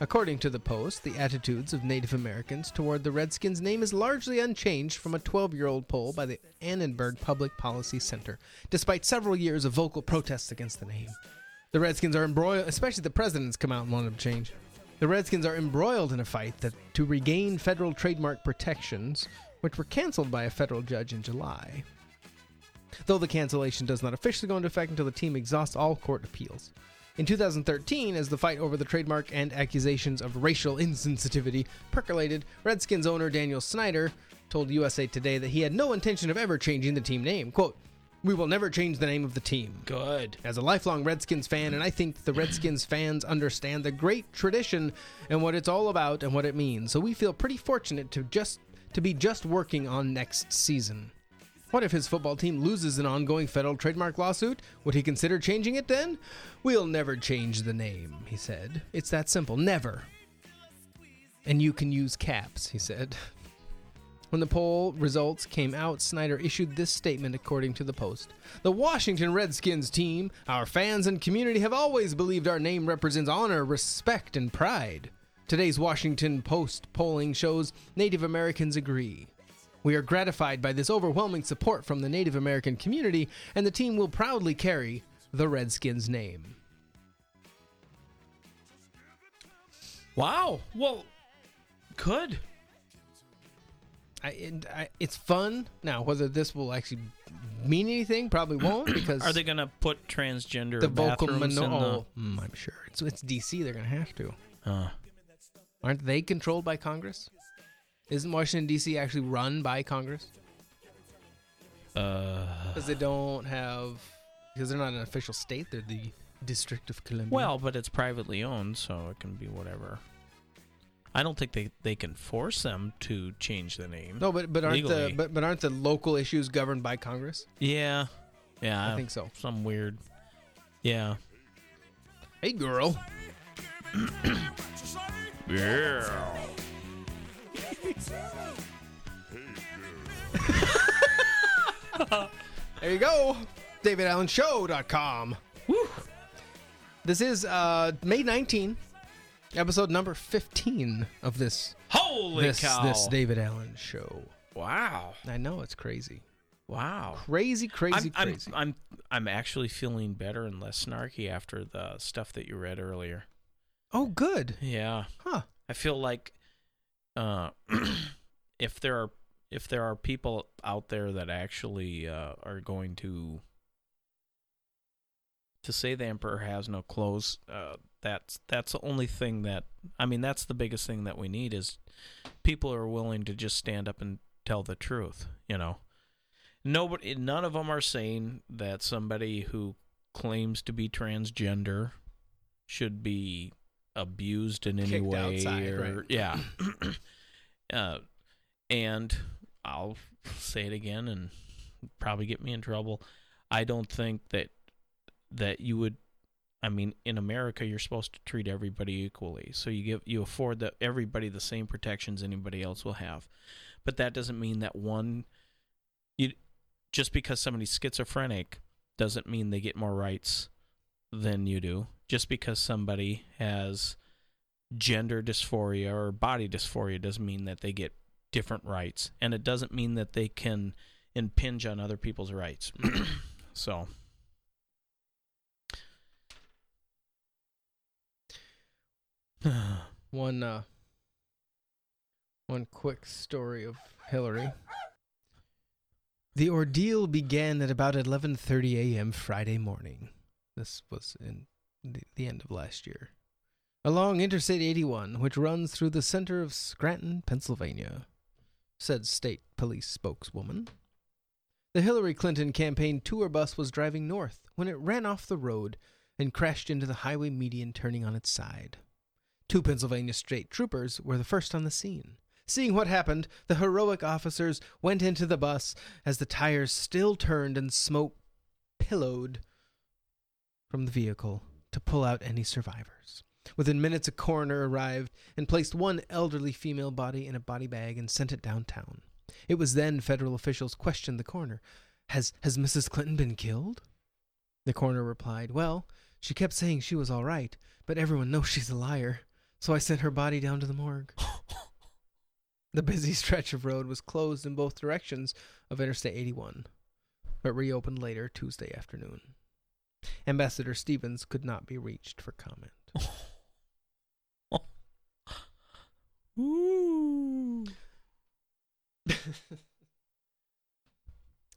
According to the Post, the attitudes of Native Americans toward the Redskins name is largely unchanged from a 12 year old poll by the Annenberg Public Policy Center, despite several years of vocal protests against the name. The Redskins are embroiled, especially the presidents come out and want to change. The Redskins are embroiled in a fight that to regain federal trademark protections, which were canceled by a federal judge in July. Though the cancellation does not officially go into effect until the team exhausts all court appeals. In 2013, as the fight over the trademark and accusations of racial insensitivity percolated, Redskins owner Daniel Snyder told USA Today that he had no intention of ever changing the team name. Quote, we will never change the name of the team. Good. As a lifelong Redskins fan, and I think the Redskins fans understand the great tradition and what it's all about and what it means. So we feel pretty fortunate to just to be just working on next season. What if his football team loses an ongoing federal trademark lawsuit? Would he consider changing it then? We'll never change the name, he said. It's that simple. Never. And you can use caps, he said. When the poll results came out, Snyder issued this statement according to the Post. The Washington Redskins team, our fans and community have always believed our name represents honor, respect, and pride. Today's Washington Post polling shows Native Americans agree. We are gratified by this overwhelming support from the Native American community, and the team will proudly carry the Redskins name. Wow. Well, good. I, it, I, it's fun. Now, whether this will actually mean anything, probably won't because Are they going to put transgender the vocal bathrooms the? oh, mm, I'm sure it's it's DC. They're going to have to. Uh, Aren't they controlled by Congress? Isn't Washington D.C. actually run by Congress? uh, Because they don't have because they're not an official state. They're the District of Columbia. well, but it's privately owned, so it can be whatever. I don't think they, they can force them to change the name. No, but but aren't legally. the but, but aren't the local issues governed by Congress? yeah, yeah, I think so. Some weird. Yeah. Hey, girl. Yeah. There you go. DavidAllenShow.com. Woo. This is uh, May 19, episode number 15 of this. Holy this, cow. This David Allen show. Wow. I know it's crazy. Wow. Crazy, crazy, I'm, crazy. I'm, I'm I'm actually feeling better and less snarky after the stuff that you read earlier. Oh, good. Yeah. Huh. I feel like uh if there are if there are people out there that actually uh, are going to to say the emperor has no clothes, uh, that's that's the only thing that I mean that's the biggest thing that we need is people are willing to just stand up and tell the truth, you know. Nobody none of them are saying that somebody who claims to be transgender should be abused in any Kicked way outside, or right. yeah. uh, and I'll say it again and probably get me in trouble. I don't think that that you would I mean in America you're supposed to treat everybody equally. So you give you afford the, everybody the same protections anybody else will have. But that doesn't mean that one you just because somebody's schizophrenic doesn't mean they get more rights than you do. Just because somebody has gender dysphoria or body dysphoria doesn't mean that they get different rights. And it doesn't mean that they can impinge on other people's rights. so one uh, one quick story of Hillary. The ordeal began at about 11:30 a.m. Friday morning. This was in the, the end of last year. Along Interstate 81, which runs through the center of Scranton, Pennsylvania, said state police spokeswoman. The Hillary Clinton campaign tour bus was driving north when it ran off the road and crashed into the highway median turning on its side. Two Pennsylvania state troopers were the first on the scene. Seeing what happened, the heroic officers went into the bus as the tires still turned and smoke pillowed from the vehicle to pull out any survivors. Within minutes, a coroner arrived and placed one elderly female body in a body bag and sent it downtown. It was then federal officials questioned the coroner. Has, has Mrs. Clinton been killed? The coroner replied, Well, she kept saying she was all right, but everyone knows she's a liar, so I sent her body down to the morgue. the busy stretch of road was closed in both directions of Interstate 81, but reopened later Tuesday afternoon. Ambassador Stevens could not be reached for comment. Ooh.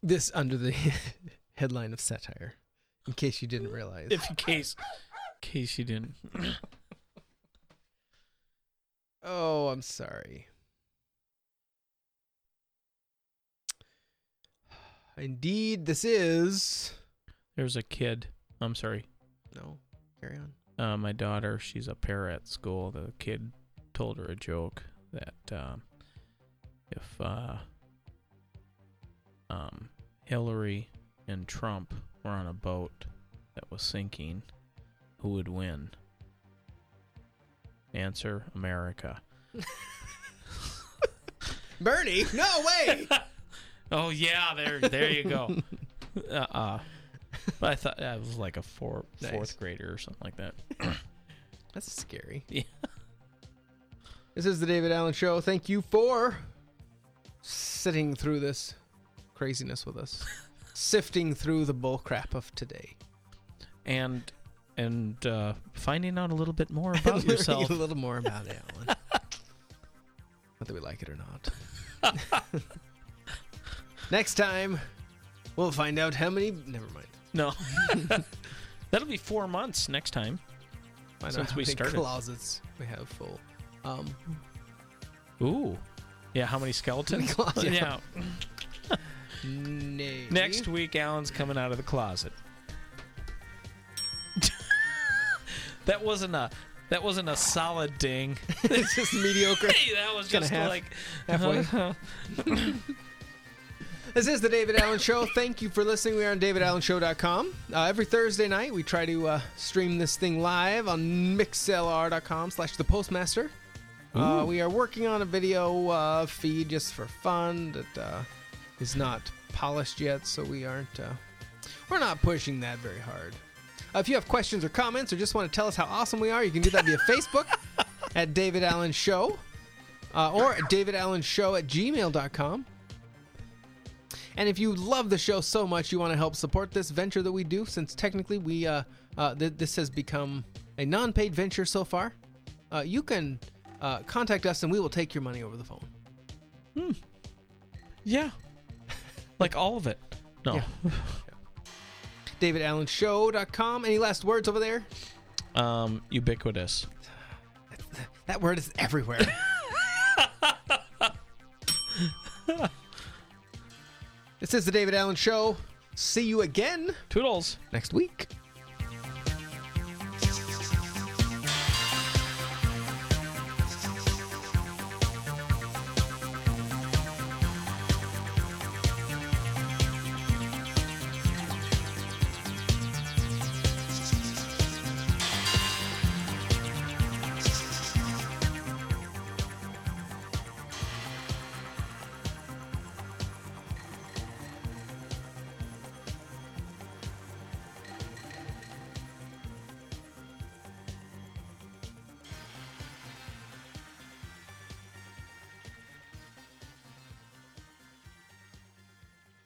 this under the headline of satire, in case you didn't realize. if in case in case you didn't Oh, I'm sorry. Indeed, this is. There's a kid. I'm sorry. No, carry on. Uh, my daughter, she's a pair at school. The kid told her a joke that um, if uh, um, Hillary and Trump were on a boat that was sinking, who would win? Answer: America. Bernie, no way. Oh yeah, there, there you go. uh, uh but I thought I was like a four, Nice. fourth grader or something like that. That's scary. Yeah. This is the David Allen Show. Thank you for sitting through this craziness with us, sifting through the bullcrap of today. and and uh, finding out a little bit more about yourself. a little more about Allen, whether we like it or not. Next time, we'll find out how many. Never mind. No, that'll be four months next time. Find Since we started. closets we have full. Um, Ooh, yeah. How many skeletons? Closet. yeah. Next week, Allen's coming out of the closet. That wasn't a That wasn't a solid ding. it's just mediocre. Hey, that was just half- like halfway. This is the David Allen Show. Thank you for listening. We are on davidallenshow.com. Uh, every Thursday night, we try to uh, stream this thing live on mixlr.com slash the postmaster. Uh, we are working on a video uh, feed just for fun that uh, is not polished yet, so we aren't uh, we're not pushing that very hard. Uh, if you have questions or comments or just want to tell us how awesome we are, you can do that via Facebook at David Allen Show uh, or at davidallenshow at gmail.com. And if you love the show so much, you want to help support this venture that we do, since technically we uh, uh, th- this has become a non-paid venture so far, uh, you can uh, contact us and we will take your money over the phone. Hmm. Yeah. Like all of it. No. Yeah. DavidAllenShow.com. Any last words over there? Um, ubiquitous. That word is everywhere. this is the David Allen Show. See you again. Toodles. Next week.